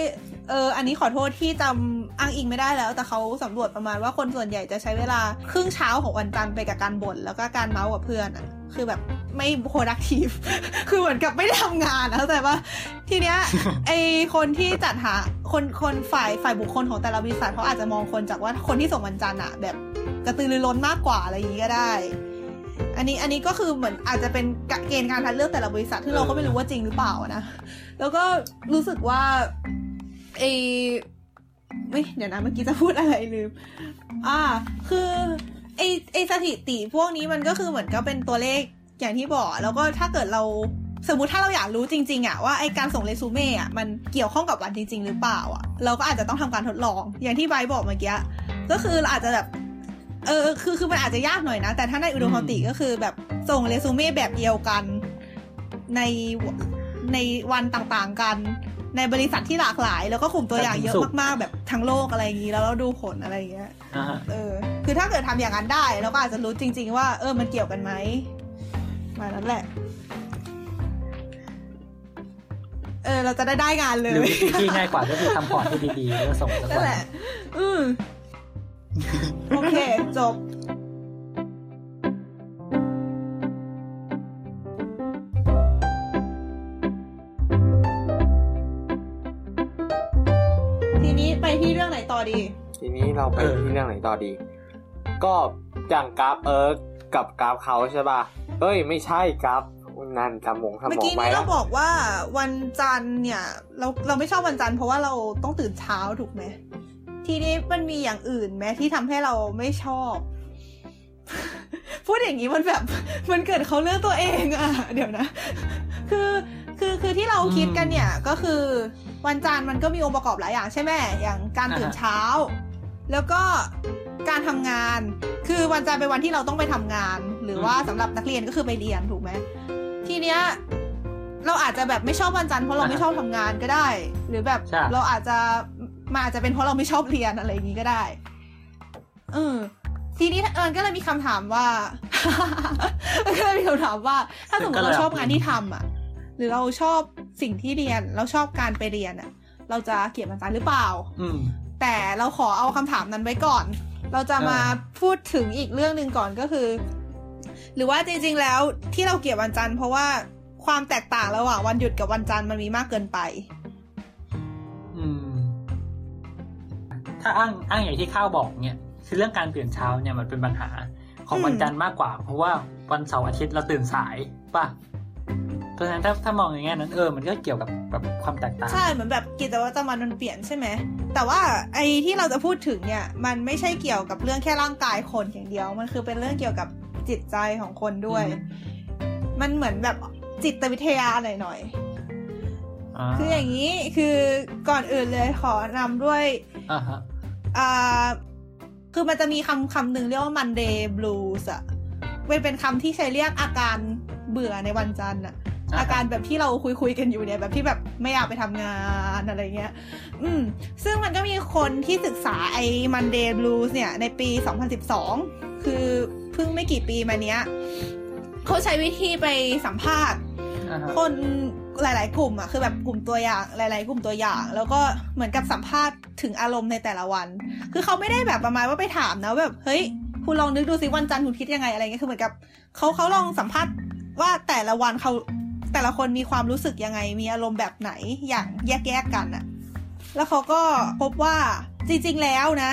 S1: เอออันนี้ขอโทษที่จำอ้างอิงไม่ได้แล้ว แต่เขาสำรวจประมาณว่าคนส่วนใหญ่จะใช้เวลาครึ่งเช้าของวันจันทร์ไปกับการบ่นแล้วก็การเมาส์กับเพื่อนอะคือแบบไม่ productive คือเหมือนกับไม่ได้ทำงานนะแต่ว่าทีเนี้ยไอคนที่จัดหาคนคนฝ่ายฝ่ายบุคคลของแต่ละบริษัทเขาอาจจะมองคนจากว่าคนที่ส่งวันจันทร์อะแบบกระตือรือร้นมากกว่าอะไรอย่างนี้ก็ได้ อันนี้อันนี้ก็คือเหมือนอาจจะเป็นเกณฑ์การคัดเลือกแต่ละบริษัทที่เราก็ไม่รู้ว่าจริงหรือเปล่านะ แล้วก็รู้สึกว่าไอไม่เดี๋ยวนะเมื่อกี้จะพูดอะไรลืม อ่า คือไอไอสถิติพวกนี้มันก็คือเหมือนก็เป็นตัวเลขอย่างที่บอก แล้วก็ถ้าเกิดเราสมมติถ้าเราอยากรู้จริงๆอะว่าไอการส่งเรซูเม่อะมันเกี่ยวข้องกับวันจริง ๆ หรือเปล่าอะเราก็อาจจะต้องทำการทดลอง อย่างที่ไบร์ทบอกเมื่อกี้ก็คือเราอาจจะแบบ เออคือคือมันอาจจะยากหน่อยนะ แต่ถ้าในอุดมคติก็คือแบบส่งเรซูเม่แบบเดียวกัน ในในวันต่างๆกัน ในบริษัทที่หลากหลาย แล้วก็กลุ่มตัวอย่างเยอะมากๆ แบบทั้งโลกอะไรอย่างนี้แล้วเราดูผลอะไรอย่างเงี้ย
S4: อ่าฮะ
S1: เออ คือถ้าเกิดทำอย่างนั้นได้เราก็อาจจะรู้จริง ๆ ว่า เออมันเกี่ยวกันไหมมานั้นแหละเออเราจะได้ได้งานเล
S4: หรือยวิธีที่ง่ายกว่าก็คือทำพอร์ตให้ดีๆแล้วส่งสัก
S1: นั่น
S4: วัน
S1: แหละอืม โอเค จบ ทีนี้ไปที่เรื่องไหนต่อดี
S3: ทีนี้เราไปที่เรื่องไหนต่อดี ก็อย่างกราฟเอิร์กกับกราฟเขาใช่ป่ะ เอ้ย ไม่ใช่กราฟนั่นสมองสม
S1: เมื่อ
S3: อง
S1: กี้
S3: ไป
S1: นี้
S3: แล้
S1: เรา
S3: ว
S1: บอกว่าวันจันทร์เนี่ย เราเราไม่ชอบวันจันทร์เพราะว่าเราต้องตื่นเช้าถูกไหม ทีนี้มันมีอย่างอื่นไหมที่ทำให้เราไม่ชอบ พูดอย่างนี้มันแบบมันเกิดเขาเรื่องตัวเองอะเดี๋ยวนะ คือคือคือที่เราคิดกันเนี่ยก็คือวันจันทร์มันก็มีองค์ประกอบหลายอย่างใช่ไหมอย่างการตื่นเช้า แล้วก็การทำงาน คือวันจันทร์เป็นวันที่เราต้องไปทำงาน หรือว่าสำหรับนักเรียนก็คือไปเรียนถูกไหมทีเนี้ยเราอาจจะแบบไม่ชอบวันจันทร์เพราะเราไม่ชอบทำงานก็ได้ หรือแบบ
S4: ใช่
S1: เราอาจจะ มาอาจจะเป็นเพราะเราไม่ชอบเรียนอะไรอย่างนี้ก็ได้ เออ ทีนี้มันก็เลยมีคำถามว่ามันก็เลยมีคำถามว่า ถ้าสมมติเราชอบงานที่ทำอะ หรือเราชอบสิ่งที่เรียน เราชอบการไปเรียนอะ เราจะเกลียดวันจันทร์หรือเปล่า
S4: อืม
S1: แต่เราขอเอาคำถามนั้นไว้ก่อน เราจะมา
S4: อ่า
S1: พูดถึงอีกเรื่องหนึ่งก่อนก็คือ หรือว่าจริง ๆ แล้วที่เราเกลียดวันจันทร์เพราะว่าความแตกต่างระหว่างวันหยุดกับวันจันทร์มันมีมากเกินไป
S4: ถ้าอ้างอ้างอย่างที่ข้าวบอกเนี่ยคือเรื่องการตื่นเช้าเนี่ยมันเป็นปัญหาของ
S1: อืม
S4: วันจันทร์มากกว่า เพราะว่าวันเสาร์อาทิตย์เราตื่นสายป่ะเพราะฉะนั้นถ้าถ้ามองอย่างงี้นั้นเออมันก็เกี่ยวกับแบบความแตกต่าง
S1: ใช่เหมือนแบบกิจวัตรประจำวันมันเปลี่ยนใช่ไหมแต่ว่าไอ้ที่เราจะพูดถึงเนี่ย มันไม่ใช่เกี่ยวกับเรื่องแค่ร่างกายคนอย่างเดียว มันคือเป็นเรื่องเกี่ยวกับจิตใจของคนด้วย
S4: อืม
S1: มันเหมือนแบบจิตวิทยาหน่อยาๆคืออย่างนี้คือก่อนอื่นเลยขอนำด้วย
S4: อ่าฮะ
S1: อ่าคือมันจะมีคำคำหนึ่งเรียกว่า Monday Blues อะเป็นเป็นคำที่ใช้เรียกอาการเบื่อในวันจันทร์อะ
S4: อ่าฮะ
S1: อาการแบบที่เราคุยคุยๆกันอยู่เนี่ยแบบที่แบบไม่อยากไปทำงานอะไรเงี้ย อืม ซึ่งมันก็มีคนที่ศึกษาไอ้ Monday Blues เนี่ย ในปี 2012 คือเพิ่งไม่กี่ปีมาเนี้ย เขาใช้วิธีไปสัมภาษณ์
S4: อ่าฮะ
S1: คน หลาย ๆ กลุ่มอะคือแบบกลุ่มตัวอย่างหลาย ๆ กลุ่มตัวอย่าง แล้วก็เหมือนกับสัมภาษณ์ถึงอารมณ์ในแต่ละวัน คือเขาไม่ได้แบบประมาณว่าไปถามนะว่าแบบเฮ้ยคุณลองนึกดูสิวันจันทร์คุณคิดยังไงอะไรเงี้ยคือเหมือนกับเขาเขาลองสัมภาษณ์ว่าแต่ละวันเขาแต่ละคนมีความรู้สึกยังไง มีอารมณ์แบบไหนอย่างแยกๆกันอะแล้วเขาก็พบว่าจริง ๆ แล้วนะ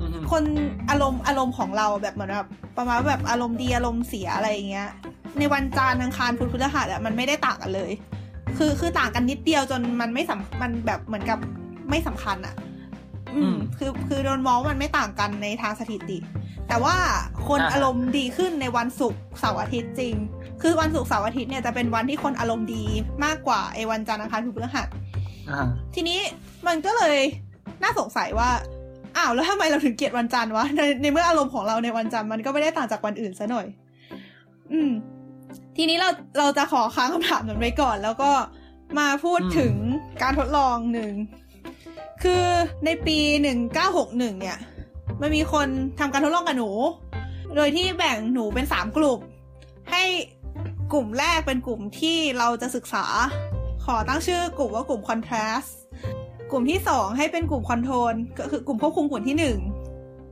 S4: อืม
S1: คนอารมณ์อารมณ์ของเราแบบเหมือนแบบประมาณว่าแบบอารมณ์ดีอารมณ์เสียอะไรอย่างเงี้ย ในวันจันทร์อังคารพุธพฤหัสอะมันไม่ได้ต่างกันเลย คือคือต่างกันนิดเดียวจนมันไม่สำมันแบบเหมือนกับไม่สำคัญอะอืมคือคือโดนมองว่ามันไม่ต่างกันในทางสถิติ แต่ว่าคนอารมณ์ดีขึ้นในวันศุกร์เสาร์อาทิตย์จริง คือวันศุกร์เสาร์อาทิตย์เนี่ยจะเป็นวันที่คนอารมณ์ดีมากกว่าไอ้วันจันทร์อังคารพุธพฤหัส
S4: อ่า
S1: ทีนี้มันก็เลยน่าสงสัยว่าอ้าวแล้วทำไมเราถึงเกลียดวันจันทร์วะในในเมื่ออารมณ์ของเราในวันจันทร์มันก็ไม่ได้ต่างจากวันอื่นซะหน่อย อืม ทีนี้เราเราจะขอค้างคำถามนั้นไว้ก่อน แล้วก็มาพูด
S4: อืม
S1: ถึงการทดลองหนึ่ง คือในปีหนึ่งเก้าหกหนึ่งเนี่ยมันมีคนทำการทดลองกับหนู โดยที่แบ่งหนูเป็นสามกลุ่ม ให้กลุ่มแรกเป็นกลุ่มที่เราจะศึกษา ขอตั้งชื่อกลุ่มว่ากลุ่ม contrast กลุ่มที่สองให้เป็นกลุ่ม control ก็คือกลุ่มควบคุมกลุ่มที่หนึ่ง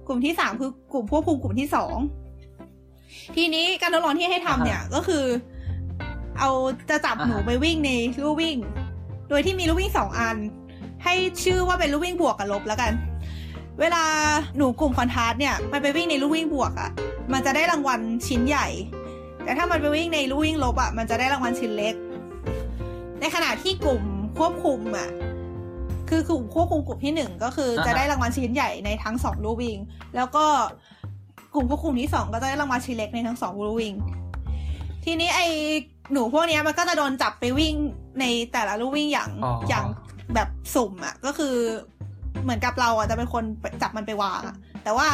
S1: กลุ่มที่สามคือกลุ่มควบคุมกลุ่มที่สอง ทีนี้การทดลองที่ให้ทำเนี่ยก็คือ เอาจะจับหนูไปวิ่งในลู่วิ่ง โดยที่มีลู่วิ่งสองอัน ให้ชื่อว่าเป็นลู่วิ่งบวกกับลบแล้วกัน เวลาหนูกลุ่มคอนทราสต์เนี่ยมันไปวิ่งในลู่วิ่งบวกอะ่ะ มันจะได้รางวัลชิ้นใหญ่ แต่ถ้ามันไปวิ่งในลู่วิ่งลบอะ่ะมันจะได้รางวัลชิ้นเล็ก ในขณะที่กลุ่มควบคุมอะ่ะคือกลุ่มควบคุมกลุ่มที่หนึ่งก็คือจะได้รางวัลชิ้นใหญ่ในทั้งสองลู่วิ่งแล้วก็ กลุ่มควบคุมที่สองก็จะได้รางวัลชิ้นเล็กในทั้งสองลู่วิ่ง ทีนี้ไอหนูพวกเนี้ยมันก็จะโดนจับไปวิ่งในแต่ละลู่วิ่งอย่าง
S4: อ๋อ
S1: อ
S4: อย่าง
S1: แบบสุ่มอะ ก็คือเหมือนกับเราอะจะเป็นคนจับมันไปวางอะ แต่ว่า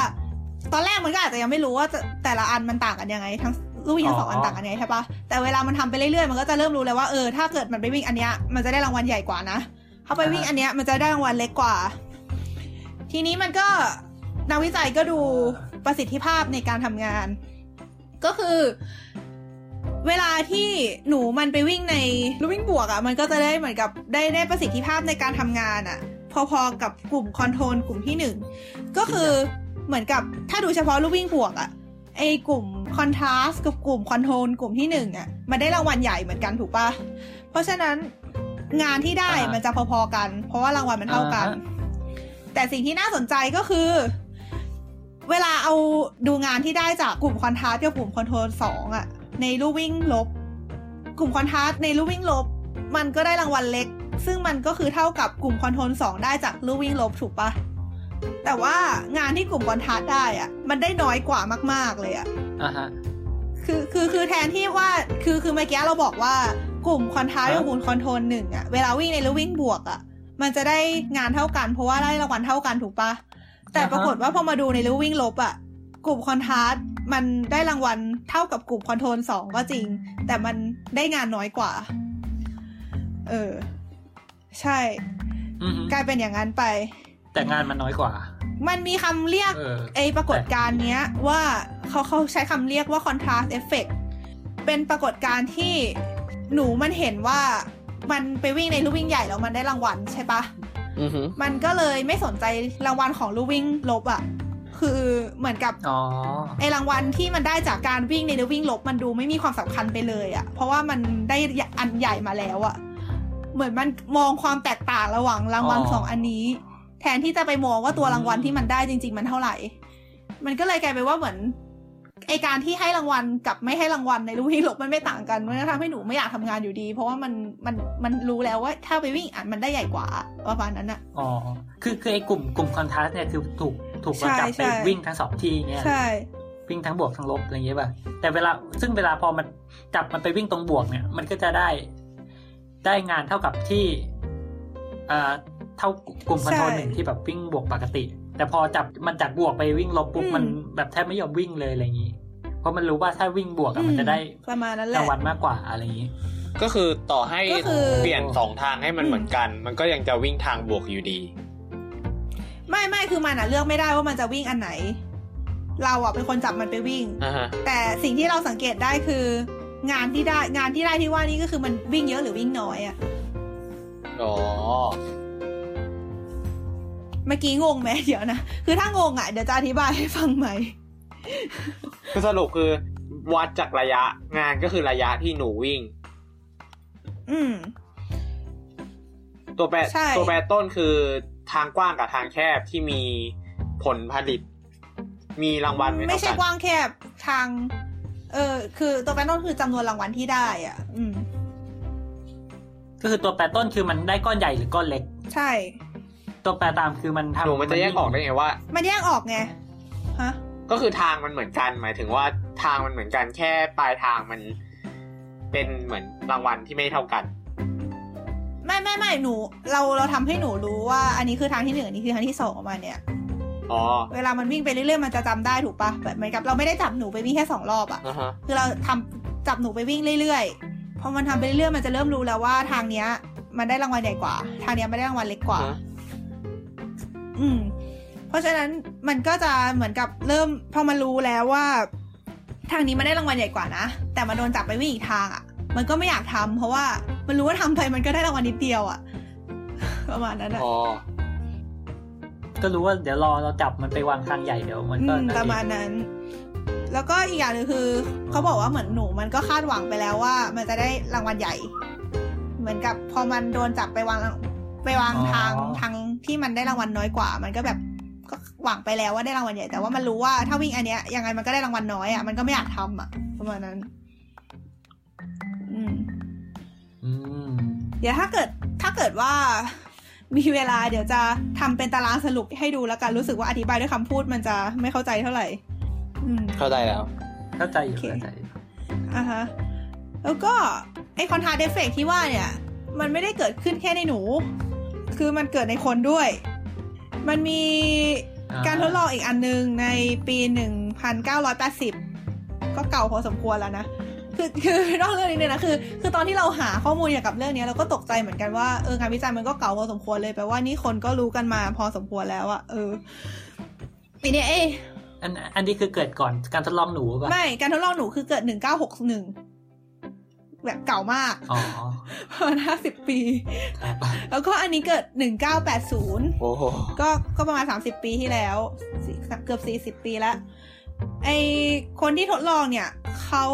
S1: ตอนแรกมันก็อาจจะยังไม่รู้ว่าจะแต่ละอันมันต่างกันยังไง ทั้งลู่วิ่งทั้งสองอันต่างกันยังไงใช่ปะแต่เวลามันทำไปเรื่อยๆมันก็จะเริ่มรู้เลยว่าเออถ้าเกิดมันไปวิ่งอันเนี้ยมันจะได้รางวัลใหญ่กว่านะถ้าไปวิ่งอันเนี้ยมันจะได้รางวัลเล็กกว่า ทีนี้มันก็นักวิจัยก็ดู ประสิทธิภาพในการทำงาน ก็คือ เวลาที่หนูมันไปวิ่งในลู่วิ่งบวกอะ่ะ มันก็จะได้เหมือนกับได้ได้ประสิทธิภาพในการทำงานอะ่ะ พอๆกับกลุ่ม control กลุ่มที่หนึ่งก็คือเหมือนกับถ้าดูเฉพาะลู่วิ่งบวกอะ่ะไอกลุ่ม contrast กับกลุ่ม control กลุ่มที่หนึ่งอะมันได้รางวัลใหญ่เหมือนกันถูกปะเพราะฉะนั้นงานที่ได้
S4: อ่ามัน
S1: มันจะพอๆกัน เพราะว่ารางวัลมันเท่ากัน
S4: อ่า
S1: แต่สิ่งที่น่าสนใจก็คือ เวลาเอาดูงานที่ได้จากกลุ่ม contrast กับกลุ่ม control สองอะในลู่วิ่งลบ กลุ่ม contrast ในลู่วิ่งลบ มันก็ได้รางวัลเล็ก ซึ่งมันก็คือเท่ากับกลุ่มคอนโทรลสองได้จากลู่วิ่งลบถูกปะแต่ว่างานที่กลุ่มคอนทราสต์ได้อะมันได้น้อยกว่ามาก ๆเลยอะ
S4: อ่าฮะ
S1: คือคือคือแทนที่ว่าคือคือเมื่อกี้เราบอกว่ากลุ่มคอนทราสต์
S4: ครั
S1: กับบกลุ่มคอนโทรลหนึ่งอะเวลาวิ่งในลู่วิ่งบวกอะมันจะได้งานเท่ากันเพราะว่าได้รางวัลเท่ากันถูกปะ แต่ปรากฏว่าพอมาดูในลู่วิ่งลบอะกลุ่มคอนทราสต์มันได้รางวัลเท่ากับกลุ่มคอนโทรลสองก็จริง แต่มันได้งานน้อยกว่า เออ ใช่
S4: อือฮึ
S1: กลายเป็นอย่างนั้นไป
S4: แต่งานมันน้อยกว่า
S1: มันมีคำเรียก
S4: เออ
S1: ไอปรากฏการณ์เนี้ย ว่าเขาเขาใช้คำเรียกว่า contrast effect เป็นปรากฏการณ์ที่หนูมันเห็นว่ามันไปวิ่งในลู่วิ่งใหญ่แล้วมันได้รางวัลใช่ปะ
S3: อือหือ
S1: มันก็เลยไม่สนใจรางวัลของลู่วิ่งลบอะ่ะ คือเหมือนกับ
S4: อ๋อ
S1: ไอรางวัลที่มันได้จากการวิ่งในลู่วิ่งลบมันดูไม่มีความสำคัญไปเลยอะ่ะ เพราะว่ามันได้อันใหญ่มาแล้วอะ่ะ เหมือนมันมองความแตกต่างระหว่างรางวัล
S4: อ๋อ
S1: สองอันนี้ แทนที่จะไปมองว่าตัวรางวัลที่มันได้จริง ๆ มันเท่าไหร่ มันก็เลยกลายเป็นว่าเหมือน ไอการที่ให้รางวัลกับไม่ให้รางวัลในลู่วิ่งลบมันไม่ต่างกันมันก็ทำให้หนูไม่อยากทำงานอยู่ดี เพราะว่ามันมันมันรู้แล้วว่าถ้าไปวิ่งอะมันได้ใหญ่กว่าประมาณนั้นอะ
S4: อ๋อคือคือไอ้กลุ่มกลุ่มคอนทราสเนี่ยคือถูกถูก
S1: ใช่
S4: เราจับไป
S1: ใช่
S4: วิ่งทั้งสองที่เงี้ย
S1: ใช่
S4: วิ่งทั้งบวกทั้งลบอะไรอย่างเงี้ยป่ะแต่เวลาซึ่งเวลาพอมันจับมันไปวิ่งตรงบวกเนี่ย มันก็จะได้ได้งานเท่ากับที่เอ่อเท่ากลุ่มคอนโทรล
S1: ใช่
S4: หนึ่งที่แบบวิ่งบวกปกติ แต่พอจับมันจับบวกไปวิ่งลบปุ๊บ
S1: อืม
S4: มันแบบแทบไม่ยอมวิ่งเลยอะไรอย่างงี้ เพราะมันรู้ว่าถ้าวิ่งบวกอะมันจะได้
S1: ประมาณนั้นแห
S4: รา
S1: ละ
S4: งวัลมากกว่าอะไรอย่างงี้
S3: ก็คือต่อให้
S1: ก็คือ
S3: เปลี่ยนสองทางให้มัน
S1: อืม
S3: เหมือนกัน มันก็ยังจะวิ่งทางบวกอยู่ดี
S1: ไม่ไม่คือมันอะเลือกไม่ได้ว่ามันจะวิ่งอันไหน เราอะเป็นคนจับมันไปวิ่ง
S3: อ่าฮะ
S1: แต่สิ่งที่เราสังเกตได้คืองานที่ได้งานที่ได้ที่ว่านี่ก็คือมันวิ่งเยอะหรือวิ่งน้อยอะ
S3: อ๋อ
S1: เมื่อกี้งงไหมเดี๋ยวนะ คือถ้างงอะเดี๋ยวจะอธิบายให้ฟังใหม่
S3: คือสรุปคือวัดจากระยะงานก็คือระยะที่หนูวิ่ง
S1: อืม
S3: ตัวแปร
S1: ใช่
S3: ตัวแปรต้นคือทางกว้างกับทางแคบที่มีผลผลิต มีรางวัลไม่
S1: ไม่
S3: เท่า
S1: ใช่
S3: กัน
S1: กว้างแคบทาง เออ คือตัวแปรต้นคือจำนวนรางวัลที่ได้ อะ อืม
S4: ก็คือตัวแปรต้นคือมันได้ก้อนใหญ่หรือก้อนเล็ก
S1: ใช่
S4: ตัวแปรตามคือมันทำ
S3: หนูมันจะแยกออกได้ไงว่า
S1: มันแยกออกไงฮะ
S3: ก็คือทางมันเหมือนกัน หมายถึงว่าทางมันเหมือนกันแค่ปลายทางมันเป็นเหมือนรางวัลที่ไม่เท่ากัน
S1: ไม่ไม่ไม่หนู เราเราทำให้หนูรู้ว่า อันนี้คือทางที่หนึ่งอันนี้คือทางที่สองออกมาเนี่ย
S3: อ๋อ
S1: เวลามันวิ่งไปเรื่อยๆมันจะจำได้ถูกปะแบบเหมือนกับเราไม่ได้จับหนูไปวิ่งแค่สองรอบอะ
S3: อ่าฮะ
S1: คือเราทำจับหนูไปวิ่งเรื่อยๆพอมันทำไปเรื่อยๆมันจะเริ่มรู้แล้วว่าทางเนี้ย มันได้รางวัลใหญ่กว่า ทางเนี้ยไม่ได้รางวัลเล็กกว่า
S3: ฮะ
S1: อืม เพราะฉะนั้นมันก็จะเหมือนกับเริ่มพอมันรู้แล้วว่า ทางนี้มันได้รางวัลใหญ่กว่านะ แต่มันโดนจับไปวิ่งอีกทางอะ มันก็ไม่อยากทำเพราะว่ามันรู้ว่าทำไปมันก็ได้รางวัลนิดเดียวอะ ประมาณนั้นอะ
S3: อ๋อ
S4: ก็รู้ว่าเดี๋ยวรอเราจับมันไปวางทางใหญ่เดี๋ยวมัน
S1: อื
S4: ก็
S1: มประมาณนั้น แล้วก็อีกอย่างหนึงคือเขาบอกว่าเหมือนหนูมันก็คาดหวังไปแล้วว่า มันจะได้รางวัลใหญ่ เหมือนกับพอมันโดนจับไปวาง ไปวางทางทางที่มันได้รางวัลน้อยกว่า มันก็แบบก็หวังไปแล้วว่าได้รางวัลใหญ่แต่ว่ามันรู้ว่าถ้าวิ่งอันเนี้ยยังไงมันก็ได้รางวัลน้อยอะมันก็ไม่อยากทำอะประมาณนั้นอืม
S4: อืม
S1: เดี๋ยวถ้าเกิดถ้าเกิดว่ามีเวลาเดี๋ยวจะทำเป็นตารางสรุปให้ดูแล้วกันรู้สึกว่าอธิบายด้วยคำพูดมันจะไม่เข้าใจเท่าไหร่ อืม
S3: เข้าใจแล้ว
S4: เข้าใจอยู่
S1: โอเค
S4: เข้าใจอยู่
S1: อ่าฮะแล้วก็ไอคอนทาเดฟเฟกที่ว่าเนี่ย มันไม่ได้เกิดขึ้นแค่ในหนู คือมันเกิดในคนด้วย มันมีการทดลองอีกอันหนึ่งในปี 1980 ก็เก่าพอสมควรแล้วนะ คือคือนอกเรื่องนี้เนี่ยนะคือ คือตอนที่เราหาข้อมูลเกี่ยวกับเรื่องนี้เราก็ตกใจเหมือนกันว่าเอองานวิจัยมันก็เก่าพอสมควรเลยแปลว่านี่คนก็รู้กันมาพอสมควรแล้วอะเออปีนี้เอ
S4: อันอันนี้คือเกิดก่อนการทดลองหนูป่ะ
S1: ไม่การทดลองหนูคือเกิด 1961 แบบเก่ามาก
S4: อ๋อ
S1: ประมาณห้าสิบปี
S4: ครับ
S1: แล้วก็อันนี้เกิดหนึ่งเก้าแปดศูนย์
S3: โอ้โห
S1: ก็ก็ประมาณสามสิบปีที่แล้วสี่เกือบสี่สิบปีแล้วไอคนที่ทดลองเนี่ยเขา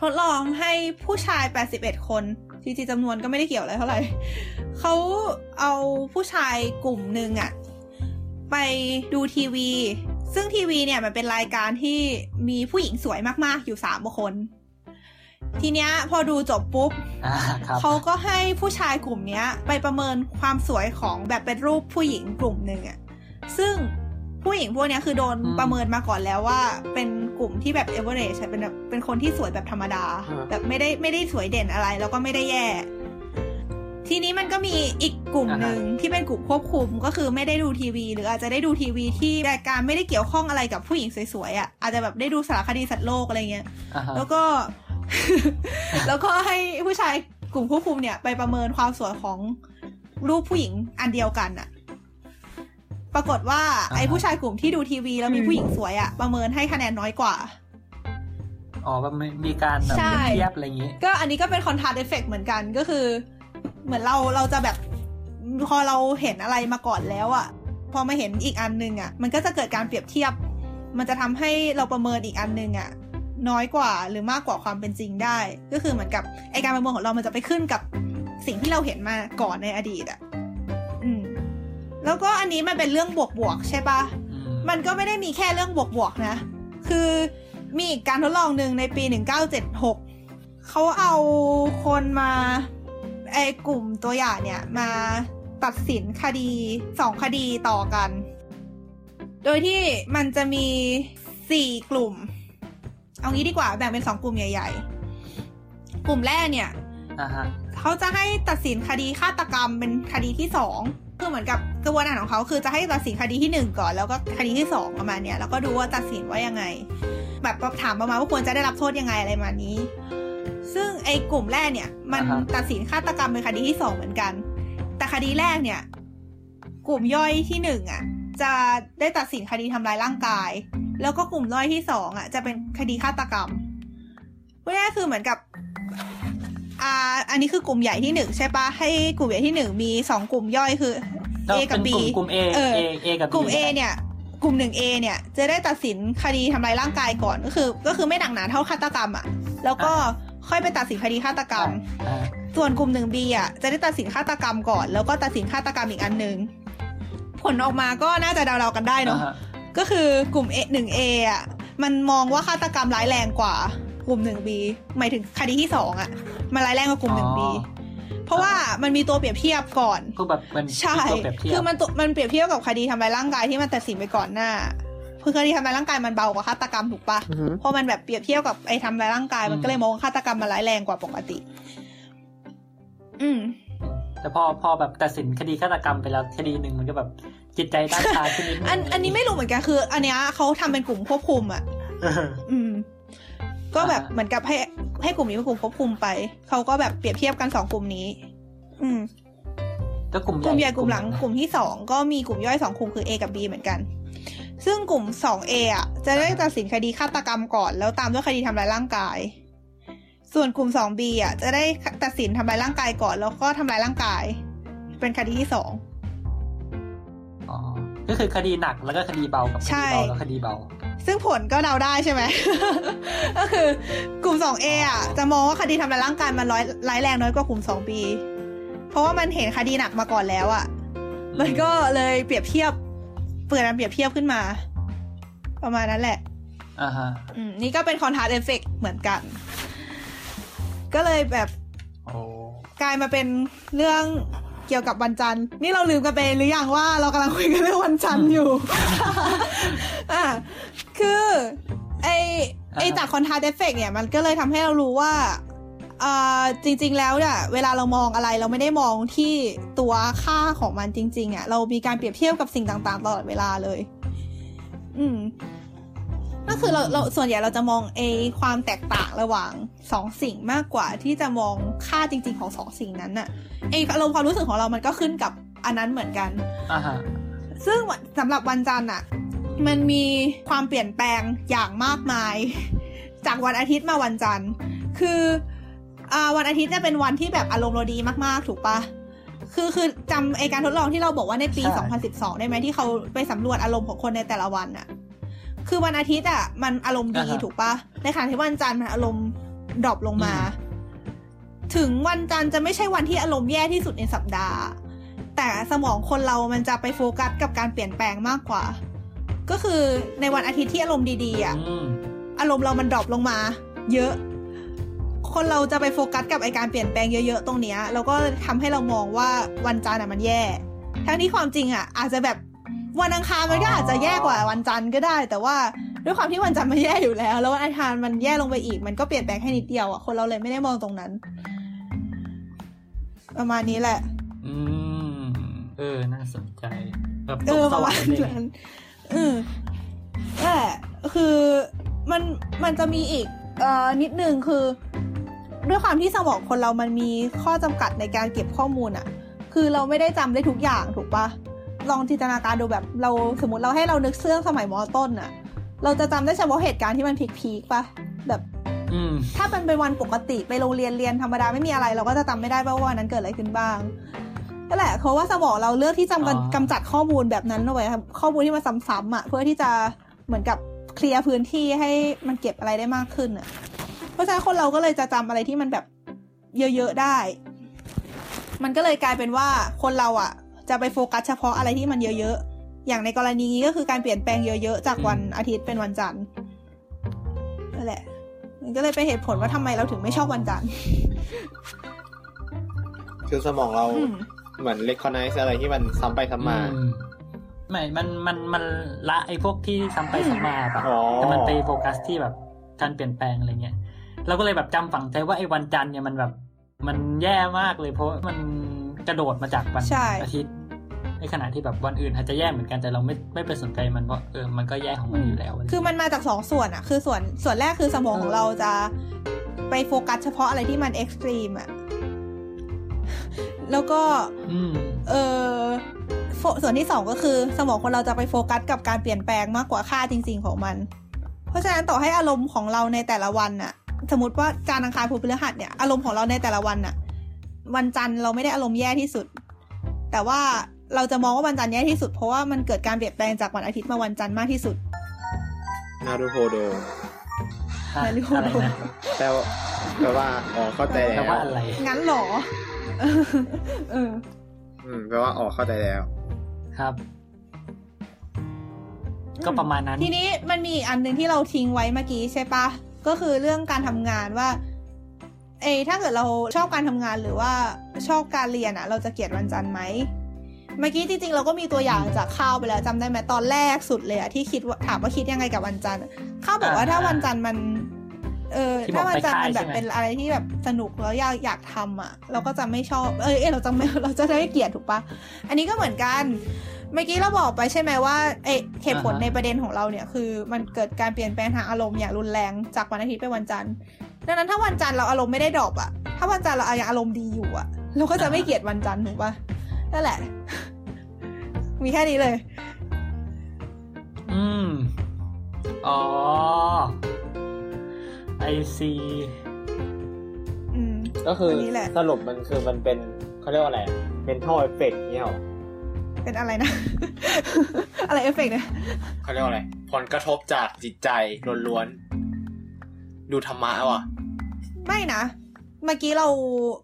S1: ทดลองให้ผู้ชายแปดสิบเอ็ดคน จริงๆจำนวนก็ไม่ได้เกี่ยวอะไรเท่าไหร่ เขาเอาผู้ชายกลุ่มหนึ่งอะไปดูทีวี ซึ่งทีวีเนี่ยมันเป็นรายการที่มีผู้หญิงสวยมากๆอยู่สามคน ทีเนี้ยพอดูจบปุ๊บ
S4: อ่าครับ
S1: เขาก็ให้ผู้ชายกลุ่มเนี้ย ไปประเมินความสวยของแบบเป็นรูปผู้หญิงกลุ่มหนึ่งอะซึ่งผู้หญิงพวกเนี้ยคือโดนประเมินมาก่อนแล้วว่า เป็นกลุ่มที่แบบเอเวอเรจเป็นแบบเป็นคนที่สวยแบบธรรมดา แบบไม่ได้ไม่ได้สวยเด่นอะไร แล้วก็ไม่ได้แย่ ทีนี้มันก็มีอีกกลุ่มหนึ่งที่เป็นกลุ่มควบคุมก็คือไม่ได้ดูทีวี หรืออาจจะได้ดูทีวีที่รายการไม่ได้เกี่ยวข้องอะไรกับผู้หญิงสวยๆอะ่ะอาจจะแบบได้ดูสารคดีสัตว์โลกอะไรเงี้ย
S4: อ่าฮะ
S1: แล้วก็ แล้วก็ให้ผู้ชายกลุ่มควบคุมเนี่ย ไปประเมินความสวยของรูปผู้หญิงอันเดียวกันอะปรากฏว่าไอ้ผู้ชายกลุ่มที่ดูทีวีแล้วมีผู้หญิงสวยอะประเมินให้คะแนนน้อยกว่า
S4: อ๋อมันมีการแบบ
S1: ใช่
S4: เทียบอะไรอย่างงี้
S1: ก็อันนี้ก็เป็น contrast effect เหมือนกันก็คือ เหมือนเราเราจะแบบพอเราเห็นอะไรมาก่อนแล้วอะพอมาเห็นอีกอันหนึ่งอะมันก็จะเกิดการเปรียบเทียบ มันจะทำให้เราประเมินอีกอันหนึ่งอะ น้อยกว่าหรือมากกว่าความเป็นจริงได้ ก็คือเหมือนกับไอการประเมินของเรามันจะไปขึ้นกับสิ่งที่เราเห็นมาก่อนในอดีตอะอืมแล้วก็อันนี้มันเป็นเรื่องบวกๆใช่ปะ
S4: อืม
S1: มันก็ไม่ได้มีแค่เรื่องบวกๆนะ คือมีอีกการทดลองหนึ่งในปี 1976 เขาเอาคนมาไอ้กลุ่มตัวอย่างเนี่ยมาตัดสินคดีสองคดีต่อกัน โดยที่มันจะมีสี่กลุ่ม เอางี้ดีกว่าแบ่งเป็นสองกลุ่มใหญ่ ๆ กลุ่มแรกเนี่ย
S4: อ่าฮะ
S1: เขาจะให้ตัดสินคดีฆาตกรรมเป็นคดีที่สองคือเหมือนกับกระบวนการของเขาคือจะให้ตัดสินคดีที่หนึ่งก่อน แล้วก็คดีที่สองประมาณเนี้ยแล้วก็ดูว่าตัดสินว่ายังไง แบบถามประมาณว่าควรจะได้รับโทษยังไงอะไรมาณนี้ ซึ่งไอ้กลุ่มแรกเนี่ย มัน
S4: อ่าฮะ
S1: ตัดสินฆาตกรรมเป็นคดีที่สองเหมือนกัน แต่คดีแรกเนี่ย กลุ่มย่อยที่หนึ่งอะ จะได้ตัดสินคดีทำร้ายร่างกาย แล้วก็กลุ่มย่อยที่สองอะจะเป็นคดีฆาตกรรมพูดง่ายๆคือเหมือนกับอ่าอันนี้คือกลุ่มใหญ่ที่หนึ่งใช่ปะให้กลุ่มใหญ่ที่หนึ่งมีสองกลุ่มย่อยคือ A กับ B
S4: เป็นกลุ่มกลุ่ม A
S1: เออ
S4: A A กับ B
S1: กลุ่ม A เนี่ยกลุ่มหนึ่ง A เนี่ยจะได้ตัดสินคดีทำร้ายร่างกายก่อนก็คือ ก็คือไม่หนักหนาเท่าฆาตกรรมอะ แล้วก็ค่อยไปตัดสินคดีฆาตกรรม
S4: อ่า
S1: ส่วนกลุ่มหนึ่ง B อะจะได้ตัดสินฆาตกรรมก่อน แล้วก็ตัดสินฆาตกรรมอีกอันหนึ่งผลออกมาก็น่าจะเดาๆกันได้เนาะ
S4: อ่าฮะ
S1: ก็คือกลุ่ม A หนึ่ง A อะมันมองว่าฆาตกรรมร้ายแรงกว่ากลุ่มหนึ่ง B หมายถึงคดีที่สองอะมันร้ายแรงกว่ากลุ่มหนึ่ง B เพราะว่ามันมีตัวเปรียบเทียบก่อน
S4: ก็แบบมัน
S1: ใช่
S4: ตัวเปรียบเทียบ
S1: คือมันตัวมันเปรียบเทียบกับคดีทำร้ายร่างกายที่มันตัดสินไปก่อนหน้าคือคดีทำร้ายร่างกายมันเบากว่าฆาตกรรมถูกปะ
S3: อือฮึ
S1: พอมันแบบเปรียบเทียบกับไอ้ทำร้ายร่างกายมันก็เลยมองว่าฆาตกรรมมันร้ายแรงกว่าปกติ อืม
S4: แต่พอพอแบบตัดสินคดีฆาตกรรมไปแล้วคดีหนึ่งมันก็แบบ จิตใจด้านตาขึ้นนิดนึง
S1: อันอันนี้ไม่รู้เหมือนกันคือ อันเนี้ยเขาทำเป็นกลุ่มควบคุมอะ
S4: เออ
S1: อืม ก็แบบ
S4: อ่า
S1: เหมือนกับให้ให้กลุ่มนี้เป็นกลุ่มควบคุมไปเขาก็แบบเปรียบเทียบกันสองกลุ่มนี้ อืม
S4: ก็กลุ่ม
S1: กลุ่มใหญ่กลุ่มหลังกลุ่มที่สองก็มีกลุ่มย่อยสองกลุ่มคือ A กับ B เหมือนกัน ซึ่งกลุ่มสอง A อะ จะได้ตัดสินคดีฆาตกรรมก่อน แล้วตามด้วยคดีทำลายร่างกาย ส่วนกลุ่มสอง B อะจะได้ตัดสินทำลายร่างกายก่อน แล้วก็ทำลายร่างกาย เป็นคดีที่สอง
S4: อ๋อ ก็คือคดีหนักแล้วก็คดีเบากับค
S1: ใช่
S4: ดีเบาแล้วคดีเบา
S1: ซึ่งผลก็เดาได้ใช่ไหมก็คือกลุ่ม 2A อะจะมองว่าคดีทำลายร่างกายมันร้อยร้ายแรงน้อยกว่ากลุ่ม 2B เพราะว่ามันเห็นคดีหนักมาก่อนแล้วอะ มันก็เลยเปรียบเทียบเกิดการเปรียบเทียบขึ้นมา ประมาณนั้นแหละ
S4: อ่าฮะ
S1: อืมนี่ก็เป็น contrast effect เหมือนกัน ก็เลยแบบ
S4: โอ้
S1: กลายมาเป็นเรื่อง เกี่ยวกับวันจันทร์ นี่เราลืมกันไปหรือยังว่าเรากำลังคุยกันเรื่องวันจันทร์อยู่ อะคือไอไอจาก contrast effect เนี่ยมันก็เลยทำให้เรารู้ว่าอ่าจริงๆ แล้วเนี่ยเวลาเรามองอะไรเราไม่ได้มองที่ตัวค่าของมันจริง ๆอะเรามีการเปรียบเทียบกับสิ่งต่างๆ ตลอดเวลาเลย อืม ก็คือเราเราส่วนใหญ่เราจะมองไอความแตกต่างระหว่างสองสิ่งมากกว่าที่จะมองค่าจริง ๆ ของสองสิ่งนั้นน่ะไออารมณ์ความรู้สึกของเรามันก็ขึ้นกับอันนั้นเหมือนกัน
S4: อ่าฮะ
S1: ซึ่งวันสำหรับวันจันทร์อะ มันมีความเปลี่ยนแปลงอย่างมากมาย จากวันอาทิตย์มาวันจันทร์ คืออ่าวันอาทิตย์จะเป็นวันที่แบบอารมณ์เราดีมากๆ ถูกปะคือคือจำไอการทดลองที่เราบอกว่าในปี
S4: ใช่
S1: 2012 ได้ไหมที่เขาไปสำรวจอารมณ์ของคนในแต่ละวันอะ คือวันอาทิตย์อะมันอารมณ์ดีถูกปะในขณะที่วันจันทร์มันอารมณ์ drop ลงมา ถึงวันจันทร์จะไม่ใช่วันที่อารมณ์แย่ที่สุดในสัปดาห์ แต่สมองคนเรามันจะไปโฟกัสกับการเปลี่ยนแปลงมากกว่า ก็คือในวันอาทิตย์ที่อารมณ์ดีๆอะ
S4: อืม
S1: อารมณ์เรามัน drop ลงมา เยอะ คนเราจะไปโฟกัสกับไอการเปลี่ยนแปลงเยอะๆตรงเนี้ยแล้วก็ทำให้เรามองว่าวันจันทร์อะมันแย่ ทั้งที่ความจริงอะ อาจจะแบบ วันอังคารมันก็อาจจะแย่กว่าวันจันทร์ก็ได้ แต่ว่าด้วยความที่วันจันทร์มันแย่อยู่แล้ว แล้ววันอังคารมันแย่ลงไปอีก มันก็เปลี่ยนแปลงแค่นิดเดียวอะคนเราเลยไม่ได้มองตรงนั้น ประมาณนี้แหละ
S4: อืมเออ น่าสนใจแบบ
S1: เอ
S4: ตก
S1: อ
S4: ส
S1: ประ
S4: วร
S1: มารณ
S4: ค์เลย
S1: นั้นเออนั่นแหละคือมันมันจะมีอีกเอ่อนิดนึงคือ ด้วยความที่สมองคนเรามันมีข้อจำกัดในการเก็บข้อมูลอะคือเราไม่ได้จำได้ทุกอย่างถูกปะ ลองจินตนาการดูแบบเราสมมติเราให้เรานึกเรื่องสมัยมอต้นอะเราจะจำได้เฉพาะเหตุการณ์ที่มันพีคๆปะแบบ
S4: อืม
S1: ถ้ามันเป็นวันปกติไปโรงเรียนเรียนธรรมดาไม่มีอะไร เราก็จะจำไม่ได้ว่าวันนั้นเกิดอะไรขึ้นบ้างนั่นแหละเพราะว่าสมองเราเลือกที่จำกัน
S4: อ๋อ
S1: กำจัดข้อมูลแบบนั้นเอาไว้ครับข้อมูลที่มันซ้ำๆอะเพื่อที่จะเหมือนกับเคลียร์พื้นที่ให้มันเก็บอะไรได้มากขึ้นอะ เพราะฉะนั้นคนเราก็เลยจะจำอะไรที่มันแบบเยอะๆได้ มันก็เลยกลายเป็นว่าคนเราอะ จะไปโฟกัสเฉพาะอะไรที่มันเยอะๆ อย่างในกรณีนี้ก็คือการเปลี่ยนแปลงเยอะๆ จากวันอาทิตย์เป็นวันจันทร์นั่นแหละ มันก็เลยเป็นเหตุผลว่าทำไมเราถึงไม่ชอบวันจันทร์
S3: คือสมองเรา
S1: อืม
S3: เหมือน recognize อะไรที่มันซ้ำไปซ้ำมา
S4: อืไม่ มัน มัน มันละไอ้พวกที่ซ้ำไปซ้ำมาแบบ
S3: อ๋อ
S4: แต่มันไปโฟกัสที่แบบการเปลี่ยนแปลงอะไรเงี้ย เราก็เลยแบบจำฝังใจว่าไอ้วันจันทร์เนี่ยมันแบบ มันแย่มากเลยเพราะมัน กระโดดมาจากวัน
S1: ใช่
S4: อาทิตย์ ในขณะที่แบบวันอื่นอาจจะแย่เหมือนกันแต่เราไม่ไม่ไปสนใจมันเพราะเออมันก็แย่ของมันอยู่แล้ว
S1: คือมันมาจากสองส่วนอะคือส่วนส่วนแรกคือสมองของเราจะไปโฟกัสเฉพาะอะไรที่มัน extreme อะแล้วก็
S4: อืม
S1: เออโฟส่วนที่สองก็คือสมองคนเราจะไปโฟกัสกับการเปลี่ยนแปลงมากกว่าค่าจริง ๆของมัน เพราะฉะนั้นต่อให้อารมณ์ของเราในแต่ละวันน่ะสมมติว่าจานทร์อังคารพุธพฤหัสเนี่ยอารมณ์ของเราในแต่ละวันน่ะ วันจันทร์เราไม่ได้อารมณ์แย่ที่สุด แต่ว่าเราจะมองว่าวันจันทร์แย่ที่สุดเพราะว่ามันเกิดการเปลี่ยนแปลงจากวันอาทิตย์มาวันจันทร์มากที่สุด
S3: นารูโฮโด
S4: ฮะ
S1: นาฬิกา
S4: อะไรนะ
S3: แปลว่าแปลว่าอ๋อเข้าใจ
S4: แปล
S3: แล้ว
S4: ว่าอะไร
S1: งั้นเหรอเออ
S3: อืมแปลว่าอ๋อเข้าใจแล้ว
S4: ครับ ก็ประมาณนั้น
S1: ทีนี้มันมีอีกอันหนึ่งที่เราทิ้งไว้เมื่อกี้ใช่ปะก็คือเรื่องการทำงานว่า เอยถ้าเกิดเราชอบการทำงานหรือว่าชอบการเรียนอะเราจะเกลียดวันจันทร์ไหมเมื่อกี้จริงๆเราก็มีตัวอย่างจากข้าวไปแล้วจำได้ไหมตอนแรกสุดเลยอะที่คิดว่าถามว่าคิดยังไงกับวันจันทร์ข้าวบอกว่า
S4: อ่า
S1: ถ้าวันจันทร์มัน เออ
S4: ที่บอก
S1: ถ้าวันจันทร์มัน
S4: ไปค่าย
S1: แบบ
S4: ใช่ไหม
S1: เป็นอะไรที่แบบสนุกแล้วอยากอยากทำอะเราก็จะไม่ชอบเอยเอยเราจะไม่เราจะได้เกลียดถูกปะอันนี้ก็เหมือนกัน เมื่อกี้เราบอกไปใช่ไหมว่าเอเหตุผล
S4: อ่าฮะ
S1: ในประเด็นของเราเนี่ยคือ มันเกิดการเปลี่ยนแปลงทางอารมณ์อย่างรุนแรงจากวันอาทิตย์ไปวันจันทร์ดังนั้นถ้าวันจันทร์เราอารมณ์ไม่ได้ดรอปอะถ้าวันจันทร์เรายังอารมณ์ดีอยู่อะเราก็จะไม่เกลียดวันจันทร์ถูกปะนั่นแหละ มีแค่นี้เลย
S4: อืม อ๋อไอซี
S1: อืม
S3: ก็คือัน
S1: นี้แหละ
S3: สรุปมันคือมันเป็นเขาเรียกว่าอะไร mental effect เนี่ยหรอ
S1: เป็นอะไรนะ อะไรเอฟเฟกต์เนี่ย
S3: เขาเรียกว่าอะไร ผลกระทบจากจิตใจล้วนๆ ดูธรรมะว่ะ
S1: ไม่นะ เมื่อกี้เรา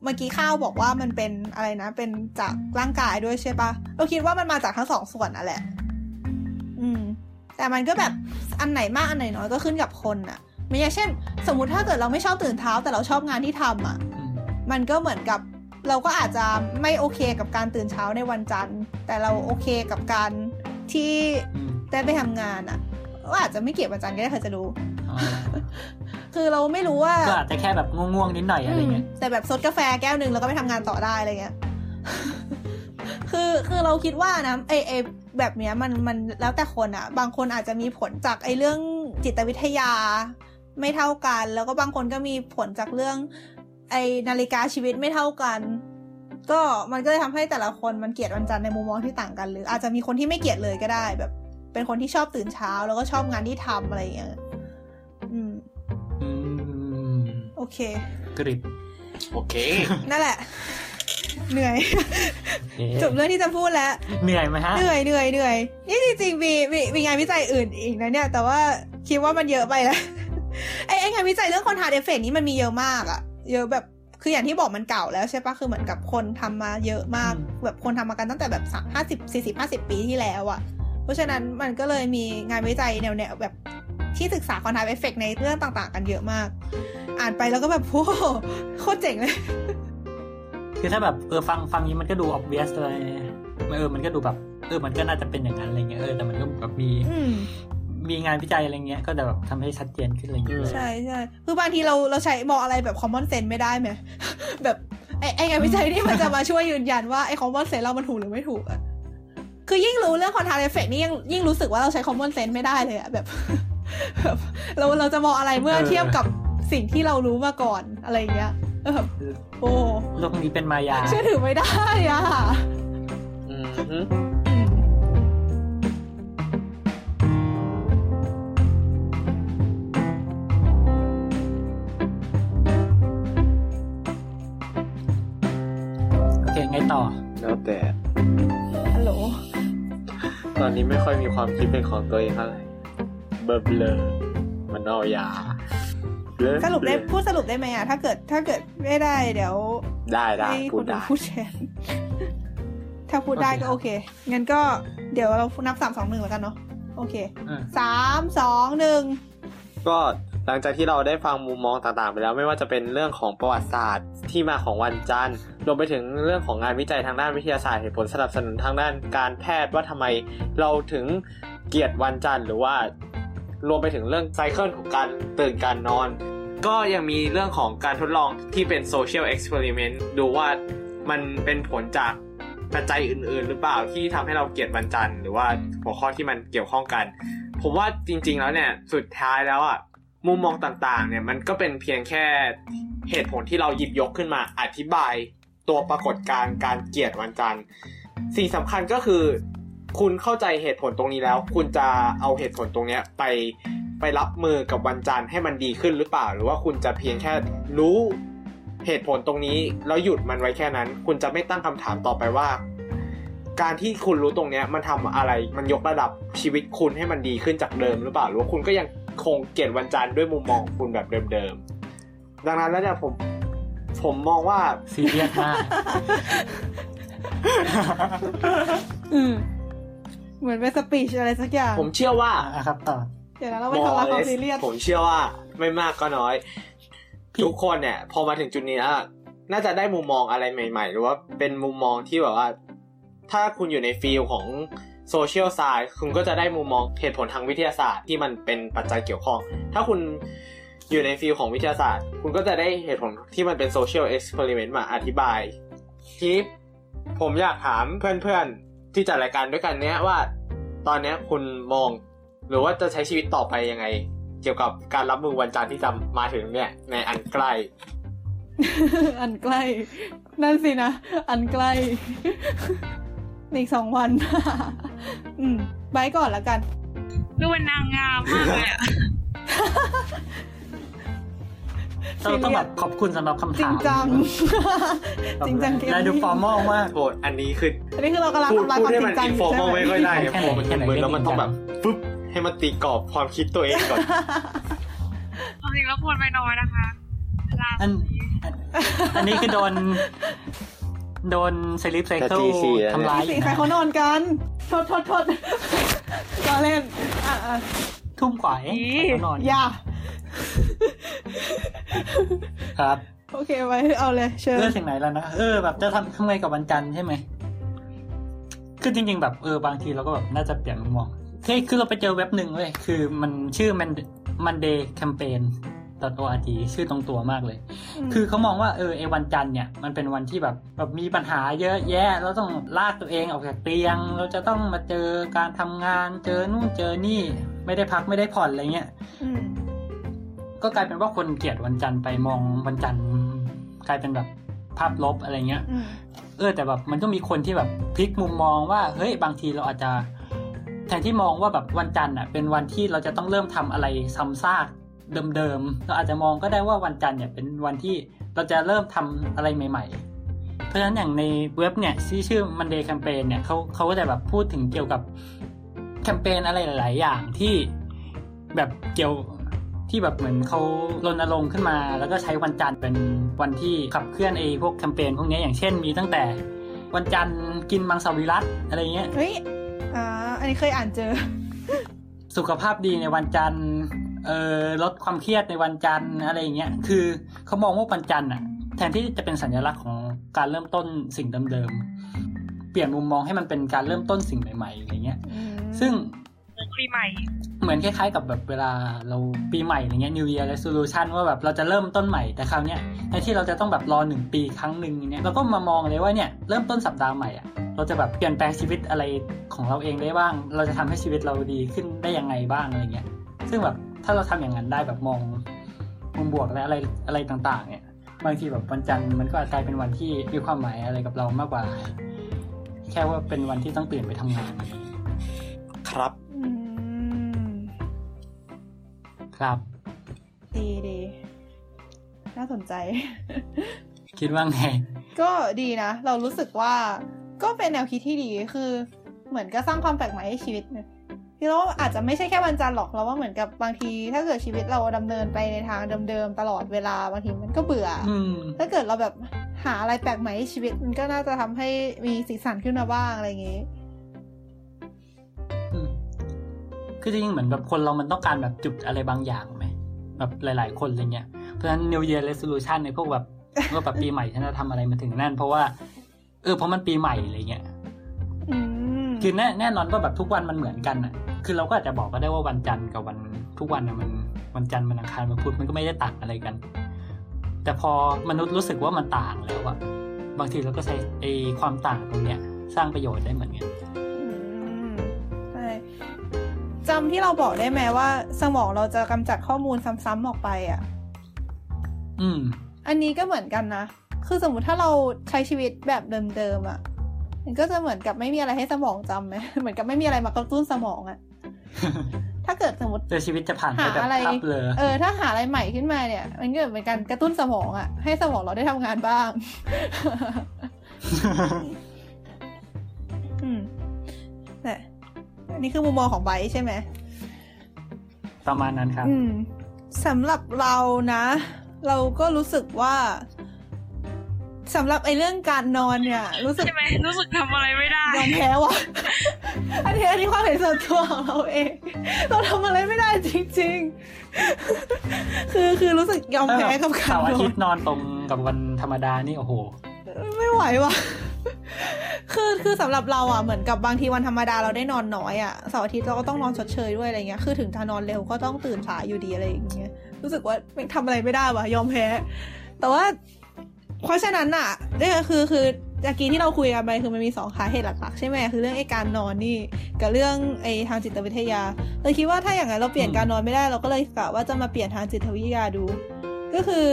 S1: เมื่อกี้ข้าวบอกว่ามันเป็นอะไรนะ เป็นจากร่างกายด้วยใช่ปะเราคิดว่ามันมาจากทั้งสองส่วนนั่นแหละ อืม แต่มันก็แบบอันไหนมากอันไหนน้อยก็ขึ้นกับคนอะไม่ใช่เช่น สมมุติถ้าเกิดเราไม่ชอบตื่นเช้า แต่เราชอบงานที่ทำอะมันก็เหมือนกับ เราก็อาจจะไม่โอเคกับการตื่นเช้าในวันจันทร์ แต่เราโอเคกับการที่ได้ไปทำงานอะก็อาจจะไม่เกลียดวันจันทร์ก็ได้ใครจะรู้คือเราไม่รู้ว่า
S4: ก็อาจจะแค่แบบง่วงๆนิดหน่อยอะไรเงี้ย
S1: แต่แบบซดกาแฟแก้วหนึ่งแล้วก็ไปทำงานต่อได้อะไรเงี้ยคือคือเราคิดว่านะไอไอแบบเนี้ยมันมันแล้วแต่คนอะบางคนอาจจะมีผลจากไอเรื่องจิตวิทยาไม่เท่ากัน แล้วก็บางคนก็มีผลจากเรื่อง ไอนาฬิกาชีวิตไม่เท่ากัน ก็มันก็เลยทำให้แต่ละคนมันเกลียดวันจันทร์ในมุมมองที่ต่างกัน หรืออาจจะมีคนที่ไม่เกลียดเลยก็ได้แบบ เป็นคนที่ชอบตื่นเช้า แล้วก็ชอบงานที่ทำอะไรอย่างเงี้ยอืม
S4: อืม
S1: โอเค
S4: กริบ
S3: โอเค
S1: นั่นแหละ เหนื่อย จบเรื่องที่จะพูดแล้ว
S4: เหนื่อยไหมฮะ
S1: เหนื่อเหนื่อยเหนื่อย นี่จริงๆมีมีมีงานวิจัยอื่นอีกนะเนี่ย แต่ว่าคิดว่ามันเยอะไปแล้วไอ้ไอ้งานวิจัยเรื่อง contrast effect นี้มันมีเยอะมากอะ เยอะแบบคืออย่างที่บอกมันเก่าแล้วใช่ปะคือเหมือนกับคนทำมาเยอะมาก
S4: อืม
S1: แบบคนทำมากันตั้งแต่แบบสามห้าสิบสี่สิบห้าสิบปีที่แล้วอะเพราะฉะนั้นมันก็เลยมีงานวิจัยแนวแนวแบบที่ศึกษา contrast effect ในเรื่องต่างๆ กันเยอะมาก อ่านไปแล้วก็แบบโอ้โหโคตรเจ๋งเลย
S4: คือถ้าแบบเออฟังฟังนี้มันก็ดู obvious เลยเออมันก็ดูแบบเออมันก็น่าจะเป็นอย่างนั้นอะไรเงี้ยเออแต่มันก็แบบมี
S1: อื ม
S4: มีงานวิจัยอะไรเงี้ย ก็จะแบบทำให้ชัดเจนขึ้นอะไรเงี้ย
S1: ใช่ใช่คือบางทีเราเราใช้มองอะไรแบบ common sense ไม่ได้ไหมแบบไอ้ไอ้งานวิจัยนี่มันจะมาช่วยยืนยันว่าไอ้ common sense เรามันถูกหรือไม่ถูกอะคือยิ่งรู้เรื่อง contact effect นี่ยังยิ่งรู้สึกว่าเราใช้ common sense ไม่ได้เลยอะแบบแบบเราเราจะมองอะไรเมื่อเทียบกับสิ่งที่เรารู้มาก่อนอะไรอย่างเงี้ยเออแบบโอ้
S4: โลกนี้เป็นมายา
S1: เชื่อถือไม่ได้อะ
S4: ต่อ
S3: แล้วแต่
S1: ฮัลโหล
S3: ตอนนี้ไม่ค่อยมีความคิดเป็นของตัวเองเท่าไหร่เบลอเบลอมันเอายาเบลอ
S1: สรุปได้
S3: เบลอ
S1: พูดสรุปได้ไหมอะถ้าเกิดถ้าเกิดไม่ได้เดี๋ยว
S3: ได้ได้
S1: ให้
S3: พู
S1: ค
S3: ด
S1: นอื่
S3: ได้
S1: นพูดแทนถ้าพูดได้ก็โอเคงั้นก็เดี๋ยวเรานับสามสองหนึ่งแล้วกันเนาะโอเค
S4: อืม
S1: สามสองหนึ่ง
S3: ก็หลังจากที่เราได้ฟังมุมมองต่างๆ ไปแล้ว ไม่ว่าจะเป็นเรื่องของประวัติศาสตร์ที่มาของวันจันทร์ รวมไปถึงเรื่องของงานวิจัยทางด้านวิทยาศาสตร์เหตุผลสนับสนุนทางด้านการแพทย์ว่าทำไมเราถึงเกียดวันจันทร์หรือว่ารวมไปถึงเรื่องไซเคิลของการตื่นการนอน ก็ยังมีเรื่องของการทดลองที่เป็นโซเชียลเอ็กซ์เพร์เมนต์ดูว่ามันเป็นผลจากปัจจัยอื่น ๆ หรือเปล่าที่ทำให้เราเกลียดวันจันทร์หรือว่าหัวข้อที่มันเกี่ยวข้องกัน ผมว่าจริง ๆ แล้วเนี่ยสุดท้ายแล้วอะมุมมองต่าง ๆ เนี่ยมันก็เป็นเพียงแค่เหตุผลที่เราหยิบยกขึ้นมาอธิบาย ตัวปรากฏการณ์การเกลียดวันจันทร์สิ่งสำคัญก็คือ คุณเข้าใจเหตุผลตรงนี้แล้ว คุณจะเอาเหตุผลตรงเนี้ยไปไปรับมือกับวันจันทร์ให้มันดีขึ้นหรือเปล่า หรือว่าคุณจะเพียงแค่รู้เหตุผลตรงนี้แล้วหยุดมันไว้แค่นั้น คุณจะไม่ตั้งคำถามต่อไปว่า การที่คุณรู้ตรงเนี้ยมันทำอะไรมันยกระดับชีวิตคุณให้มันดีขึ้นจากเดิมหรือเปล่าหรือว่าคุณก็ยังคงเกลียดวันจันทร์ด้วยมุมมองของคุณแบบเดิมๆดังนั้นแล้วเนี่ยผม ผมมองว่า
S4: ซีเรียสมาก
S1: อืมเหมือนเป็น speech อะไรสักอย่าง
S3: ผมเชื่อว่า
S4: อะครับต่อ
S1: เดี๋ยวนะเราไม่ทำลายความซีเรียส
S3: ผมเชื่อว่าไม่มากก็น้อย ทุกคนเนี่ย พอมาถึงจุดนี้แล้วน่าจะได้มุมมองอะไรใหม่ ๆ หรือว่าเป็นมุมมองที่แบบว่า ถ้าคุณอยู่ใน field ของ social science คุณก็จะได้มุมมองเหตุผลทางวิทยาศาสตร์ที่มันเป็นปัจจัยเกี่ยวข้อง ถ้าคุณ อยู่ในฟิลของวิทยาศาสตร์ คุณก็จะได้เหตุผลที่มันเป็นโซเชียลเอ็กซ์เพร์เมนต์มาอธิบาย ทีนี้ผมอยากถามเพื่อนๆ ที่จัดรายการด้วยกันเนี้ยว่า ตอนเนี้ยคุณมอง หรือว่าจะใช้ชีวิตต่อไปยังไง เกี่ยวกับการรับมือวันจันทร์ที่จะมาถึงเนี่ย ในอันใกล้
S1: อันใกล้ นั่นสินะ อันใกล้อีกสองวัน อืมไว้ก่อนแล้วกัน
S5: ดูเป็นนางงามมากเลยอะ
S4: เราต้องแบบขอบคุณสำหรับคำ
S1: จริ
S4: ถางม
S1: จัง จริงจังเกม
S4: และดู
S1: นี้
S4: ฟอร์มอลมาก
S3: โหอันนี้คือ
S1: อันนี้คือเรากำลัง
S3: พูด
S1: ทำลาย
S3: พู
S1: ค
S3: ด
S1: วาม
S3: ให้
S1: จริ
S3: มัน
S1: งจัง
S3: อินโฟ
S1: ใช่ไหม
S3: ไม่ค่อยได้อะ
S4: แค่ไหน
S3: พอมัน
S4: แค่ไหน
S3: มึนๆแล้วมันต้องแบบ
S4: จริงจัง
S3: ฟึบให้มันตีกรอบความคิดตัวเองก่อน
S5: ความจริงแล้วควรไปนอนนะคะเวลา
S4: อันอันอันนี้คือโดน โดนสลิปไซเคิล
S3: แต่ GC อะ
S4: ทำร้ายอ
S1: สิ
S4: ยู่
S1: ใคร
S4: นะ
S1: เขานอนกัน โทษโทษโทษก็เล่นอะอะ
S4: ทุ่มกว่าเองเขานอน
S1: อย่า
S4: ครับ
S1: โอเคไว้เอาเลยเชิญ
S4: เรื่องถึงไหนแล้วนะเออแบบจะทำทำไงกับวันจันทร์ใช่ไหมคือจริง ๆ แบบเออบางทีเราก็แบบน่าจะเปลี่ยนมุมมองเฮ้ยคือเราไปเจอเว็บหนึ่งเว้ยคือมันชื่อ Monday Campaign org ชื่อตรงตัวมากเลย คือเขามองว่าเออไอ้วันจันทร์เนี่ยมันเป็นวันที่แบบแบบมีปัญหาเยอะแยะเราต้องลากตัวเองออกจากเตียง เราจะต้องมาเจอการทำงาน เจอนู่นเจอนี่ ไม่ได้พักไม่ได้ผ่อนอะไรเงี้ย
S1: อืม
S4: ก็กลายเป็นว่าคนเกลียดวันจันทร์ไปมองวันจันทร์กลายเป็นแบบภาพลบอะไรเงี้ย
S1: อืม
S4: เออแต่แบบมันก็มีคนที่แบบพลิกมุมมองว่าเฮ้ยบางทีเราอาจจะแทนที่มองว่าแบบวันจันทร์อะเป็นวันที่เราจะต้องเริ่มทำอะไรซ้ำซาก เดิมๆ เราอาจจะมองก็ได้ว่าวันจันทร์เนี่ยเป็นวันที่เราจะเริ่มทำอะไรใหม่ ๆ เพราะฉะนั้นอย่างในเว็บเนี่ยที่ชื่อ Monday Campaign เนี่ยเขาเขาก็จะแบบพูดถึงเกี่ยวกับแคมเปญอะไรหลาย ๆ อย่างที่แบบเกี่ยวที่แบบเหมือนเขารณรงค์ขึ้นมา แล้วก็ใช้วันจันทร์เป็นวันที่ขับเคลื่อนไอ้พวกแคมเปญพวกเนี้ยอย่างเช่นมีตั้งแต่วันจันทร์กินมังสวิรัตอะไรเงี้ย
S1: เฮ้ยอ่าอันนี้เคยอ่านเจอ
S4: สุขภาพดีในวันจันทร์ เอ่อลดความเครียดในวันจันทร์อะไรอย่างเงี้ยคือเขามองว่าวันจันทร์อะ แทนที่จะเป็นสัญลักษณ์ของการเริ่มต้นสิ่งเดิมๆเปลี่ยนมุมมองให้มันเป็นการเริ่มต้นสิ่งใหม่ๆอะไรเงี้ย
S1: อืม
S4: ซึ่ง
S5: ปีใหม่
S4: เหมือนคล้ายๆกับแบบเวลาเราปีใหม่อะไรเงี้ย New Year Resolution ว่าแบบเราจะเริ่มต้นใหม่แต่คราวเนี้ยแทนที่เราจะต้องแบบรอหนึ่งปีครั้งหนึ่งเนี่ยเราก็มามองเลยว่าเนี่ยเริ่มต้นสัปดาห์ใหม่อะเราจะแบบเปลี่ยนแปลงชีวิตอะไรของเราเองได้บ้าง เราจะทำให้ชีวิตเราดีขึ้นได้ยังไงบ้างอะไรเงี้ย ซึ่งแบบ ถ้าเราทำอย่างนั้นได้แบบมองมุมบวกและอะไรอะไรต่าง ๆ เนี่ยบางทีแบบวันจันทร์มันก็อาจกลายเป็นวันที่มีความหมายอะไรกับเรามากกว่า แค่ว่าเป็นวันที่ต้องตื่นไปทำงาน
S3: ครับ
S1: อืม
S4: ครับ
S1: ดีดีน่าสนใจ
S4: คิดว่าไง
S1: ก็ดีนะ เรารู้สึกว่าก็เป็นแนวคิดที่ดีคือเหมือนก็สร้างความแปลกใหม่ให้ชีวิต เนี่ยคือเราอาจจะไม่ใช่แค่วันจันทร์หรอกเราว่าเหมือนกับบางที ถ้าเกิดชีวิตเราดำเนินไปในทางเดิมๆตลอดเวลาบางทีมันก็เบื่ออ
S4: อืม
S1: ถ้าเกิดเราแบบหาอะไรแปลกใหม่ให้ชีวิตมันก็น่าจะทำให้มีสีสันขึ้นมาบ้างอะไรอย่างงี้
S4: อืมคือจริงๆเหมือนแบบคนเรามันต้องการแบบจุดอะไรบางอย่างไหมแบบหลาย ๆ คนอะไรเงี้ยเพราะฉะนั้น New Year Resolution ในพวกแบบว่าแบบปีใหม่ฉันจะทำอะไรมาถึงนั่น เพราะว่าเออเพราะมันปีใหม่อะไรเงี้ย
S1: อืม
S4: คือแน่แน่นอนว่าแบบทุกวันมันเหมือนกันอะ คือเราก็อาจจะบอกก็ได้ว่าวันจันทร์กับวันทุกวันน่ะมันวันจันทร์มันอังคารมันพุธมันก็ไม่ได้ต่างอะไรกัน แต่พอมนุษย์รู้สึกว่ามันต่างแล้วอะบางทีเราก็ใช้ไอ้ความต่างตรงเนี้ย สร้างประโยชน์ได้เหมือนกัน
S1: อืมใช่จำที่เราบอกได้ไหมว่า สมองเราจะกำจัดข้อมูลซ้ำๆออกไปอะ
S4: อืม
S1: อันนี้ก็เหมือนกันนะคือสมมุติถ้าเราใช้ชีวิตแบบเดิมๆอะ่ะมันก็จะเหมือนกับไม่มีอะไรให้สมองจำไหมเหมือนกับไม่มีอะไรมากระตุ้นสมองอะ่ะ ถ้าเกิดสมมติ
S4: แต่ชีวิตจะผ่านไป
S1: หา
S4: แบบ
S1: อะไร
S4: ภาพเลย
S1: เออ ถ้าหาอะไรใหม่ขึ้นมาเนี่ย มันก็เป็นการกระตุ้นสมองอะ่ะให้สมองเราได้ทำงานบ้าง อืมเนี่ยอันนี้คือมุมมองของไบร์ทใช่ไหม
S4: ประมาณนั้นครับ
S1: อืมสำหรับเรานะ เราก็รู้สึกว่า สำหรับไอ้เรื่องการนอนเนี่ย รู้สึก
S5: ใช่ไหมรู้สึกทำอะไรไม่ได้
S1: ยอมแพ้ว่ะอันนี้อันนี้ความเห็นส่วนตัวของเราเองเราทำอะไรไม่ได้จริง ๆ คือคือรู้สึกยอมแพ้กับการ
S4: เสาร์อาน
S1: อ
S4: ทิ
S1: น
S4: ตย์นอนตรงกับวันธรรมดานี่โอ้โห
S1: ไม่ไหวว่ะคือคือสำหรับเราอะเหมือนกับบางทีวันธรรมดาเราได้นอนน้อยอะเสาร์อาทิตย์เราก็ต้องนอนชดเชยด้วยอะไรเงี้ยคือถึงจะนอนเร็วก็ต้องตื่นสายอยู่ดีอะไรอย่างเงี้ยรู้สึกว่าไม่ทำอะไรไม่ได้ว่ะยอมแพ้ แต่ว่า เพราะฉะนั้นอะนี่ก็คือคือตะกี้ที่เราคุยกันไปคือมันมีสองสาเหตุหลักๆ ใช่ไหมคือเรื่องไอ้การนอนนี่ กับเรื่องไอ้ทางจิตวิทยาเลยคิดว่าถ้าอย่างนั้นเราเปลี่ยนการนอนไม่ได้เราก็เลยกะว่าจะมาเปลี่ยนทางจิตวิทยาดู ก็คือ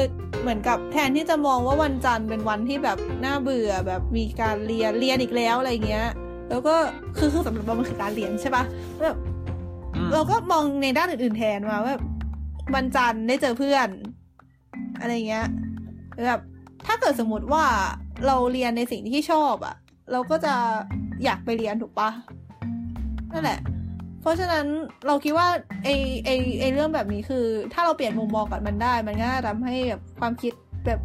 S1: เหมือนกับแทนที่จะมองว่าวันจันทร์เป็นวันที่แบบน่าเบื่อแบบมีการเรียนเรียนอีกแล้วอะไรเงี้ย แล้วก็คือคือสำหรับเรามันคือการเรียนใช่ปะแบบ
S4: อืม
S1: เราก็มองในด้านอื่น ๆแทนมาว่าแบบวันจันทร์ได้เจอเพื่อน อะไรเงี้ยแบบ ถ้าเกิดสมมติว่าเราเรียนในสิ่งที่ชอบอะเราก็จะอยากไปเรียนถูกปะนั่นแหละ เพราะฉะนั้นเราคิดว่าไอไอไอเรื่องแบบนี้คือ ถ้าเราเปลี่ยนมุมมองกับมันได้ มันก็จะทำให้แบบความคิดแบบ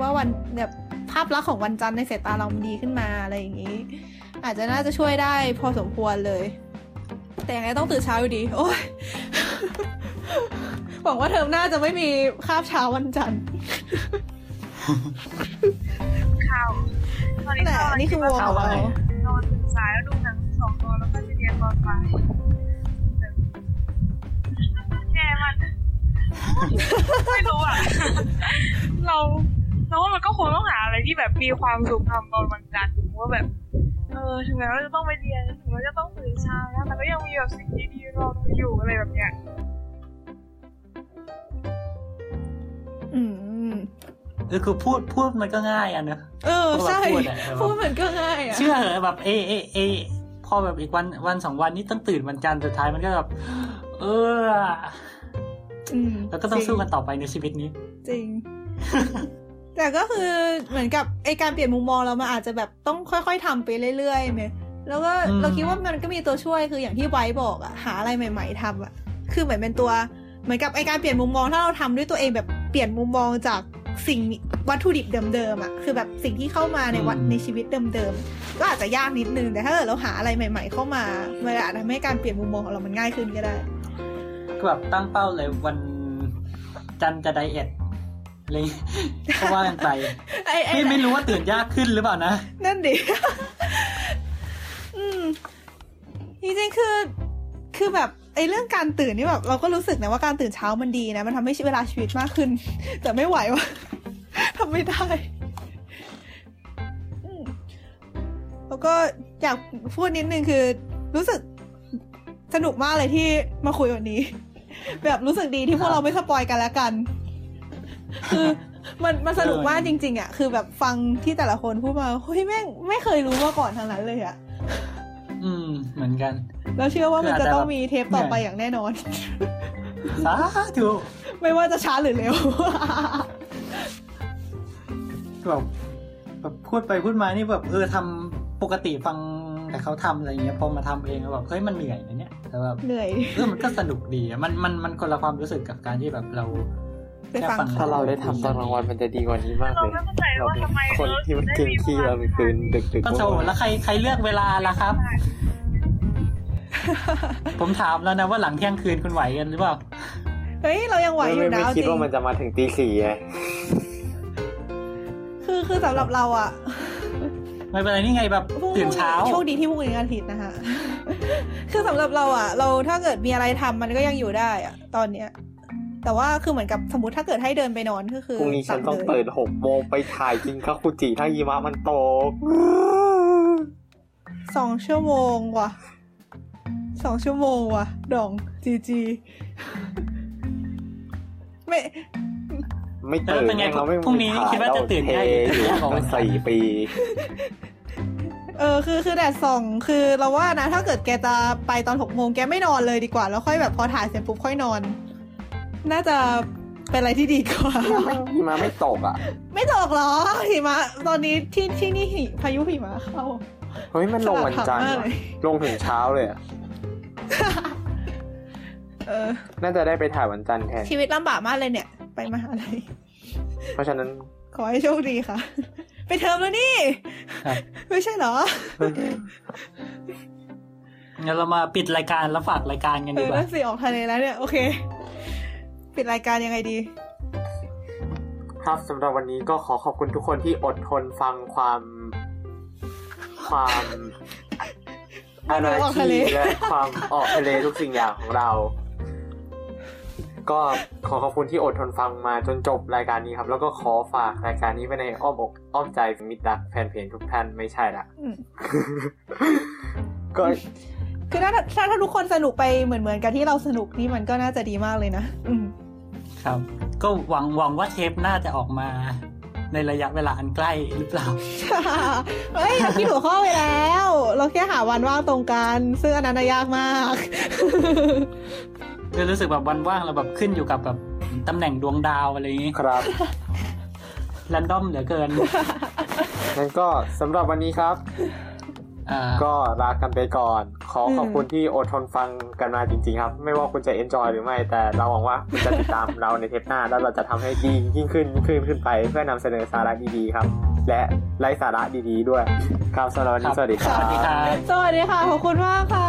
S1: ว่าวันแบบภาพลักษณ์ของวันจันทร์ในสายตาเรามันดีขึ้นมาอะไรอย่างนี้ อาจจะน่าจะช่วยได้พอสมควรเลย แต่ยังไงต้องตื่นเช้าอยู่ดี โอ้ยหวังว่าเทอมหน้าจะไม่มีคาบเช้าวันจันทร์
S5: ข้าวตอนนี้
S1: นั่นแหละ
S5: ข้าว
S1: อันนี้คือวงของเรา
S5: นอนตื่นสายแล้วดูหนังสองตอนแล้วก็จะเรียนตอนบ่ายแย่มันไม่รู้อะ เราเราว่ามันก็คงต้องหาอะไรที่แบบมีความสุขทำตอนวันจันทร์ว่าแบบ เออถึงแม้ว่าจะต้องไปเรียนถึงแม้จะต้องตื่นเช้านะแต่ก็ยังมีแบบสิ่งดีๆรอเราอยู่อะไรแบบเนี้ย
S1: อืม
S4: เออคือพูดพูดมันก็ง่ายอะเนอะ
S1: เออใช่
S4: พูดอะแบบว่า
S1: พูดเหมือนก็ง่ายอะ
S4: เชื่อเหอะแบบเอเอเอพอแบบอีกวันวันสองวันนี้ต้องตื่นวันจันทร์สุดท้ายมันก็แบบเออ
S1: อืม
S4: แล้วก็ต้องสู้กันต่อไปในชีวิตนี้
S1: จริง แต่ก็คือเหมือนกับไอการเปลี่ยนมุมมองเรามันอาจจะแบบต้องค่อย ๆทำไปเรื่อยๆไหมแล้วก็
S4: อืม
S1: เราคิดว่ามันก็มีตัวช่วยคืออย่างที่ไว้บอกอะหาอะไรใหม่ ๆทำอะคือเหมือนเป็นตัว เหมือนกับไอการเปลี่ยนมุมมองถ้าเราทำด้วยตัวเองแบบเปลี่ยนมุมมองจาก สิ่งวัตถุดิบเดิมๆอะคือแบบสิ่งที่เข้ามาในวัดในชีวิตเดิมๆก็อาจจะยากนิดนึงแต่ถ้าเกิดเราหาอะไรใหม่ ๆ เข้ามามันอาจจะทำให้การเปลี่ยนมุมมองของเรามันง่ายขึ้นก็ได้
S4: ก็แบบตั้งเป้าเลยวันจันทร์จะไดเอทเลยก็ว่ากันไป
S1: ไอ้ไอ้
S4: ไม่ไม่รู้ว่าตื่นยากขึ้นหรือเปล่านะ
S1: นั่นดิอืมจริงๆคือคือแบบ ไอ้เรื่องการตื่นนี่แบบเราก็รู้สึกนะว่าการตื่นเช้ามันดีนะ มันทำให้เวลาชีวิตมากขึ้น แต่ไม่ไหววะทำไม่ได้อืมแล้วก็อยากพูดนิดนึงคือ รู้สึกสนุกมากเลยที่มาคุยวันนี้ แบบรู้สึกดีที่พวกเราไม่สปอยกันแล้วกัน คือมันมันสนุกมากจริง ๆอะคือแบบฟังที่แต่ละคนพูดมาเฮ้ยแม่งไม่เคยรู้มาก่อนทางนั้นเลยอะ
S4: อืม เหมือนกัน
S1: แล้วเชื่อว่ามันจะต้องมีเทปต่อไปอย่างแน่นอน
S4: สาธุ
S1: ไม่ว่าจะช้าหรือเร็ว
S4: แบบแบบพูดไปพูดมานี่แบบเออทำปกติฟังแต่เขาทำอะไรเงี้ยพอมาทำเองแล้วแบบเฮ้ยมันเหนื่อยนะเนี่ยแต่แบบ
S1: เหนื่อย
S4: เออมันก็สนุกดีอะมันมันมันคนละความรู้สึกกับการที่แบบเรา
S1: ไปฟัง
S4: แค่
S3: ถ้าเราได้ทำตอนกลางวันมันจะดีกว่านี้มาก
S5: เรา
S3: เลย
S5: ไม่เข้าใจ
S3: เรา
S5: ว่า
S3: เป็น
S5: ทำไม
S3: คนที่มันกินขี้เราเป็นคืนดึกๆ
S4: ก็โถแล้วใครใครเลือกเวลาล่ะครับ ผมถามแล้วนะว่าหลังเที่ยงคืนคุณไหวกันหรือเปล่า
S1: เฮ้ยเรายังไหว
S3: ไม่
S1: อยู่
S3: ไม่
S1: นะ
S3: ไม่
S1: เอาจ
S3: คิด
S1: ริง
S3: ว่ามันจะมาถึงตีสี่ไง
S1: คือคือสำหรับเราอะ
S4: ไม่เป็นไรนี่ไงแบบ
S1: พรุ่ง
S4: ตื่นเช้า
S1: โชคดีที่พรุ่งนี้วันอาทิตย์นะคะคือสำหรับเราอะ เราถ้าเกิดมีอะไรทำมันก็ยังอยู่ได้อะ ตอนเนี้ย แต่ว่าคือเหมือนกับสมมติถ้าเกิดให้เดินไปนอนก็คือ
S3: พรุ่งนี้ฉันต้อง
S1: ตัดเลย
S3: ตื่นหกโมงไปถ่ายกินข้าวคุจิถ้าหิมะมันตก
S1: สองชั่วโมงว่ะสองชั่วโมงว่ะ ดองจีจีไม่
S3: ไม่ตื่น
S4: แล้วเป็นไง
S3: เราไม่
S4: พรุ่งนี้คิดว่าจะตื่น
S3: เท
S4: ได้
S3: อยู่
S4: ยากกว่าวั
S3: ตั้
S4: น
S3: ง
S4: จันทร์
S3: สี่ปี
S1: เออคือคือแดดส่องคือเราว่านะ ถ้าเกิดแกจะไปตอนหกโมงแกไม่นอนเลยดีกว่า แล้วค่อยแบบพอถ่ายเสร็จปุ๊บค่อยนอน น่าจะเป็นอะไรที่ดีกว่า
S3: หิมะไม่ตกอะ
S1: ไม่ตกหรอหิมะ ตอนนี้ที่ที่นี่หิพายุหิมะเข้า
S3: เฮ้ยมันลงวันจันทร์
S1: ฉลาดมาก
S3: ว่ะ
S1: เลย
S3: ลงถึงเช้าเลยอะ
S1: เออ
S3: น่าจะได้ไปถ่ายวันจันทร์แทน
S1: ชีวิตลำบากมากเลยเนี่ย ไปมหาลัย
S3: เพราะฉะนั้น
S1: ขอให้โชคดีค่ะ ไปเทอมแล้วนี่
S4: ครับ
S1: ไม่ใช่เหรอ
S4: งั้นเรามาปิดรายการแล้วฝากรายการกัน
S1: เอ
S4: ดี
S1: อก
S4: ว่า
S1: นั่นสิออกทะเลแล้วเนี่ย โอเค ปิดรายการยังไงดี
S3: ครับสำหรับวันนี้ก็ขอขอบคุณทุกคนที่อดทนฟังความความ
S1: ไม่
S3: อา
S1: รู้
S3: ณา
S1: ออกทะเล
S3: ชีและความออกทะเลทุกสิ่งอย่างของเรา ก็ขอขอบคุณที่อดทนฟังมาจนจบรายการนี้ครับ แล้วก็ขอฝากรายการนี้ไว้ในอ้อมอกอ้อมใจมิตรรักแฟนเพลงทุกท่านไม่ใช่ละ
S1: อืม
S3: ก็
S1: คือถ้าถ้าถ้าทุกคนสนุกไปเหมือนเหมือนกันที่เราสนุกนี่มันก็น่าจะดีมากเลยนะอืม
S4: ครับ ก็หวังหวังว่าเทปน่าจะออกมา ในระยะเวลาอันใกล้หรือเปล่า
S1: เฮ้ยเราคิดหัวข้อไปแล้ว เราแค่หาวันว่างตรงกันซึ่งอันนั้นน่ะยากมาก
S4: ก็รู้สึกแบบวันว่างเราแบบขึ้นอยู่กับแบบตำแหน่งดวงดาวอะไรอย่างงี้
S3: ครับ
S4: แรนดอมเหลือเกิน
S3: งั้นก็สำหรับวันนี้ครับ
S4: อ่า
S3: ก็ลากันไปก่อน ขอขอบ
S1: อืม
S3: คุณที่อดทนฟังกันมาจริง ๆ ครับ ไม่ว่าคุณจะเอนจอยหรือไม่ แต่เราหวังว่าคุณจะติดตามเราในเทปหน้า แล้วเราจะทำให้ดียิ่งขึ้นยิ่งขึ้นขึ้นไป เพื่อนำเสนอสาระดีๆครับ และไร้สาระดีๆด้วย ครับสำหรับวันนี้สวัสดีค
S4: ส
S3: รับ
S4: วัสดีครับ
S1: สวัสดีค่ะขอบคุณมากค่ะ